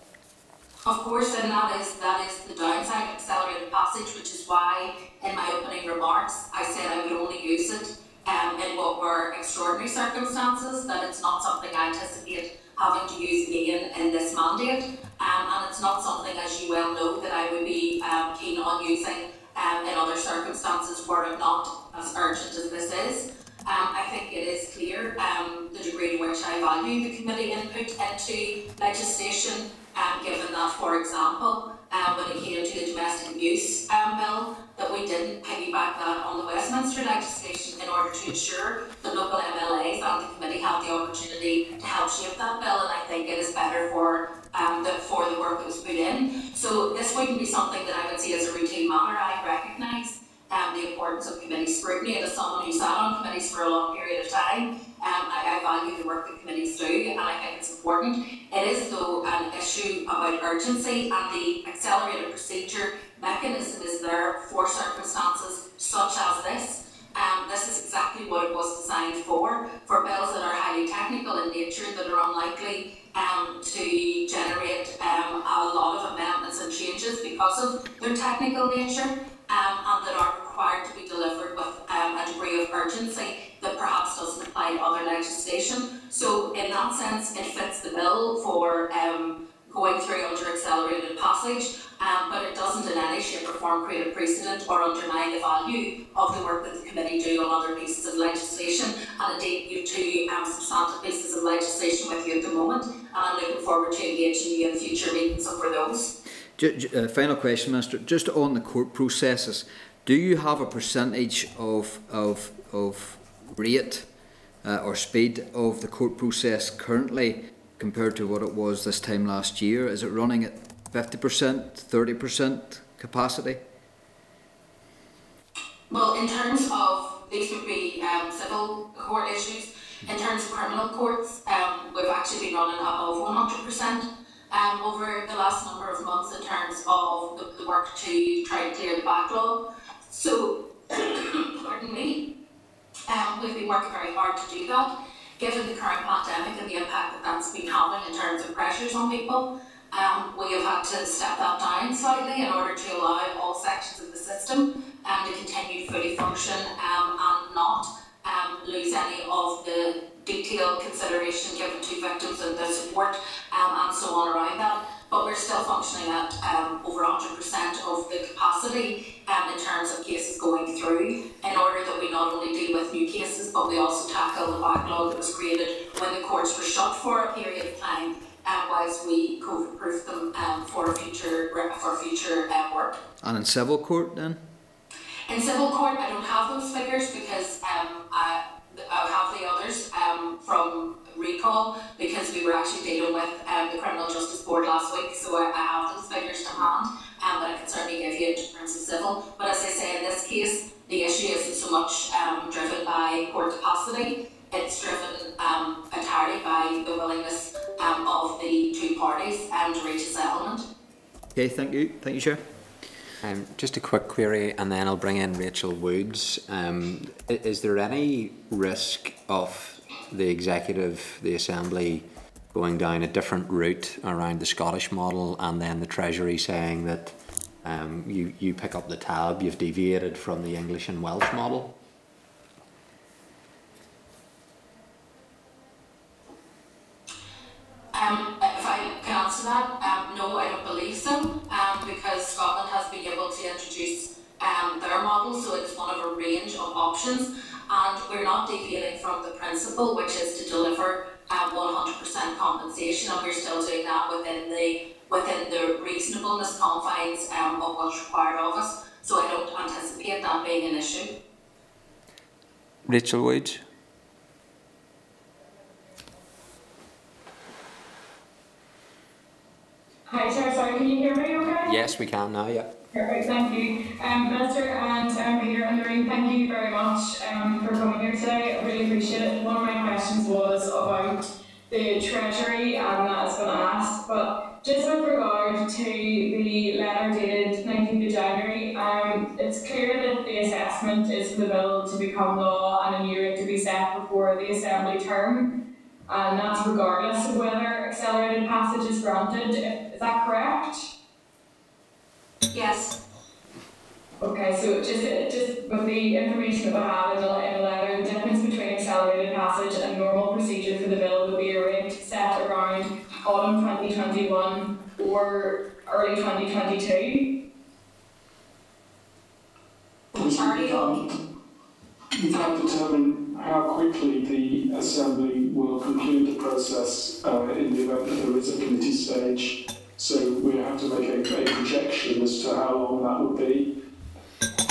Of course, and that is that is the downside of accelerated passage, which is why in my opening remarks I said I would only use it um, in what were extraordinary circumstances, that it's not something I anticipate having to use again in this mandate, um, and it's not something, as you well know, that I would be um, keen on using um, in other circumstances were it not as urgent as this is. Um, I think it is clear um, the degree to which I value the committee input into legislation, um, given that, for example, um, when it came to the domestic abuse um, bill, that we didn't piggyback that on the Westminster legislation in order to ensure that local MLAs and the committee have the opportunity to help shape that bill, and I think it is better for um, the, for the work that was put in. So this wouldn't be something that I would see as a routine matter. I recognise um, the importance of committee scrutiny. And as someone who sat on committees for a long period of time, um, I, I value the work that committees do, and I think it's important. It is, though, an issue about urgency, and the accelerated procedure mechanism is there for circumstances such as this. Um, this is exactly what it was designed for, for bills that are highly technical in nature, that are unlikely um, to generate um, a lot of amendments and changes because of their technical nature, um, and that are required to be delivered with um, a degree of urgency that perhaps doesn't apply to other legislation. So, in that sense, it fits the bill for um, going through under accelerated passage, um, but it doesn't in any shape or form create a precedent or undermine the value of the work that the committee do on other pieces of legislation. And indeed, you two um, substantive pieces of legislation with you at the moment, and I'm looking forward to engaging you in future meetings over those. Uh, final question, Minister. Just on the court processes, do you have a percentage of of of rate uh, or speed of the court process currently compared to what it was this time last year? Is it running at fifty percent, thirty percent capacity? Well, in terms of these would be um, civil court issues. In terms of criminal courts, um, we've actually been running above one hundred percent um, over the last number of months in terms of the, the work to try to clear the backlog. So, pardon me, um, we've been working very hard to do that. Given the current pandemic and the impact that that's been having in terms of pressures on people, um, we have had to step that down slightly in order to allow all sections of the system um, to continue to fully function um, and not um, lose any of the detailed consideration given to victims and the support um, and so on around that. But we're still functioning at um, over 100% of the capacity um, in terms of cases going through in order that we not only deal with new cases but we also tackle the backlog that was created when the courts were shut for a period of time um, whilst we COVID proof them um, for future for future um, work. And in civil court then? In civil court, I don't have those figures because um, I, I have the others um, from recall because we were actually dealing with um, the Criminal Justice Board last week, so I, I have those figures to hand, um, but I can certainly give you in terms of civil. But as I say, in this case, the issue isn't so much um, driven by court capacity, it's driven um, entirely by the willingness um, of the two parties um, to reach a settlement. Okay, thank you. Thank you, Chair. Um, just a quick query, and then I'll bring in Rachel Woods. Um, is there any risk of the executive, the assembly, going down a different route around the Scottish model, and then the Treasury saying that um, you you pick up the tab, you've deviated from the English and Welsh model? Um, Can answer that, um, no, I don't believe so, um, because Scotland has been able to introduce um, their model, so it's one of a range of options, and we're not deviating from the principle, which is to deliver um, 100% compensation, and we're still doing that within the within the reasonableness confines um, of what's required of us. So I don't anticipate that being an issue. Rachel Woods? Hi, Chair, sorry, can you hear me okay? Yes, we can now, yeah. Perfect, thank you. Um, Minister and um, Peter and Lorraine, thank you very much um, for coming here today. I really appreciate it. One of my questions was about the Treasury, and that's been asked, but just with regard to the letter dated 19th of January, um, it's clear that the assessment is for the bill to become law and a new rate to be set before the Assembly term, and that's regardless of whether accelerated passage is granted. Is that correct? Yes. Okay, so just, just with the information that we have in the, in the letter, the difference between accelerated passage and normal procedure for the bill would be a rate set around autumn twenty twenty-one or early twenty twenty-two. Charlie? We can't determine how quickly the Assembly will conclude the process uh, in the event that there is a committee stage. So we have to make a, a projection as to how long that would be.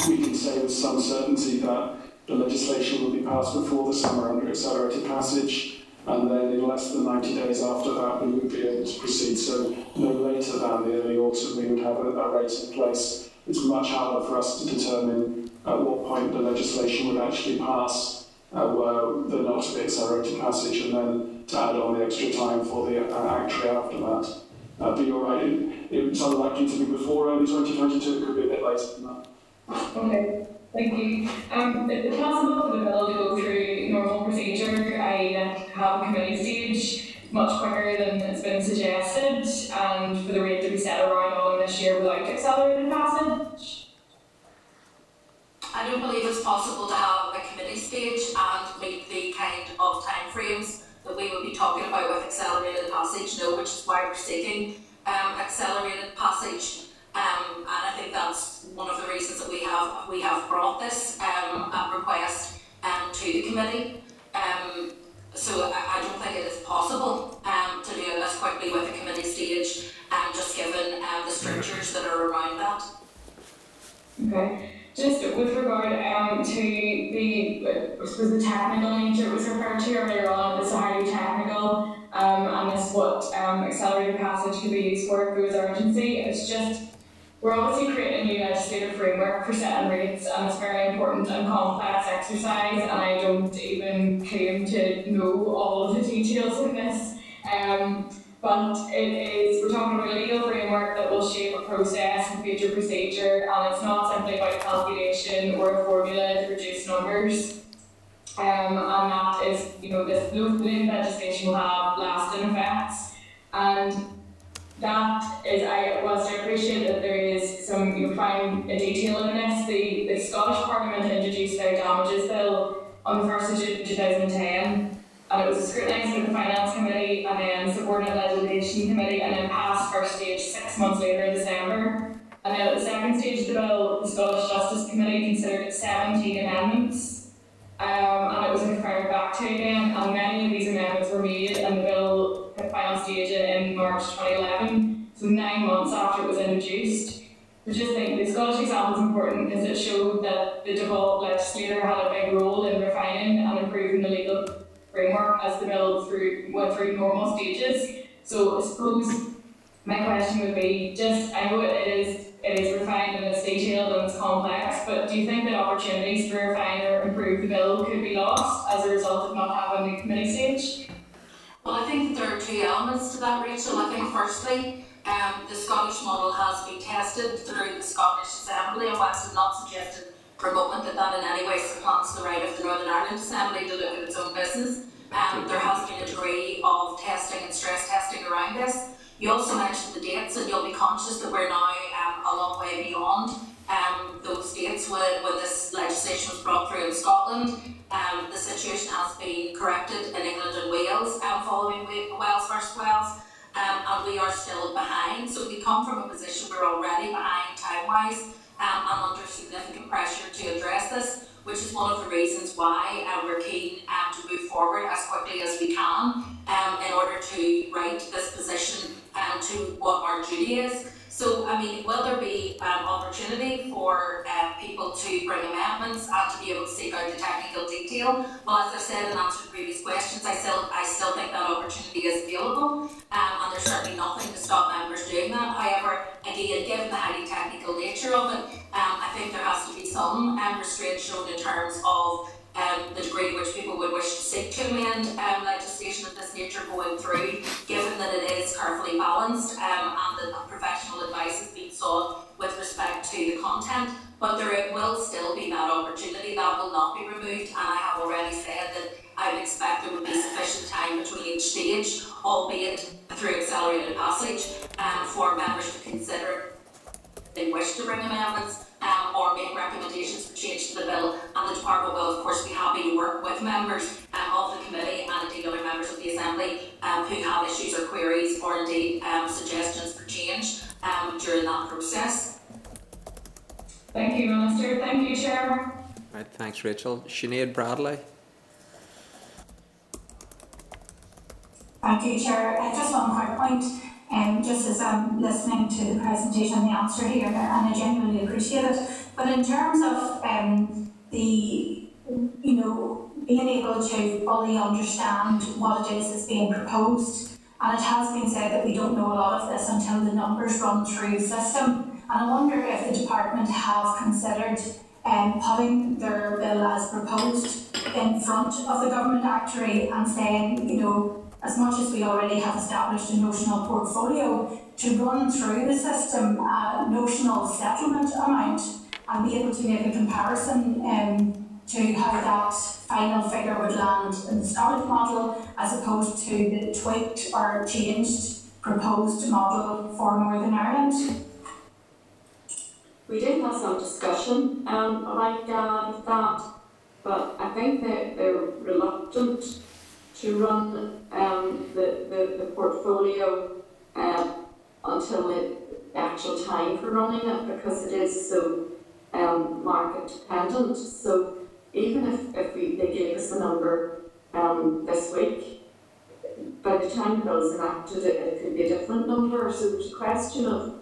We can say with some certainty that the legislation will be passed before the summer under accelerated passage, and then in less than 90 days after that we would be able to proceed. So no later than the early autumn we would have a, a rate in place. It's much harder for us to determine at what point the legislation would actually pass, uh, where there not to be accelerated passage, and then to add on the extra time for the uh, actuary after that. Uh, but you're right, it, it's unlikely to be before early 2022, it could be a bit later than that. Okay, thank you. Um, is it possible for the bill to go through normal procedure, i.e. have a committee stage much quicker than it's been suggested, and for the rate to be set around all of this year without accelerated passage? I don't believe it's possible to have a committee stage and meet the kind of timeframes that we will be talking about with accelerated passage, no, which is why we're seeking um, accelerated passage. Um, and I think that's one of the reasons that we have we have brought this um, request um, to the committee. Um, so I, I don't think it is possible um, to do this quickly with a committee stage, um, just given the strictures that are around that. Okay, just with regard um, to the, suppose the technical nature it was referred to earlier on, it's highly technical, um, and this what um, accelerated passage could be used for if there was urgency. It's just, we're obviously creating a new legislative framework for setting rates, and it's very important and complex exercise, and I don't even claim to know all of the details in this. Um, but it is, we're talking about a legal framework that will shape a process and future procedure, and it's not simply about calculation or a formula to reduce numbers. Um, and that is, you know, this Lutheran legislation will have lasting effects. And that is, I whilst I appreciate that there is some, you find a detail in this, the, the Scottish Parliament introduced their damages bill on the 1st of June 2010 um, it was scrutinized in the finance committee and then subordinate legislation committee and then passed first stage six months later in December. And then at the second stage of the bill, the Scottish Justice Committee considered 17 amendments. Um, and it was referred back to again, and many of these amendments were made and the bill hit final stage in March 2011, so nine months after it was introduced. Which is the, the Scottish example is important because it showed that the devolved legislator had a big role in refining and improving the legal framework as the bill through went through normal stages. So I suppose my question would be just I know it is it is refined and it's detailed and it's complex, but do you think that opportunities to refine or improve the bill could be lost as a result of not having the committee stage? Well, I think that there are two elements to that, Rachel. I think firstly, um, the Scottish model has been tested through the Scottish Assembly, and whilst I'm not suggesting for a moment that that in any way supplants the right of the Northern Ireland Assembly to look at its own business, um, there has been a degree of testing and stress testing around this. You also mentioned the dates, and you'll be conscious that we're now um, a long way beyond um, those dates when, when this legislation was brought through in Scotland. Um, the situation has been corrected in England and Wales um, following Wells versus Wells, um, and we are still behind. So we come from a position we're already behind time wise um, and under significant pressure to address this, which is one of the reasons why um, we're keen um, to move forward as quickly as we can um, in order to right this position um, to what our duty is. So, I mean, will there be um, opportunity for uh, people to bring amendments and to be able to seek out the technical detail? Well, as I said in answer to previous questions, I still, I still think that opportunity is available, um, and there's certainly nothing to stop members doing that. However, again, given the highly technical nature of it, um, I think there has to be some um, restraint shown in terms of um, the degree to which people would wish to seek to amend um, legislation of this nature going through, given that it is carefully balanced um, and that professional advice is being sought with respect to the content. But there will still be that opportunity that will not be removed, and I have already said that I would expect there would be sufficient time between each stage, albeit through accelerated passage, um, for members to consider they wish to bring amendments um, or make recommendations for change to the bill. Members um, of the committee and indeed other members of the assembly um, who have issues or queries or indeed um, suggestions for change um, during that process. Thank you, Minister. Thank you, Chair. Right, thanks, Rachel. Sinead Bradley. Thank you, Chair. Uh, just one quick point, um, just as I'm listening to the presentation and the answer here, and I genuinely appreciate it. But in terms of um, the, you know, being able to fully understand what it is that's being proposed, and it has been said that we don't know a lot of this until the numbers run through the system. And I wonder if the department have considered um, putting their bill as proposed in front of the government actuary and saying, you know, as much as we already have established a notional portfolio, to run through the system a notional settlement amount and be able to make a comparison um, to how that final figure would land in the Scottish model as opposed to the tweaked or changed proposed model for Northern Ireland. We did have some discussion um, about uh, that, but I think that they're reluctant to run um, the, the, the portfolio uh, until the actual time for running it because it is so um, market dependent. So even if, if we, they gave us a number um, this week, by the time the bill's enacted, it, it could be a different number. So there's a question of,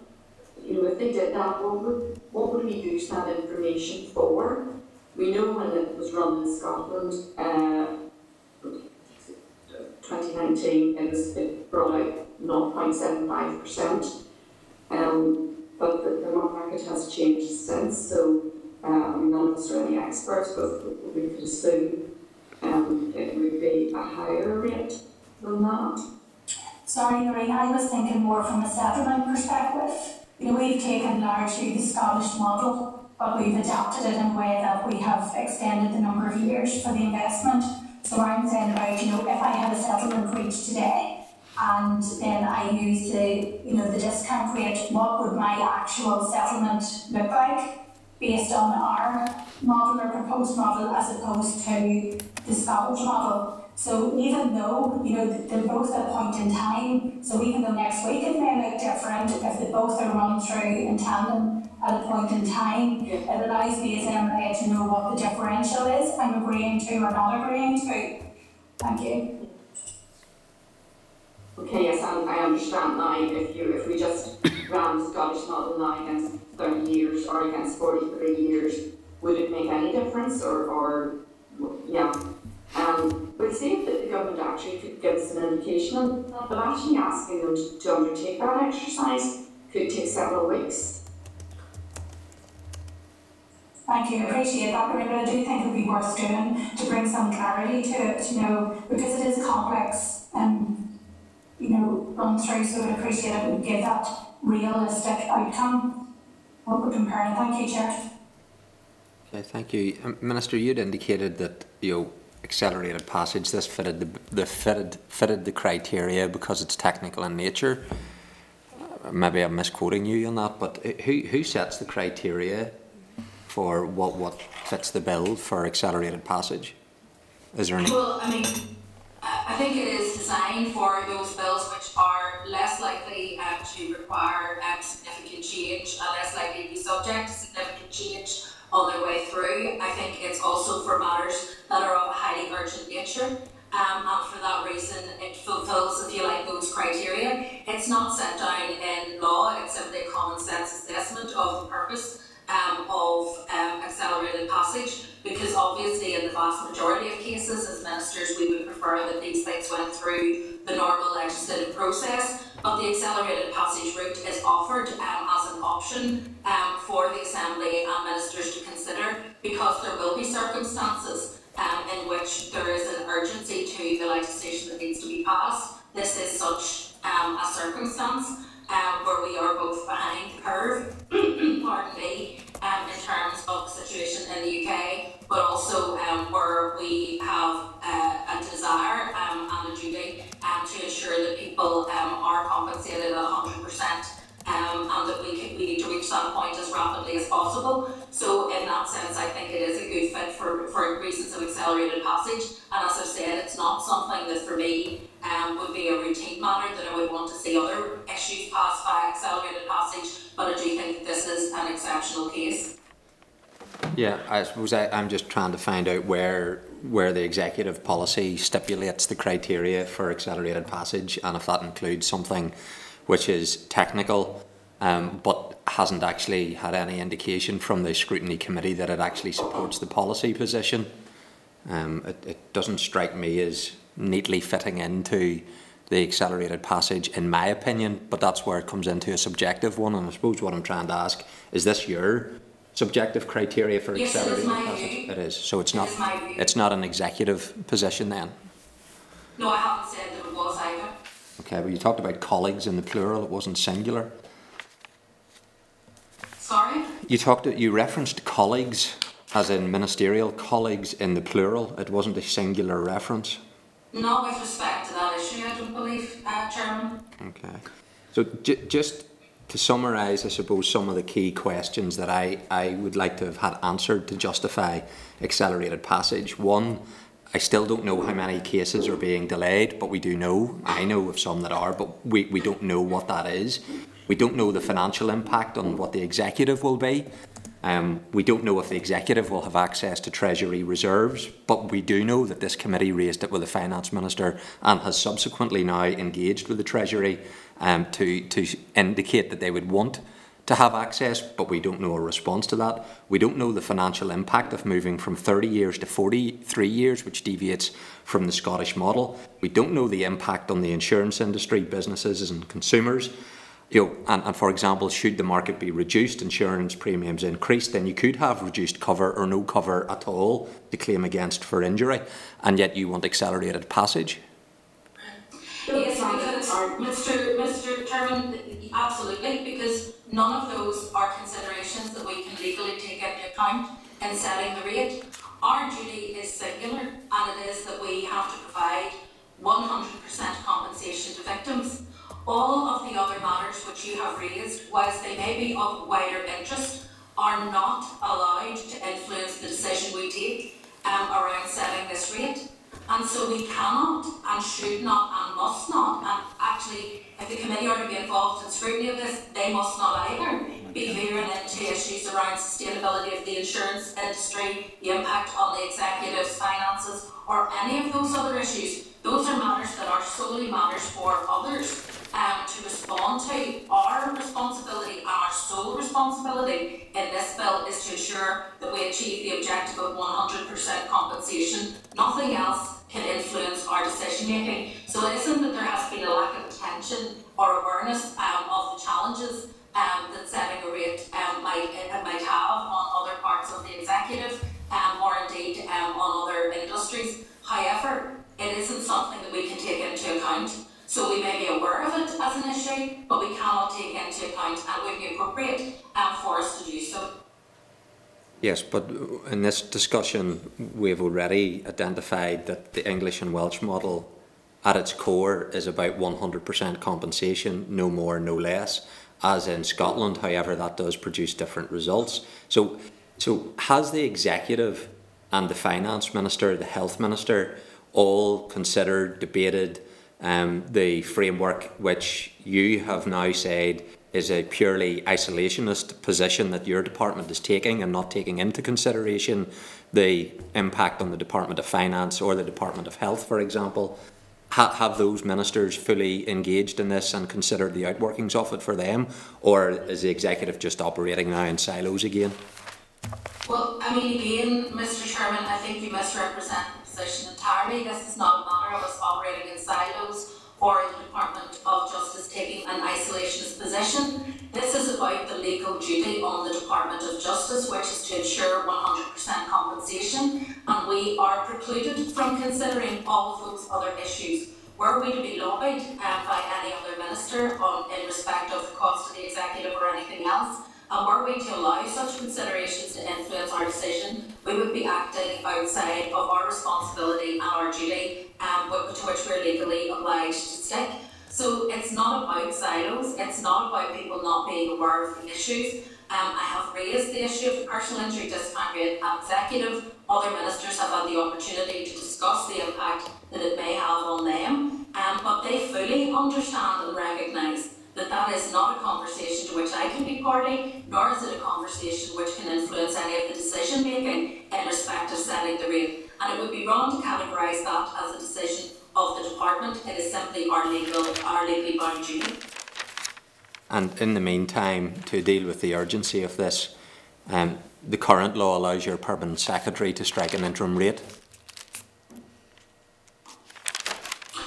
you know, if they did that, what would, what would we use that information for? We know when it was run in Scotland, uh, 2019, it was it brought out 0.75%. Um, but the, the market has changed since, so um, none of us are any experts, but we could assume um, it would be a higher rate than that. Sorry, Lorraine, I was thinking more from a settlement perspective. You know, we've taken largely the Scottish model, but we've adapted it in a way that we have extended the number of years for the investment. So I'm saying about, you know, if I had a settlement reached today and then I use the, you know, the discount rate, what would my actual settlement look like based on our model or proposed model as opposed to the Scottish model? So even though, you know, they're both at a point in time, so even though next week it may look different, if they both are run through in tandem at a point in time, it allows me as MLA to know what the differential is I'm agreeing to or not agreeing to. Thank you. Okay, yes, I, I understand now. If you, if we just ran the Scottish model now against 30 years or against 43 years, would it make any difference or, or yeah? Um, but see if the government actuary could give us an indication on that, but actually asking them to, to undertake that exercise could take several weeks. Thank you, appreciate that, but I do think it would be worth doing to bring some clarity to it, you know, because it is complex and, you know, run through, so I'd appreciate it would give that realistic outcome. What we're comparing, thank you, Chair. Okay, thank you. Um, Minister, you'd indicated that, you know, accelerated passage, this fitted the, the fitted, fitted the criteria because it's technical in nature. Uh, Maybe I'm misquoting you on that, but who, who sets the criteria for what, what fits the bill for accelerated passage? Is there any? Well, I mean, I think it is designed for those bills which are less likely um, to require um, significant change and less likely to be subject to significant change on their way through. I think it's also for matters that are of a highly urgent nature. Um, and for that reason, it fulfills, if you like, those criteria. It's not set down in law, it's simply a common sense assessment of the purpose um, of um, accelerated passage because obviously in the vast majority of cases as ministers we would prefer that these things went through the normal legislative process but the accelerated passage route is offered um, as an option um, for the Assembly and ministers to consider because there will be circumstances um, in which there is an urgency to the legislation that needs to be passed. This is such um, a circumstance um, where we are both behind the curve, pardon me, um, in terms of the situation in the UK, but also um, where we have uh, a desire um, and a duty um, to ensure that people um, are compensated at 100%. Um, and that we, can, we need to reach that point as rapidly as possible. So, in that sense, I think it is a good fit for, for reasons of accelerated passage. And as I've said, it's not something that for me um, would be a routine matter that I would want to see other issues passed by accelerated passage, but I do think this is an exceptional case. Yeah, I suppose I, I'm just trying to find out where where the executive policy stipulates the criteria for accelerated passage, and if that includes something which is technical, um, but hasn't actually had any indication from the scrutiny committee that it actually supports the policy position. Um, it, it doesn't strike me as neatly fitting into the accelerated passage, in my opinion, but that's where it comes into a subjective one. And I suppose what I'm trying to ask is this your subjective criteria for Yes, accelerated passage? It is. So it's It not. is my view. It's not an executive position then. No, I haven't said that it was either. Okay, but you talked about colleagues in the plural. It wasn't singular. Sorry? You talked. You referenced colleagues, as in ministerial colleagues in the plural. It wasn't a singular reference. Not with respect to that issue, I don't believe, uh, Chairman. Okay. So j- just to summarise, I suppose, some of the key questions that I, I would like to have had answered to justify accelerated passage. One, I still don't know how many cases are being delayed, but we do know. I know of some that are, but we, we don't know what that is. We don't know the financial impact on what the executive will be. Um, we don't know if the executive will have access to Treasury reserves, but we do know that this committee raised it with the Finance Minister and has subsequently now engaged with the Treasury um, to, to indicate that they would want to have access, but we don't know a response to that. We don't know the financial impact of moving from 30 years to 43 years, which deviates from the Scottish model. We don't know the impact on the insurance industry, businesses and consumers. You know, and, and for example, should the market be reduced, insurance premiums increased, then you could have reduced cover or no cover at all to claim against for injury, and yet you want accelerated passage. Yes, Mr. Mr. Chairman, absolutely, because none of those are considerations that we can legally take into account in setting the rate. Our duty is singular, and it is that we have to provide 100% compensation to victims. All of the other matters which you have raised, whilst they may be of wider interest, are not allowed to influence the decision we take um, around setting this rate. And so we cannot and should not and must not, and actually, if the committee are to be involved in scrutiny of this, they must not either be veering into issues around sustainability of the insurance industry, the impact on the executive's finances, or any of those other issues. Those are matters that are solely matters for others um, to respond to. Our responsibility and our sole responsibility in this bill is to ensure that we achieve the objective of 100% compensation. Nothing else can influence our decision making. So it isn't that there has been a lack of attention or awareness um, of the challenges um, that setting a rate um, might, it might have on other parts of the executive um, or indeed um, on other industries. However, it isn't something that we can take into account. So we may be aware of it as an issue, but we cannot take into account and would be appropriate um, for us to do so. Yes, but in this discussion, we've already identified that the English and Welsh model at its core is about 100% compensation, no more, no less. As in Scotland, however, that does produce different results. So, so has the executive and the finance minister, the health minister, all considered, debated um, the framework which you have now said is a purely isolationist position that your department is taking and not taking into consideration the impact on the Department of Finance or the Department of Health, for example. Ha- have those ministers fully engaged in this and considered the outworkings of it for them, or is the executive just operating now in silos again? Well, I mean, again, Mr. Chairman, I think you misrepresent position entirely. This is not a matter of us operating in silos or the Department of Justice taking an isolationist position. This is about the legal duty on the Department of Justice, which is to ensure 100% compensation, and we are precluded from considering all of those other issues. Were we to be lobbied uh, by any other minister on, in respect of the cost of the executive or anything else, and were we to allow such considerations to influence our decision, we would be acting outside of our responsibility and our duty um, to which we're legally obliged to stick. So it's not about silos, it's not about people not being aware of the issues. Um, I have raised the issue of personal injury discount rate at executive. Other ministers have had the opportunity to discuss the impact that it may have on them, um, but they fully understand and recognise that that is not a conversation to which I can be party, nor is it a conversation which can influence any of the decision making in respect of setting the rate. And it would be wrong to categorise that as a decision of the department. It is simply our legal, our legally bound duty. And in the meantime, to deal with the urgency of this, um, the current law allows your permanent secretary to strike an interim rate.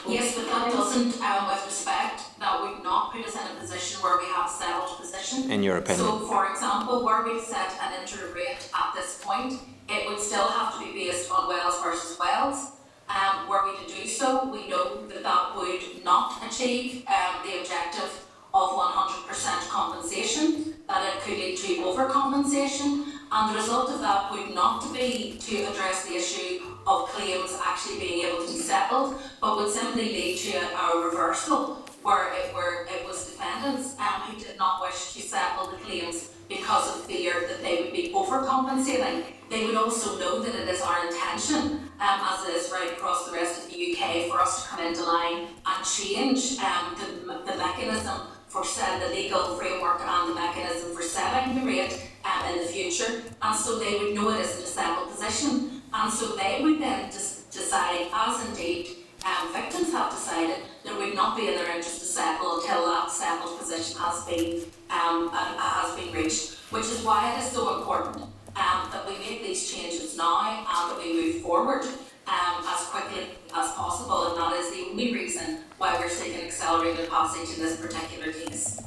Yes, but that doesn't, um, with respect, that uh, would not put us in a position where we have settled position. In your opinion? So, for example, were we set an interim rate at this point, it would still have to be based on Wells versus Wells. Um, were we to do so, we know that that would not achieve um, the objective of 100% compensation, that it could lead to overcompensation, and the result of that would not be to address the issue of claims actually being able to be settled, but would simply lead to a, a reversal where it were it was defendants um, who did not wish to settle the claims because of fear that they would be overcompensating. They would also know that it is our intention, um, as it is right across the rest of the UK, for us to come into line and change um, the, the mechanism for set the legal framework and the mechanism for setting the rate um, in the future. And so they would know it isn't a settled position. And so they would then just decide, as indeed um, victims have decided, that it would not be in their interest to settle until that settled position has been um, uh, has been reached. Which is why it is so important um, that we make these changes now and that we move forward um, as quickly as possible. And that is the only reason why we're seeking accelerated passage in this particular case.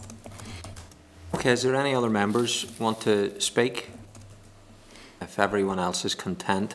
Okay, is there any other members want to speak? If everyone else is content,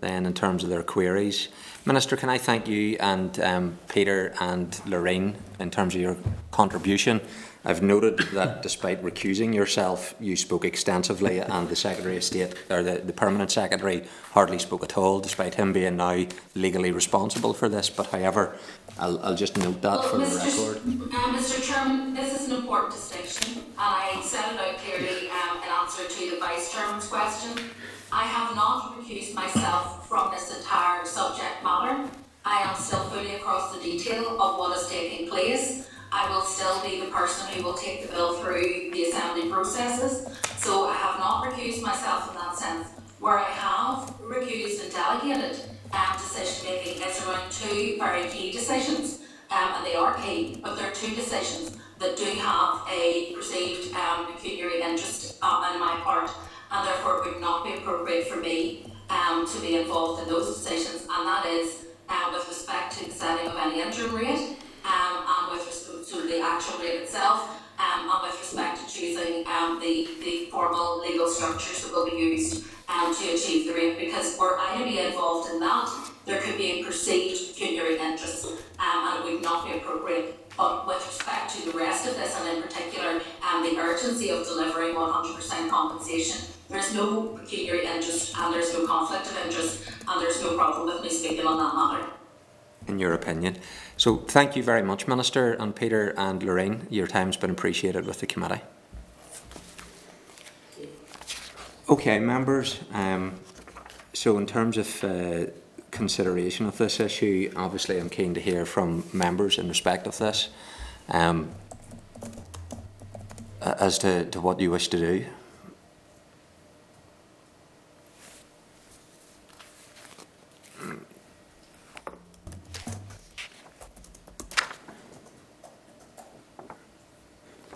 then in terms of their queries. Minister, can I thank you and um, Peter and Lorraine in terms of your contribution? I've noted that despite recusing yourself, you spoke extensively, and the Secretary of State, or the, the Permanent Secretary, hardly spoke at all, despite him being now legally responsible for this. But however, I'll, I'll just note that for the record. Uh, Mr. Chairman, this is an important distinction, and I set it out clearly um, in answer to the Vice Chairman's question. I have not recused myself from this entire subject matter. I am still fully across the detail of what is taking place. I will still be the person who will take the bill through the assembly processes. So I have not recused myself in that sense. Where I have recused and delegated um, decision making is around two very key decisions, um, and they are key, but there are two decisions that do have a perceived um, pecuniary interest uh, on my part, and therefore it would not be appropriate for me um, to be involved in those decisions, and that is uh, with respect to the setting of any interim rate um, and with respect to the actual rate itself, um, and with respect to choosing um, the, the formal legal structures that will be used um, to achieve the rate. Because were I to be involved in that, there could be a perceived pecuniary interest, um, and it would not be appropriate. But with respect to the rest of this, and in particular, um, the urgency of delivering 100% compensation, there's no pecuniary interest, and there's no conflict of interest, and there's no problem with me speaking on that matter. in your opinion. So thank you very much, Minister, and Peter and Lorraine. Your time's been appreciated with the committee. Okay, members. Um, so in terms of uh, consideration of this issue, obviously I'm keen to hear from members in respect of this um, as to, to what you wish to do.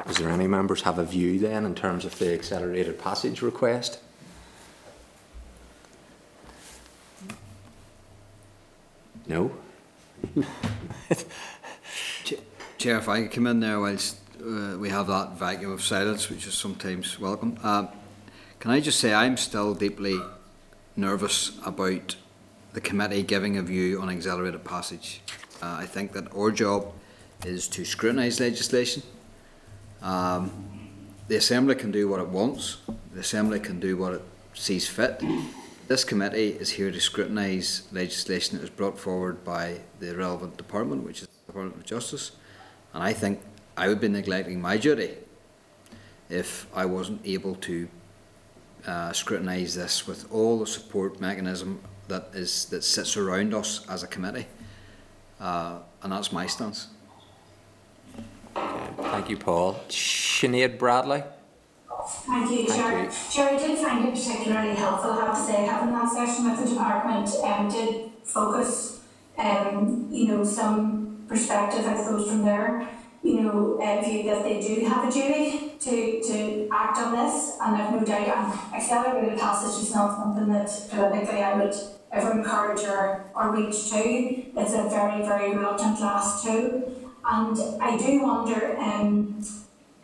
Is there any members have a view then in terms of the accelerated passage request? No? Chair, if I could come in there whilst uh, we have that vacuum of silence, which is sometimes welcome. Um, can I just say I'm still deeply nervous about the committee giving a view on accelerated passage. Uh, I think that our job is to scrutinise legislation. Um, the Assembly can do what it wants. The Assembly can do what it sees fit. This committee is here to scrutinise legislation that is brought forward by the relevant department, which is the Department of Justice. And I think I would be neglecting my duty if I wasn't able to uh, scrutinise this with all the support mechanism that is that sits around us as a committee. Uh, and that's my stance. Thank you, Paul. Sinead Bradley? Thank you, Chair. Chair, I did find it particularly helpful, I have to say, having that session with the department um, did focus, um, you know, some perspective, I suppose, from their, you know, uh, view that they do have a duty to, to act on this, and I've no doubt, and accelerated passage is not something that politically I would ever encourage or, or reach to. It's a very, very reluctant last two. And I do wonder, um,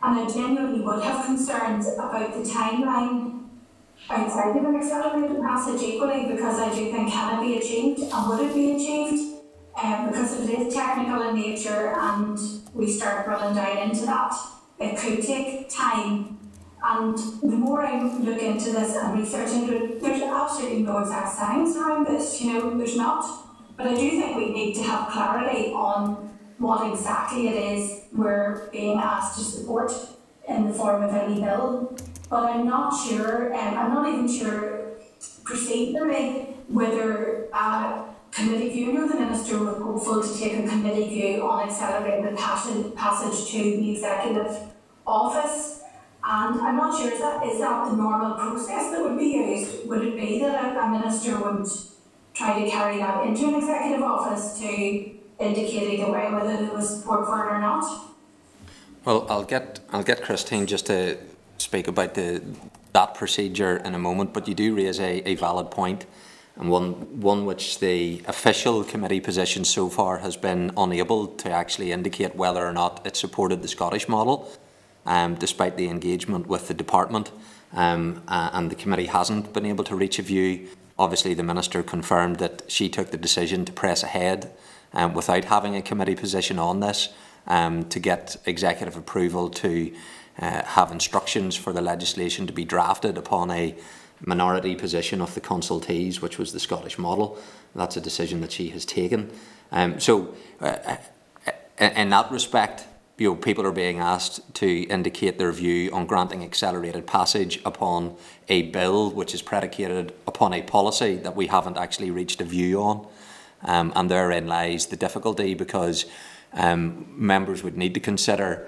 and I genuinely would have concerns about the timeline outside of an accelerated passage equally, because I do think can it be achieved and would it be achieved? Um, because if it is technical in nature and we start running down into that, it could take time. And the more I look into this and research into it, there's absolutely no exact science around this, you know, there's not. But I do think we need to have clarity on what exactly it is we're being asked to support in the form of any bill. But I'm not sure, um, I'm not even sure procedurally whether uh, committee view, know, the minister was hopeful to take a committee view on accelerated passage, passage to the executive office. And I'm not sure, is that, is that the normal process that would be used? Would it be that a, a minister would try to carry that into an executive office to indicate either way whether there was support for it or not? Well, I'll get I'll get Christine just to speak about the that procedure in a moment, but you do raise a, a valid point and one one which the official committee position so far has been unable to actually indicate whether or not it supported the Scottish model, um, despite the engagement with the department, um, and the committee hasn't been able to reach a view. Obviously, the minister confirmed that she took the decision to press ahead um, without having a committee position on this um, to get executive approval to uh, have instructions for the legislation to be drafted upon a minority position of the consultees, which was the Scottish model. That's a decision that she has taken. Um, so, uh, in that respect, you know, people are being asked to indicate their view on granting accelerated passage upon a bill which is predicated upon a policy that we haven't actually reached a view on. Um, and therein lies the difficulty because um, members would need to consider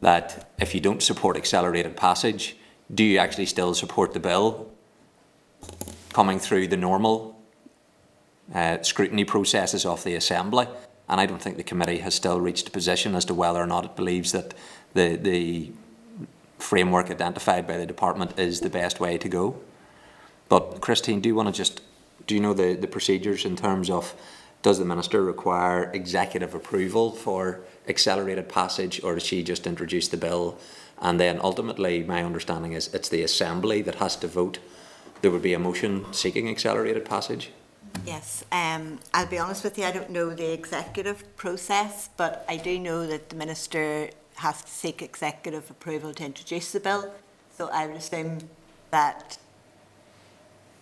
that if you don't support accelerated passage, do you actually still support the bill coming through the normal uh, scrutiny processes of the Assembly. And I don't think the committee has still reached a position as to whether or not it believes that the, the framework identified by the department is the best way to go. But Christine, do you want to just, do you know the, the procedures in terms of does the minister require executive approval for accelerated passage or does she just introduce the bill and then ultimately my understanding is it's the assembly that has to vote there would be a motion seeking accelerated passage? Yes, um, I'll be honest with you, I don't know the executive process, but I do know that the Minister has to seek executive approval to introduce the bill. So I would assume that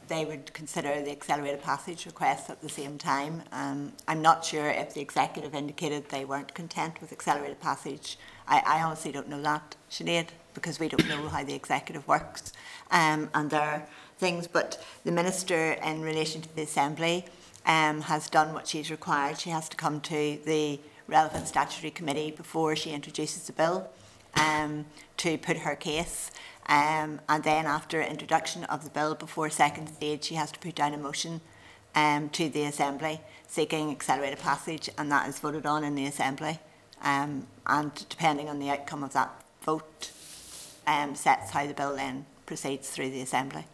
they would consider the accelerated passage request at the same time. Um, I'm not sure if the executive indicated they weren't content with accelerated passage. I, I honestly don't know that, Sinead, because we don't know how the executive works. Um, and there things, but the Minister, in relation to the Assembly, um, has done what she's required. She has to come to the relevant statutory committee before she introduces the bill um, to put her case. Um, and then after introduction of the bill before second stage, she has to put down a motion um, to the Assembly seeking accelerated passage, and that is voted on in the Assembly. Um, and depending on the outcome of that vote, um, sets how the bill then proceeds through the Assembly.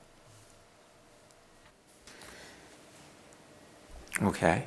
Okay.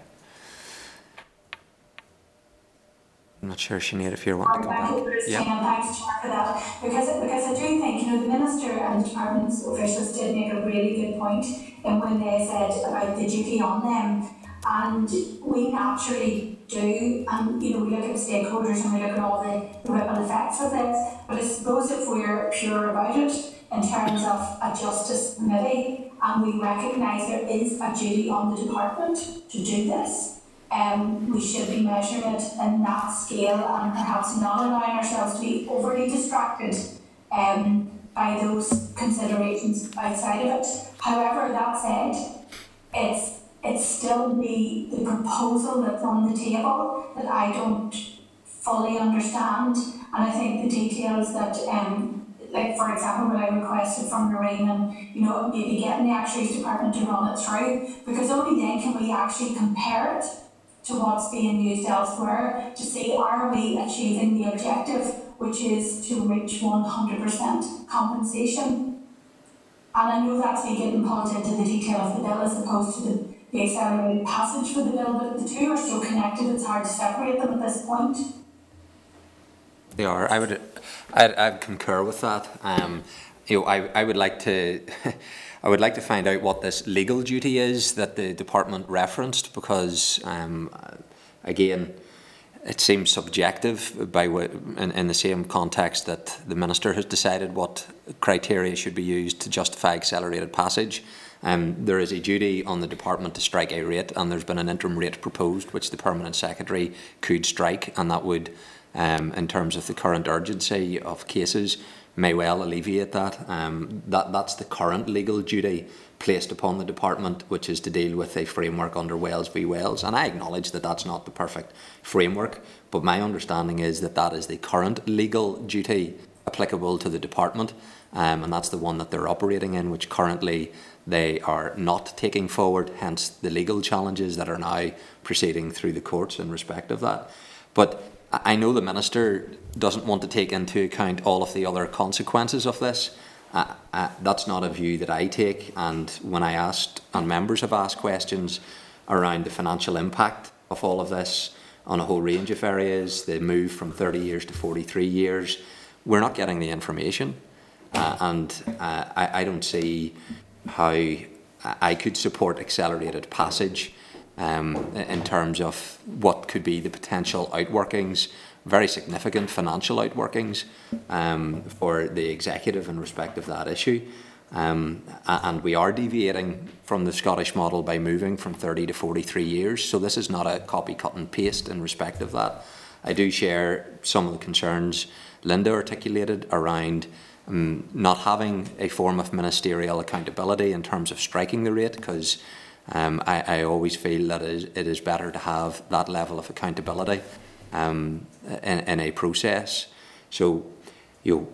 I'm not sure, Sinead, if you want to come back. Thank you, Christine, Yeah. thanks, Chair, for that. Because, because I do think, you know, the Minister and the Department's officials did make a really good point in when they said about the duty on them. And we naturally do, and, you know, we look at the stakeholders and we look at all the, the ripple effects of this. But I suppose if we're pure about it, in terms of a justice committee, and we recognise there is a duty on the department to do this, um, we should be measuring it in that scale and perhaps not allowing ourselves to be overly distracted um, by those considerations outside of it. However, that said, it's it's still the, the proposal that's on the table that I don't fully understand, and I think the details that um, like for example, what I requested from Lorraine and you know maybe getting the actuaries department to run it through because only then can we actually compare it to what's being used elsewhere to see are we achieving the objective which is to reach 100% compensation. And I know that's me getting pulled into the detail of the bill as opposed to the, the accelerated passage for the bill, but the two are so connected it's hard to separate them at this point. They are. I would, I, I concur with that. Um, you know, I, I would like to, I would like to find out what this legal duty is that the department referenced because, um, again, it seems subjective by in, in the same context that the minister has decided what criteria should be used to justify accelerated passage. Um, there is a duty on the department to strike a rate, and there's been an interim rate proposed, which the permanent secretary could strike, and that would, um, in terms of the current urgency of cases, may well alleviate that. Um, that that's the current legal duty placed upon the department, which is to deal with a framework under Wells v Wells. And I acknowledge that that's not the perfect framework, but my understanding is that that is the current legal duty applicable to the department, um, and that's the one that they're operating in, which currently they are not taking forward. Hence the legal challenges that are now proceeding through the courts in respect of that. But I know the minister doesn't want to take into account all of the other consequences of this. Uh, uh, that's not a view that I take. And when I asked, and members have asked questions around the financial impact of all of this on a whole range of areas, the move from 30 years to 43 years, we're not getting the information. Uh, and uh, I, I don't see how I could support accelerated passage um, in terms of what could be the potential outworkings, very significant financial outworkings um, for the executive in respect of that issue. Um, and we are deviating from the Scottish model by moving from 30 to 43 years. So this is not a copy, cut and paste in respect of that. I do share some of the concerns Linda articulated around um, not having a form of ministerial accountability in terms of striking the rate, because um, I, I always feel that it is, it is better to have that level of accountability um, in, in a process. So, you know,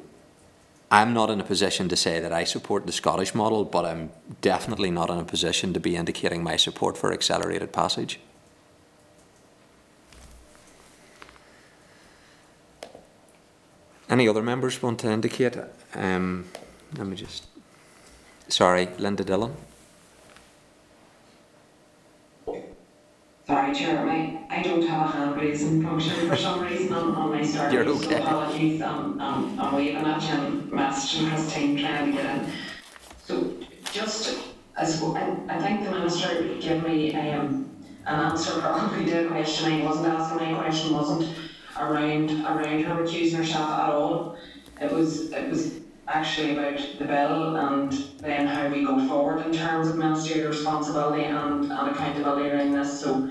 I'm not in a position to say that I support the Scottish model, but I'm definitely not in a position to be indicating my support for accelerated passage. Any other members want to indicate? Um, let me just. Sorry, Linda Dillon. Sorry, Chair, my, I don't have a hand raising function for some reason on, on my Starleaf. You're So okay. apologies, um, um, I'm waving at you and messaging Christine trying to get in. So just, I suppose, I, I think the minister gave me, um, an answer probably to a question I wasn't asking, my question wasn't around, around her recusing herself at all. It was, it was actually about the bill and then how we go forward in terms of ministerial responsibility and, and accountability around this, so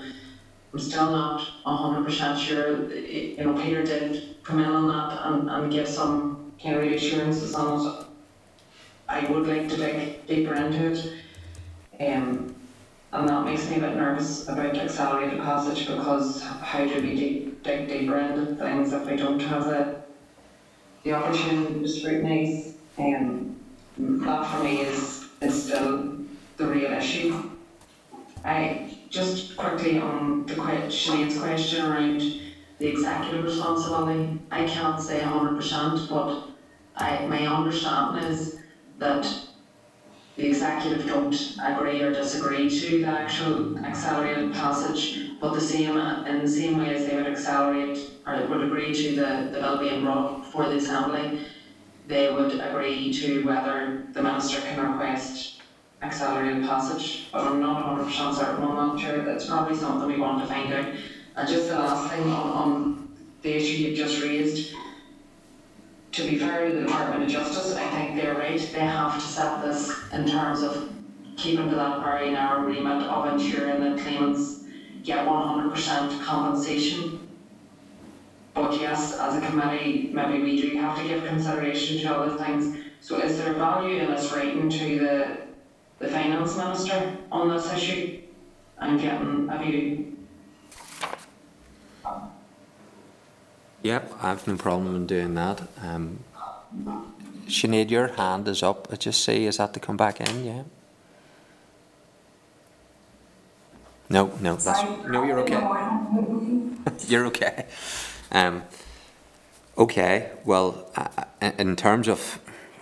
I'm still not hundred percent sure, you know, Peter did come in on that and, and give some kind of reassurances on it. I would like to dig deeper into it, um, and that makes me a bit nervous about the accelerated passage because how do we deep, dig deeper into things if we don't have the the opportunity to scrutinise, um, that for me is, is still the real issue. I, just quickly on the que- question around the executive responsibility, I can't say hundred percent, but I, my understanding is that the executive don't agree or disagree to the actual accelerated passage, but the same, in the same way as they would accelerate, or would agree to the, the bill being brought before the Assembly, they would agree to whether the minister can request accelerated passage, but I'm not hundred percent certain on that, Chair, that's probably something we want to find out. And just the last thing on, on the issue you've just raised, to be fair to the Department of Justice, I think they're right, they have to set this in terms of keeping to that very narrow remit of ensuring that claimants get one hundred percent compensation. But yes, as a committee, maybe we do have to give consideration to other things. So is there value in us writing to the, the finance minister on this issue and getting a view? Yep, I have no problem in doing that. Um, Sinead, your hand is up. I just see, is that to come back in? Yeah. No, no, that's, no, you're okay. You're okay. Um, okay, well, uh, uh, in terms of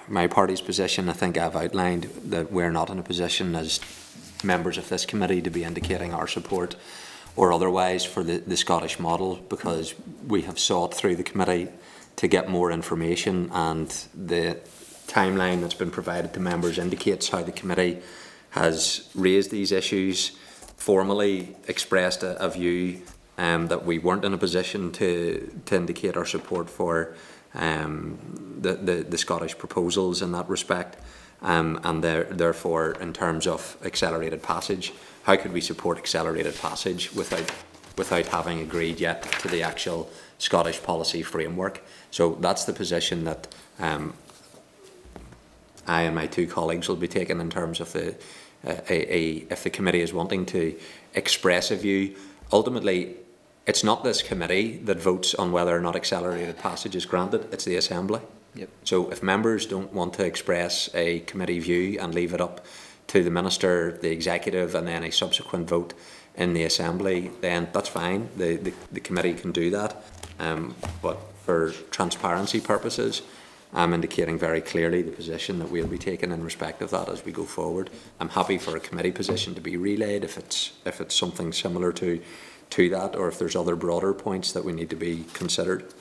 my party's position, I think I've outlined that we're not in a position as members of this committee to be indicating our support or otherwise for the, the Scottish model because we have sought through the committee to get more information and the timeline that's been provided to members indicates how the committee has raised these issues, formally expressed a, a view um, that we weren't in a position to, to indicate our support for um, the, the, the Scottish proposals in that respect. Um, and there, therefore, in terms of accelerated passage, how could we support accelerated passage without, without having agreed yet to the actual Scottish policy framework? So that's the position that um, I and my two colleagues will be taking in terms of the uh, a, a, if the committee is wanting to express a view. Ultimately, it's not this committee that votes on whether or not accelerated passage is granted, it's the Assembly. Yep. So if members don't want to express a committee view and leave it up to the Minister, the Executive and then a subsequent vote in the Assembly, then that's fine. The, the, the committee can do that. Um, but for transparency purposes, I'm indicating very clearly the position that we'll be taking in respect of that as we go forward. I'm happy for a committee position to be relayed if it's if it's something similar to to that, or if there's other broader points that we need to be considered.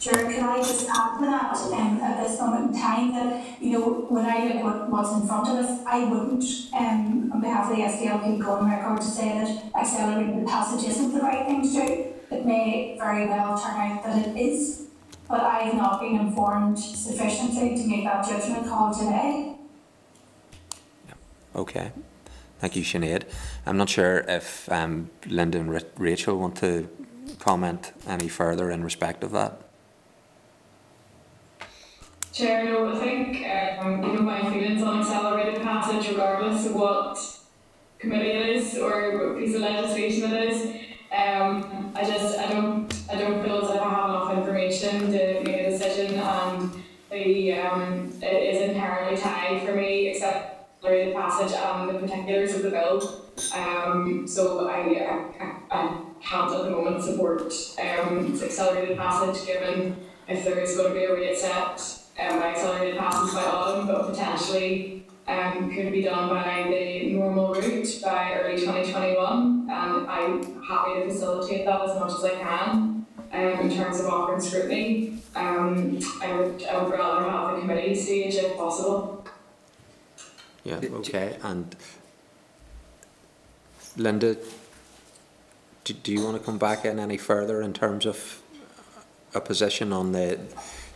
Sure, can I just add to that, um, at this moment in time, that, you know, when I look at what, what's in front of us, I wouldn't, um, on behalf of the SDLP, go on record to say that accelerating the passage isn't the right thing to do. It may very well turn out that it is, but I have not been informed sufficiently to make that judgment call today. Okay. Thank you, Sinead. I'm not sure if um, Linda and Ra- Rachel want to comment any further in respect of that. Chair, no, I think, um, you know, my feelings on accelerated passage, regardless of what committee it is or what piece of legislation it is. Um, I just, I don't, I don't feel as if I have enough information to make a decision and the, um, it is inherently tied for me, except passage and the particulars of the bill. Um, so I, I, I, I can't at the moment support, um, accelerated passage given if there is going to be a rate set um, by accelerated passage by autumn, but potentially um, could be done by the normal route by early 2021. And I'm happy to facilitate that as much as I can um, in terms of offering scrutiny. Um, I would I would rather have the committee stage if possible. Yeah, okay. And Linda, do, do you want to come back in any further in terms of a position on the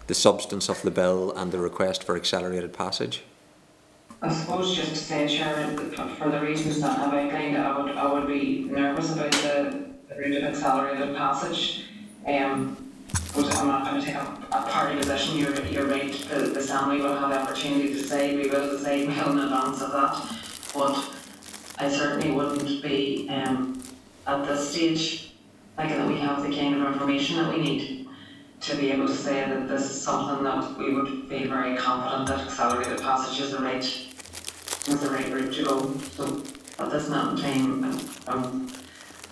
the substance of the bill and the request for accelerated passage? I suppose just to say, Chair, for the reasons that I've outlined, I would, I would be nervous about the, the route of accelerated passage. Um, but I'm not going to take a, a party position, you're, you're right, the, the Assembly will have the opportunity to say, we will say well in advance of that. But I certainly wouldn't be, um, at this stage, thinking that we have the kind of information that we need to be able to say that this is something that we would be very confident that accelerated passage is the right, is the right route to go. So at this moment in time, I'm,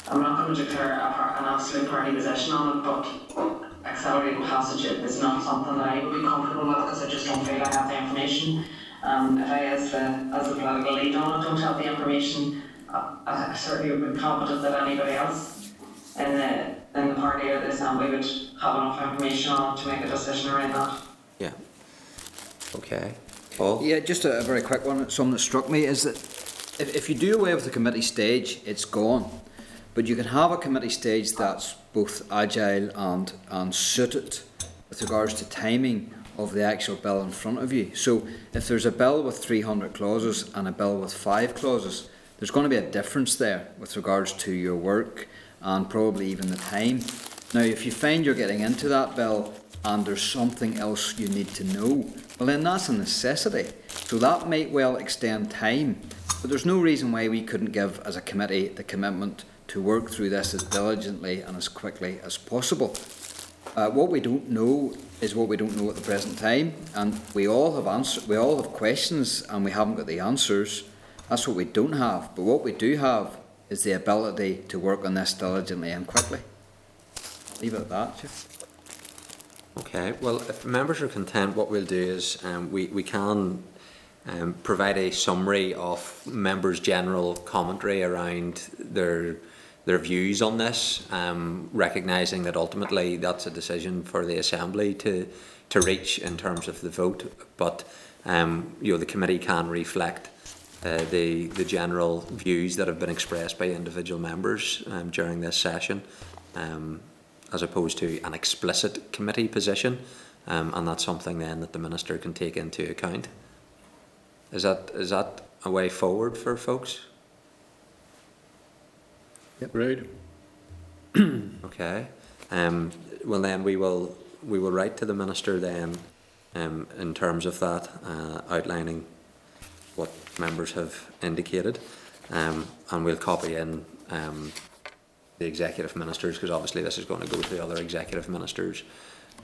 I'm not going to declare a, an absolute party position on it, but accelerated passage is not something that I would be comfortable with because I just don't feel I have the information. Um, if I, as the, as the political lead on it, don't have the information, I, I certainly would be confident that anybody else in the in the party or the assembly would have enough information on it to make a decision around that. Yeah. Okay. Paul? Yeah, just a, a very quick one. Something that struck me is that if, if you do away with the committee stage, it's gone. But you can have a committee stage that's both agile and, and suited with regards to timing of the actual bill in front of you. So if there's a bill with 300 clauses and a bill with five clauses, there's going to be a difference there with regards to your work and probably even the time. Now, if you find you're getting into that bill and there's something else you need to know, well, then that's a necessity. So that might well extend time. But there's no reason why we couldn't give, as a committee, the commitment to work through this as diligently and as quickly as possible. Uh, what we don't know is what we don't know at the present time, and we all have answer, we all have questions, and we haven't got the answers. That's what we don't have. But what we do have is the ability to work on this diligently and quickly. Leave it at that, Chief. Okay, well, if members are content, what we'll do is um, we, we can um, provide a summary of members' general commentary around their their views on this, um, recognising that ultimately that's a decision for the Assembly to, to reach in terms of the vote. But um, you know, the committee can reflect uh, the, the general views that have been expressed by individual members um, during this session, um, as opposed to an explicit committee position. Um, and that's something then that the Minister can take into account. Is that, is that a way forward for folks? Right. Okay. Um, well, then we will we will write to the minister then, um, in terms of that, uh, outlining what members have indicated, um, and we'll copy in um, the executive ministers because obviously this is going to go to the other executive ministers,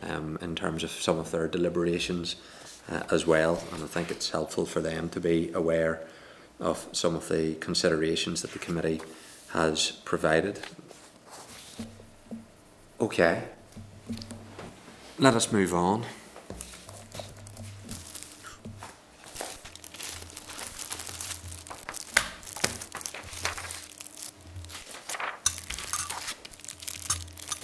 um, in terms of some of their deliberations uh, as well, and I think it's helpful for them to be aware of some of the considerations that the committee has provided. Okay. Let us move on.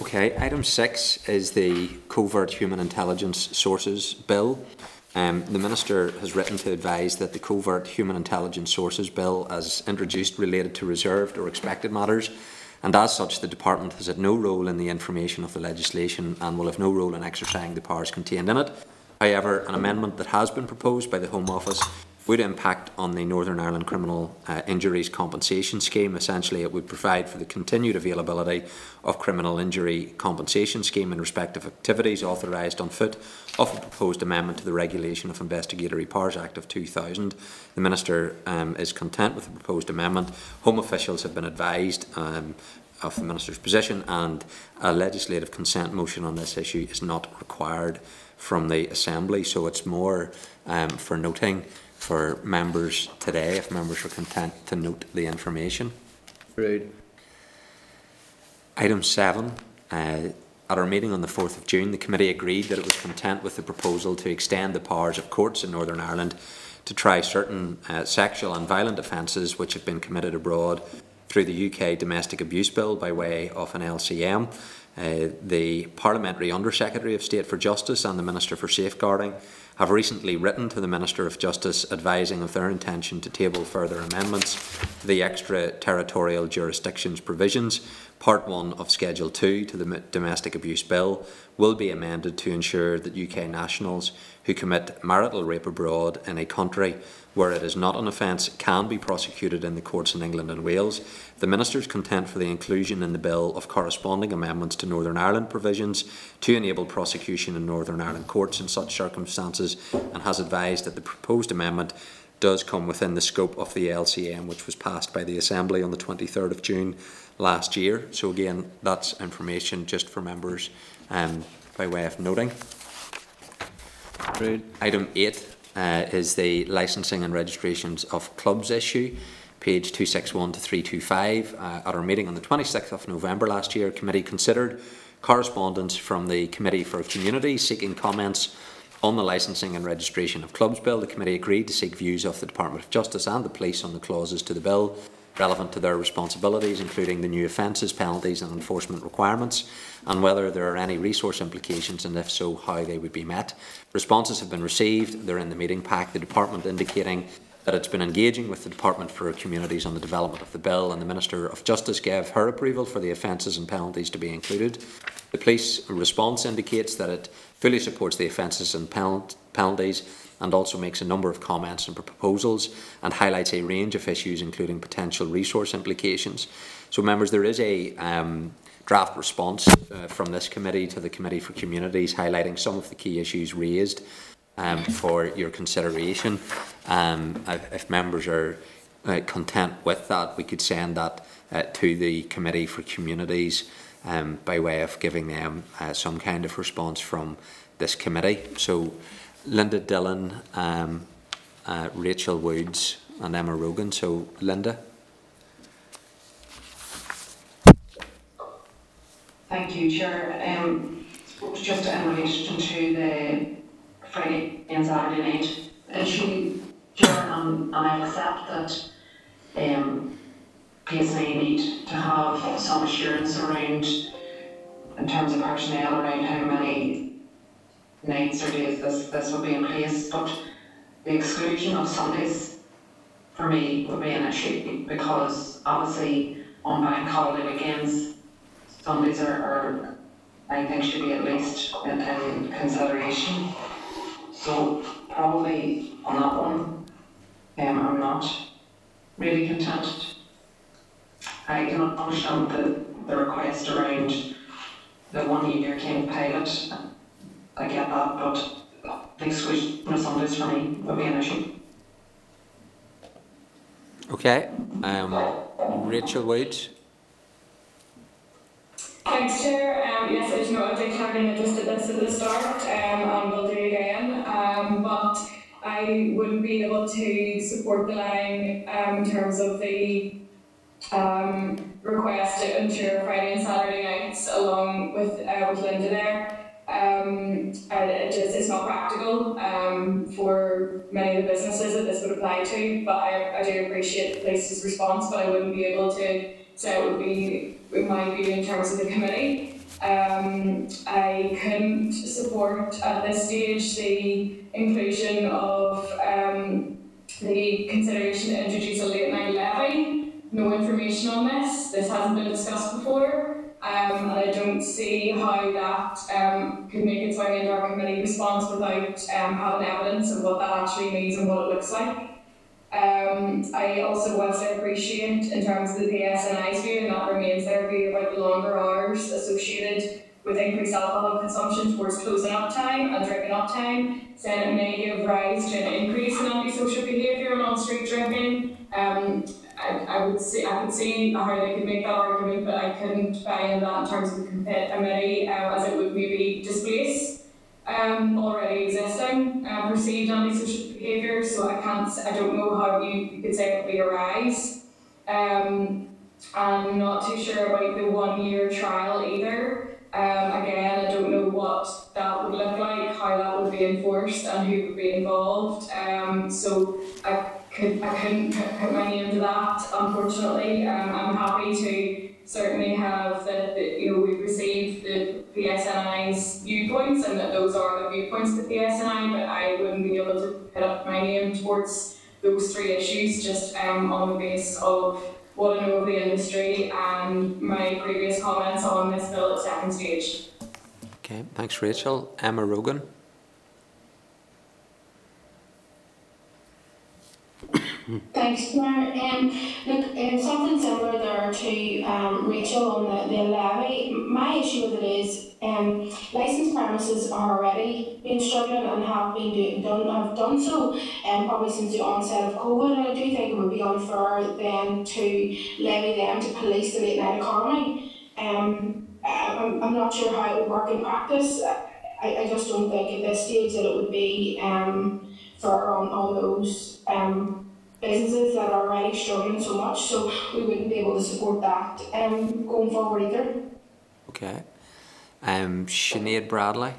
Okay, item six is the Covert Human Intelligence Sources Bill. Um, the Minister has written to advise that the Covert Human Intelligence Sources Bill, as introduced, related to reserved or excepted matters, and as such, the Department has had no role in the information of the legislation and will have no role in exercising the powers contained in it. However, an amendment that has been proposed by the Home Office would impact on the Northern Ireland Criminal uh, Injuries Compensation Scheme. Essentially, it would provide for the continued availability of criminal injury compensation scheme in respect of activities authorised on foot of a proposed amendment to the Regulation of Investigatory Powers Act of 2000. The Minister um, is content with the proposed amendment. Home officials have been advised um, of the Minister's position and a legislative consent motion on this issue is not required from the Assembly, so it's more um, for noting for members today, if members are content to note the information. Right. Item seven, uh, at our meeting on the 4th of June, the committee agreed that it was content with the proposal to extend the powers of courts in Northern Ireland to try certain uh, sexual and violent offences which have been committed abroad through the UK Domestic Abuse Bill by way of an LCM. Uh, the Parliamentary Under Secretary of State for Justice and the Minister for Safeguarding have recently written to the Minister of Justice advising of their intention to table further amendments to the extraterritorial jurisdictions provisions. Part 1 of Schedule 2 to the Domestic Abuse Bill will be amended to ensure that UK nationals who commit marital rape abroad in a country where it is not an offence can be prosecuted in the courts in England and Wales. The Minister's content for the inclusion in the bill of corresponding amendments to Northern Ireland provisions to enable prosecution in Northern Ireland courts in such circumstances and has advised that the proposed amendment does come within the scope of the LCM which was passed by the Assembly on the 23rd of June last year. So again, that's information just for members um, by way of noting. Right. Item 8 uh, is the licensing and registrations of clubs issue, page 261 to 325. Uh, at our meeting on the 26th of November last year, committee considered correspondence from the Committee for Communities seeking comments on the licensing and registration of clubs bill. The committee agreed to seek views of the Department of Justice and the police on the clauses to the bill relevant to their responsibilities, including the new offences, penalties and enforcement requirements, and whether there are any resource implications and if so, how they would be met. Responses have been received, they're in the meeting pack, the Department indicating that it's been engaging with the Department for Communities on the development of the bill, and the Minister of Justice gave her approval for the offences and penalties to be included. The police response indicates that it fully supports the offences and penalties and also makes a number of comments and proposals and highlights a range of issues, including potential resource implications. So, members, there is a um, draft response uh, from this committee to the Committee for Communities, highlighting some of the key issues raised um, for your consideration. Um, if members are uh, content with that, we could send that uh, to the Committee for Communities um, by way of giving them uh, some kind of response from this committee. So. Linda Dillon, um, uh, Rachel Woods, and Emma Rogan. So, Linda. Thank you, Chair. Um, just in relation to the Friday and Saturday night issue, Chair, and, and I accept that um, PSNI need to have some assurance around, in terms of personnel, around how many nights or days this, this will be in place, but the exclusion of Sundays for me would be an issue because obviously on bank holiday weekends, Sundays are, are I think should be at least in, in consideration. So probably on that one, um, I'm not really content. I can understand the, the request around the one year of pilot. I get that, but the exclusion of Sundays for me would be an issue. Okay, um, Rachel Woods. Thanks, Chair. Um, yes, I just know I think having just did this at the start, um, and we'll do it again. Um, but I wouldn't be able to support the line um, in terms of the um, request to ensure Friday and Saturday nights along with uh, with Linda there. Um, it just it's not practical um, for many of the businesses that this would apply to. But I, I do appreciate the police's response, but I wouldn't be able to say it would be my view in terms of the committee. Um, I couldn't support at this stage the inclusion of um, the consideration to introduce a late night levy. No information on this. This hasn't been discussed before. Um, and I don't see how that um, could make its way into our committee response without um, having evidence of what that actually means and what it looks like. Um, I also whilst I appreciate in terms of the PSNI's view, and that remains their view about the longer hours associated with increased alcohol consumption towards closing up time and drinking up time, saying it may give rise to an increase in antisocial behaviour and on-street drinking. Um, I, I would see I could see how they could make that argument, but I couldn't buy in that in terms of the committee, uh, as it would maybe displace um, already existing uh, perceived antisocial behaviour. So I can't, I don't know how you, you could say it would be a rise. Um, I'm not too sure about the one year trial either. Um, again, I don't know what that would look like, how that would be enforced, and who would be involved. Um, so I could I couldn't put, my name to that, unfortunately. Um, I'm happy to certainly have that, that you know we've received the PSNI's viewpoints and that those are the viewpoints of the PSNI, but I wouldn't be able to put up my name towards those three issues just um, on the basis of what I know of the industry and my previous comments on this bill at second stage. Okay, thanks, Rachel. Emma Rogan. Thanks, Chair. Um, look, um, something similar there to um, Rachel on the, the levy. My issue with it is um, licensed premises are already been struggling and have been do, done have done so um, probably since the onset of COVID. And I do think it would be unfair then to levy them to police the late night economy. Um, I'm, I'm not sure how it would work in practice. I, I just don't think at this stage that it would be um, fair on, on those um, businesses that are already struggling so much, so we wouldn't be able to support that um, going forward either. Okay. Um, Sinead Bradley.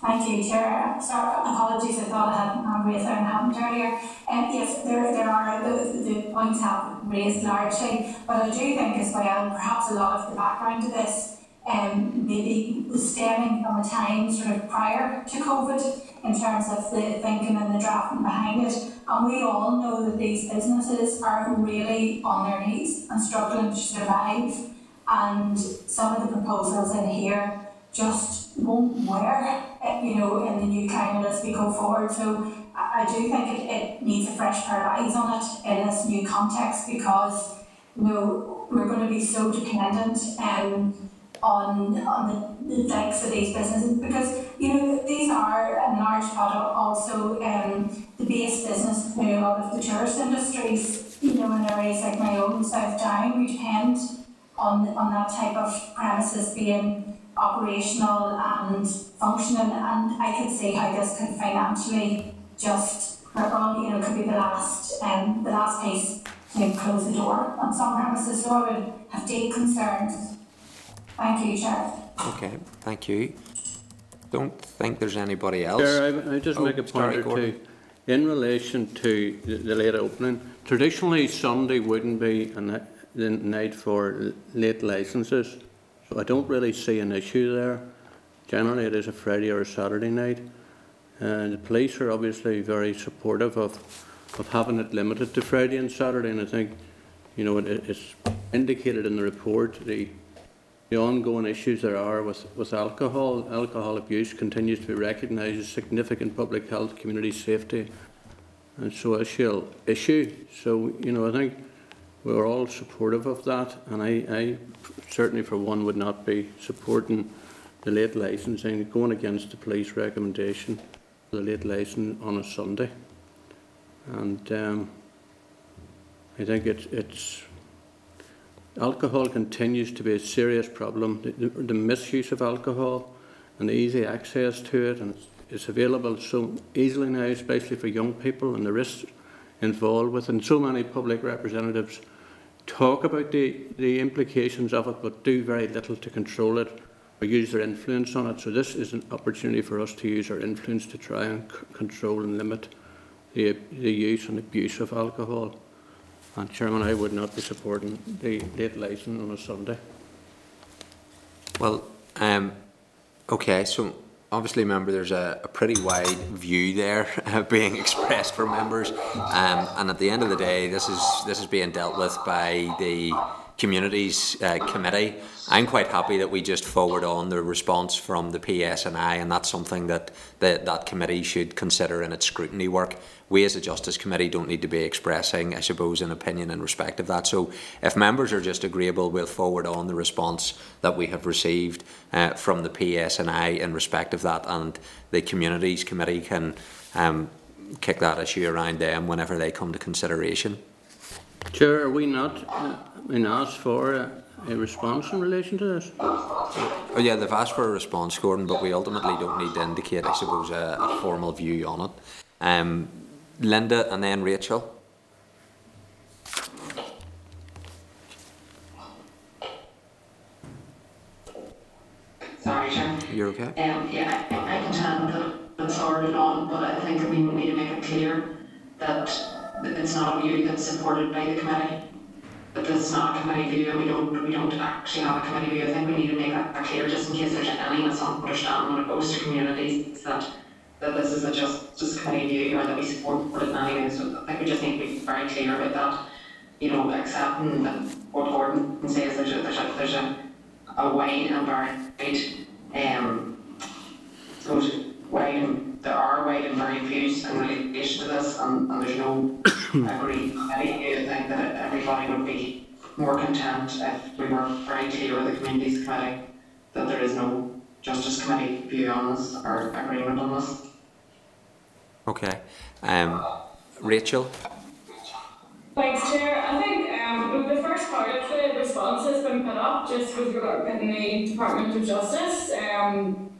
Thank you, Chair. Sorry, apologies, I thought I hadn't um, raised there and hadn't earlier. Um, yes, there, there are, the, the points have raised largely, but I do think as well, perhaps a lot of the background to this um, maybe was stemming from a time sort of prior to COVID in terms of the thinking and the drafting behind it. And we all know that these businesses are really on their knees and struggling to survive. And some of the proposals in here just won't work, you know, in the new climate as we go forward. So I, I do think it, it needs a fresh pair of eyes on it in this new context because you know, we're going to be so dependent um, on on the, the likes of these businesses because you know these are a large part of also um, the base business for a lot of the tourist industries. You know, in areas like my own South Down, we depend on on that type of premises being operational and functioning, and I could see how this could financially just cripple. You know, could be the last um, the last piece to close the door on some premises. So I would have deep concerns Thank you, Chair. Okay, thank you. Don't think there's anybody else. Chair, I, I just Oh, make a point sorry, or Gordon. two. In relation to the, the late opening, traditionally Sunday wouldn't be an, the night for late licenses, so I don't really see an issue there. Generally, it is a Friday or a Saturday night, and the police are obviously very supportive of, of having it limited to Friday and Saturday, and I think, you know, it, it's indicated in the report, the, the ongoing issues there are with, with alcohol. Alcohol abuse continues to be recognised as significant public health, community safety, and social issue. So, you know, I think we're all supportive of that, and I, I certainly, for one, would not be supporting the late licensing, going against the police recommendation for the late licence on a Sunday. And um, I think it's, it's alcohol continues to be a serious problem. The, the, the misuse of alcohol and the easy access to it, and it's, it's available so easily now, especially for young people, and the risks involved with. it. And so many public representatives talk about the, the implications of it, but do very little to control it or use their influence on it. So this is an opportunity for us to use our influence to try and c- control and limit the, the use and abuse of alcohol. And Chairman, I would not be supporting the late licence on a Sunday. Well, um, okay, so obviously, member, there's a, a pretty wide view there uh, being expressed for members, um, and at the end of the day, this is this is being dealt with by the communities uh, committee. I'm quite happy that we just forward on the response from the PSNI, and that's something that the, that committee should consider in its scrutiny work. We as a Justice Committee don't need to be expressing, I suppose, an opinion in respect of that. So if members are just agreeable, we'll forward on the response that we have received uh, from the PSNI in respect of that, and the Communities Committee can um, kick that issue around them whenever they come to consideration. Chair, are we not been asked for a, a response in relation to this? Oh yeah, they've asked for a response, Gordon, but we ultimately don't need to indicate, I suppose, a, a formal view on it. Um, Linda and then Rachel. Sorry, Chair. You're okay? Um, yeah, I, I contend that it's forwarded on, but I think we need to make it clear that it's not a view that's supported by the committee. Is not a committee view and we don't, we don't actually have a committee view. I think we need to make that clear just in case there's any misunderstanding when it goes to communities that that this is a just, just committee view or that we support it in any way. So I think we just need to be very clear about that. You know, accepting that what Gordon says, there's a, there's a, there's a, a wide and varied, um, so wide and, there are wide and varied views in relation to this and, and there's no agreed committee. I think that everybody would be more content if we were very clear with the communities committee that there is no justice committee view on this or agreement on this. Okay. Um, Rachel. Thanks, Chair. I think um, the first part of the response has been put up just with regard to the Department of Justice. Um,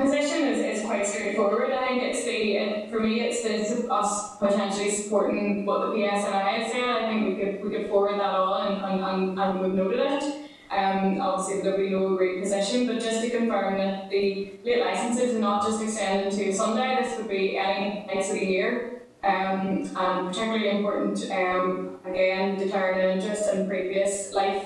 position is, is quite straightforward. I think it's the, for me, it's the, us potentially supporting what the PSNI has said. I think we could, we could forward that on and, and, and, and we've noted it. Um, obviously, there'll be no agreed position, but just to confirm that the late licenses are not just extended to Sunday, this would be any nights of the year. Um, and particularly important, um, again, an interest in previous life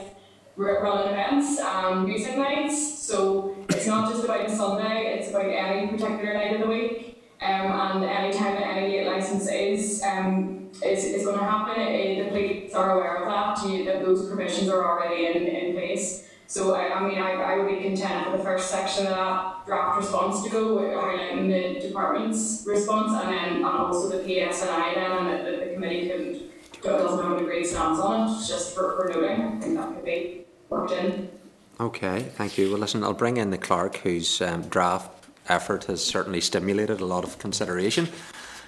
running events and music nights. So it's not just about the Sunday, it's about any particular night of the week. Um, and any time that any late license is, um, is, is going to happen, it, the police are aware of that, you, that those provisions are already in, in place. So I, I mean, I, I would be content with the first section of that draft response to go, highlighting the department's response and then and also the PSNI then, and that, that the committee can, doesn't have an agreed stance on it, just for, for noting. I think that could be worked in. Okay, thank you. Well, listen, I'll bring in the clerk whose um, draft effort has certainly stimulated a lot of consideration.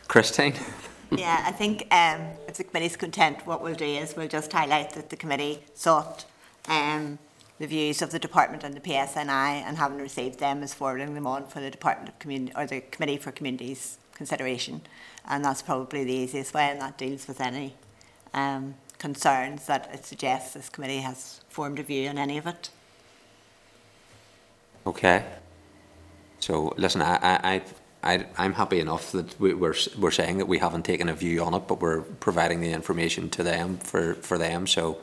Christine? Yeah, I think um, if the committee's content, what we'll do is we'll just highlight that the committee sought um, the views of the department and the PSNI and having received them is forwarding them on for the Department of Community or the Committee for Communities consideration. And that's probably the easiest way and that deals with any um, concerns that it suggests this committee has formed a view on any of it. Okay. So, listen, I, I, I I, I'm happy enough that we, we're, we're saying that we haven't taken a view on it, but we're providing the information to them for, for them, so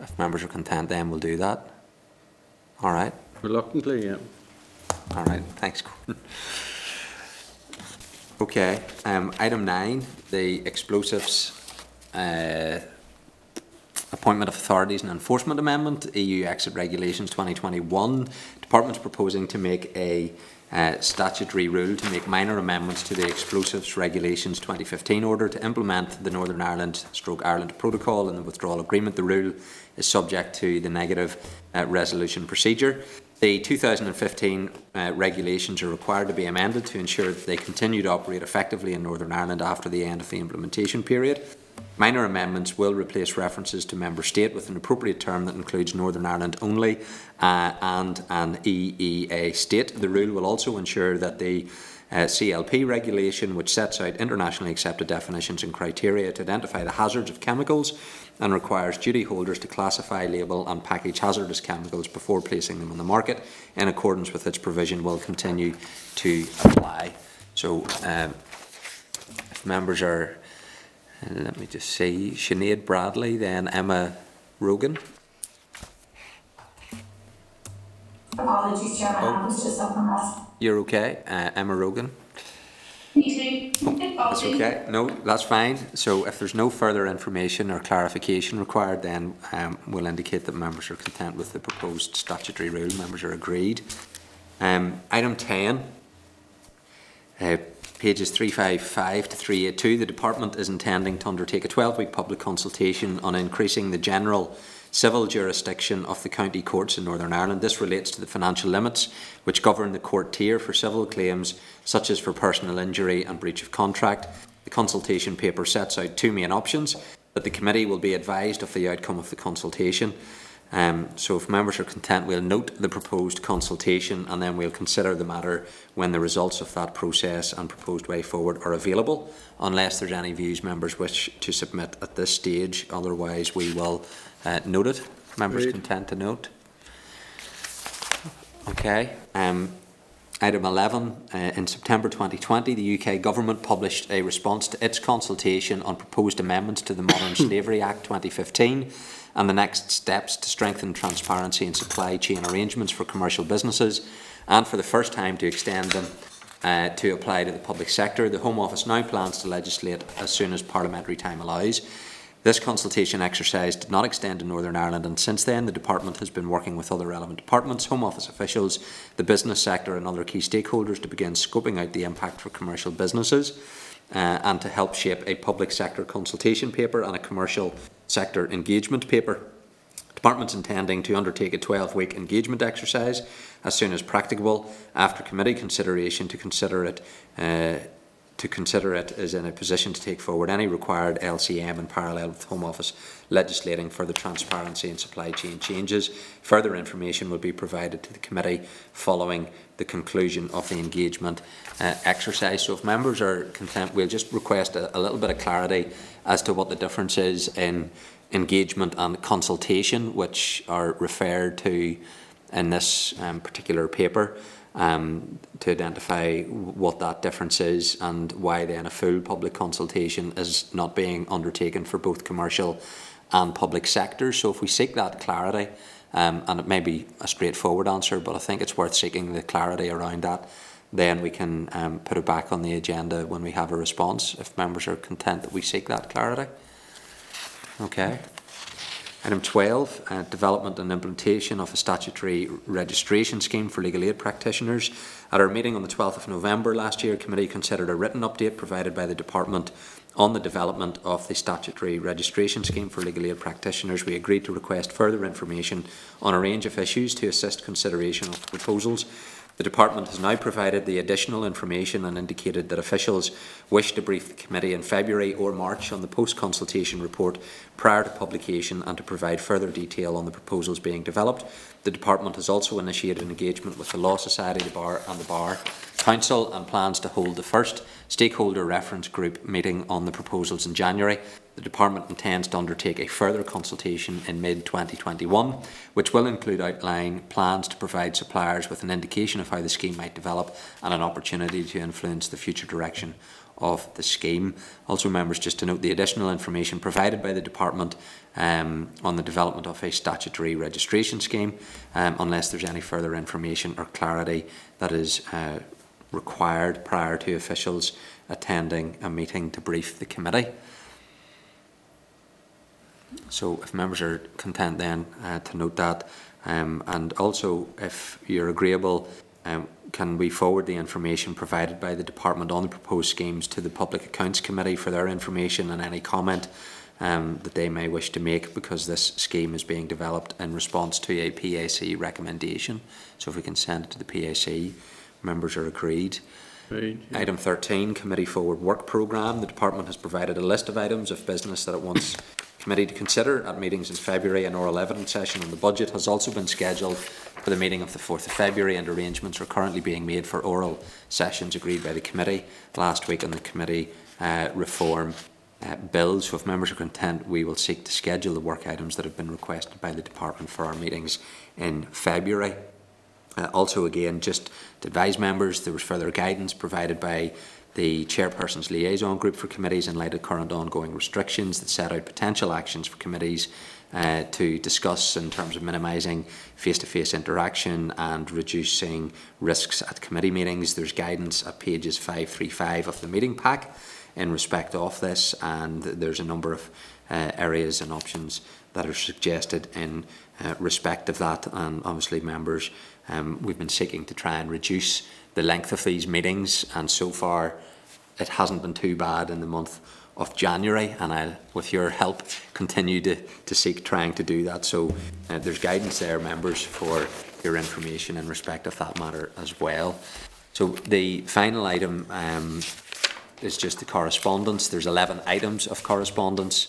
if members are content, then we'll do that. All right, Reluctantly, yeah. all right, thanks, Gordon. Okay, um, item nine, the explosives, uh, appointment of authorities and enforcement amendment, EU exit regulations twenty twenty-one. Department's proposing to make a uh, statutory rule to make minor amendments to the explosives regulations twenty fifteen order to implement the Northern Ireland stroke Ireland protocol and the withdrawal agreement. The rule is subject to the negative uh, resolution procedure. The 2015 uh, regulations are required to be amended to ensure that they continue to operate effectively in Northern Ireland after the end of the implementation period. Minor amendments will replace references to member state with an appropriate term that includes Northern Ireland only uh, and an EEA state. The rule will also ensure that the uh, CLP regulation, which sets out internationally accepted definitions and criteria to identify the hazards of chemicals and requires duty holders to classify, label and package hazardous chemicals before placing them on the market in accordance with its provision will continue to apply. So um, if members are, let me just see, Sinead Bradley, then Emma Rogan. Apologies, Chairman, I was just up on that. You're okay, uh, Emma Rogan? Me too. That's okay. No, that's fine. So if there's no further information or clarification required, then um, we'll indicate that members are content with the proposed statutory rule. Members are agreed. Um, item 10, uh, pages 355 to 382, the Department is intending to undertake a 12-week public consultation on increasing the general civil jurisdiction of the county courts in Northern Ireland. This relates to the financial limits which govern the court tier for civil claims such as for personal injury and breach of contract. The consultation paper sets out two main options, but the committee will be advised of the outcome of the consultation. Um, so if members are content, we'll note the proposed consultation and then we'll consider the matter when the results of that process and proposed way forward are available, unless there's any views members wish to submit at this stage. Otherwise, we will uh, note it. Members Agreed. content to note? Okay. Um, Item 11, uh, in September 2020, the UK Government published a response to its consultation on proposed amendments to the Modern Slavery Act 2015 and the next steps to strengthen transparency in supply chain arrangements for commercial businesses and for the first time to extend them uh, to apply to the public sector. The Home Office now plans to legislate as soon as parliamentary time allows. This consultation exercise did not extend to Northern Ireland, and since then, the Department has been working with other relevant departments, Home Office officials, the business sector, and other key stakeholders to begin scoping out the impact for commercial businesses uh, and to help shape a public sector consultation paper and a commercial sector engagement paper. Department's intending to undertake a 12-week engagement exercise as soon as practicable after committee consideration to consider it uh, to consider it is in a position to take forward any required LCM in parallel with Home Office legislating for the transparency and supply chain changes. Further information will be provided to the committee following the conclusion of the engagement uh, exercise. So if members are content, we'll just request a, a little bit of clarity as to what the difference is in engagement and consultation, which are referred to in this um, particular paper um, to identify what that difference is and why then a full public consultation is not being undertaken for both commercial and public sectors. So if we seek that clarity, um, and it may be a straightforward answer, but I think it's worth seeking the clarity around that, then we can um, put it back on the agenda when we have a response, if members are content that we seek that clarity. Okay. Item 12, uh, development and implementation of a statutory registration scheme for legal aid practitioners. At our meeting on the 12th of November last year, committee considered a written update provided by the department on the development of the statutory registration scheme for legal aid practitioners. We agreed to request further information on a range of issues to assist consideration of proposals. The department has now provided the additional information and indicated that officials wish to brief the committee in February or March on the post-consultation report prior to publication and to provide further detail on the proposals being developed. The department has also initiated an engagement with the Law Society, the Bar and the Bar Council and plans to hold the first stakeholder reference group meeting on the proposals in January. The Department intends to undertake a further consultation in mid-2021, which will include outlining plans to provide suppliers with an indication of how the scheme might develop and an opportunity to influence the future direction of the scheme. Also, members, just to note the additional information provided by the Department um, on the development of a statutory registration scheme, um, unless there's any further information or clarity that is uh, required prior to officials attending a meeting to brief the committee. So if members are content then uh, to note that, um, and also if you're agreeable, um, can we forward the information provided by the department on the proposed schemes to the Public Accounts Committee for their information and any comment um, that they may wish to make because this scheme is being developed in response to a PAC recommendation. So if we can send it to the PAC, members are agreed. Right. Item 13, Committee Forward Work Programme. The Department has provided a list of items of business that it wants committee to consider at meetings in February. An oral evidence session on the budget has also been scheduled for the meeting of the 4th of February and arrangements are currently being made for oral sessions agreed by the committee last week on the committee uh, reform uh, bills. So if members are content, we will seek to schedule the work items that have been requested by the department for our meetings in February. Uh, also, again, just to advise members, there was further guidance provided by the chairperson's liaison group for committees in light of current ongoing restrictions that set out potential actions for committees uh, to discuss in terms of minimising face-to-face interaction and reducing risks at committee meetings. There's guidance at pages 535 of the meeting pack in respect of this and there's a number of uh, areas and options that are suggested in uh, respect of that and obviously members um, we've been seeking to try and reduce the length of these meetings and so far it hasn't been too bad in the month of January and I'll, with your help, continue to, to seek trying to do that. So uh, there's guidance there, members, for your information in respect of that matter as well. So the final item um, is just the correspondence. There's 11 items of correspondence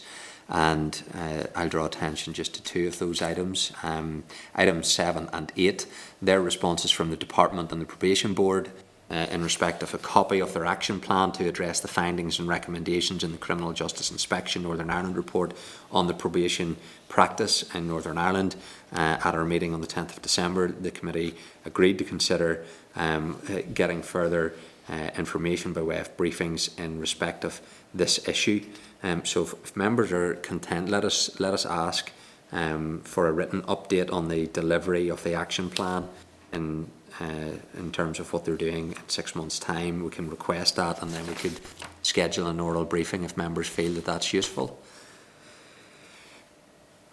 and uh, I'll draw attention just to two of those items. Um, items 7 and 8, their responses from the Department and the Probation Board uh, in respect of a copy of their action plan to address the findings and recommendations in the Criminal Justice Inspection Northern Ireland report on the probation practice in Northern Ireland. Uh, at our meeting on the 10th of December, the committee agreed to consider um, uh, getting further uh, information by way of briefings in respect of this issue. Um, so if, if members are content, let us let us ask um, for a written update on the delivery of the action plan in uh, in terms of what they're doing in six months' time. We can request that and then we could schedule an oral briefing if members feel that that's useful.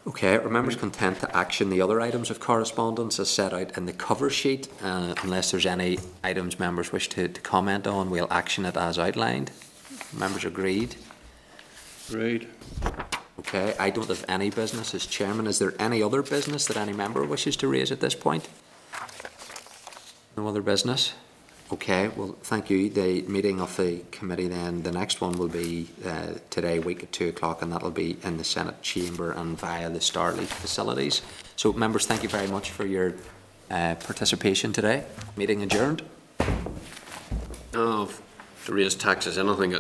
Okay, are members content to action the other items of correspondence as set out in the cover sheet? Uh, unless there's any items members wish to, to comment on, we'll action it as outlined. Members agreed? Right. Okay, I don't have any business as chairman. Is there any other business that any member wishes to raise at this point? No other business? Okay, well, thank you. The meeting of the committee then, the next one will be uh, today, week at 2 o'clock, and that'll be in the Senate chamber and via the Starleaf facilities. So, members, thank you very much for your uh, participation today. Meeting adjourned. Oh, to raise taxes, anything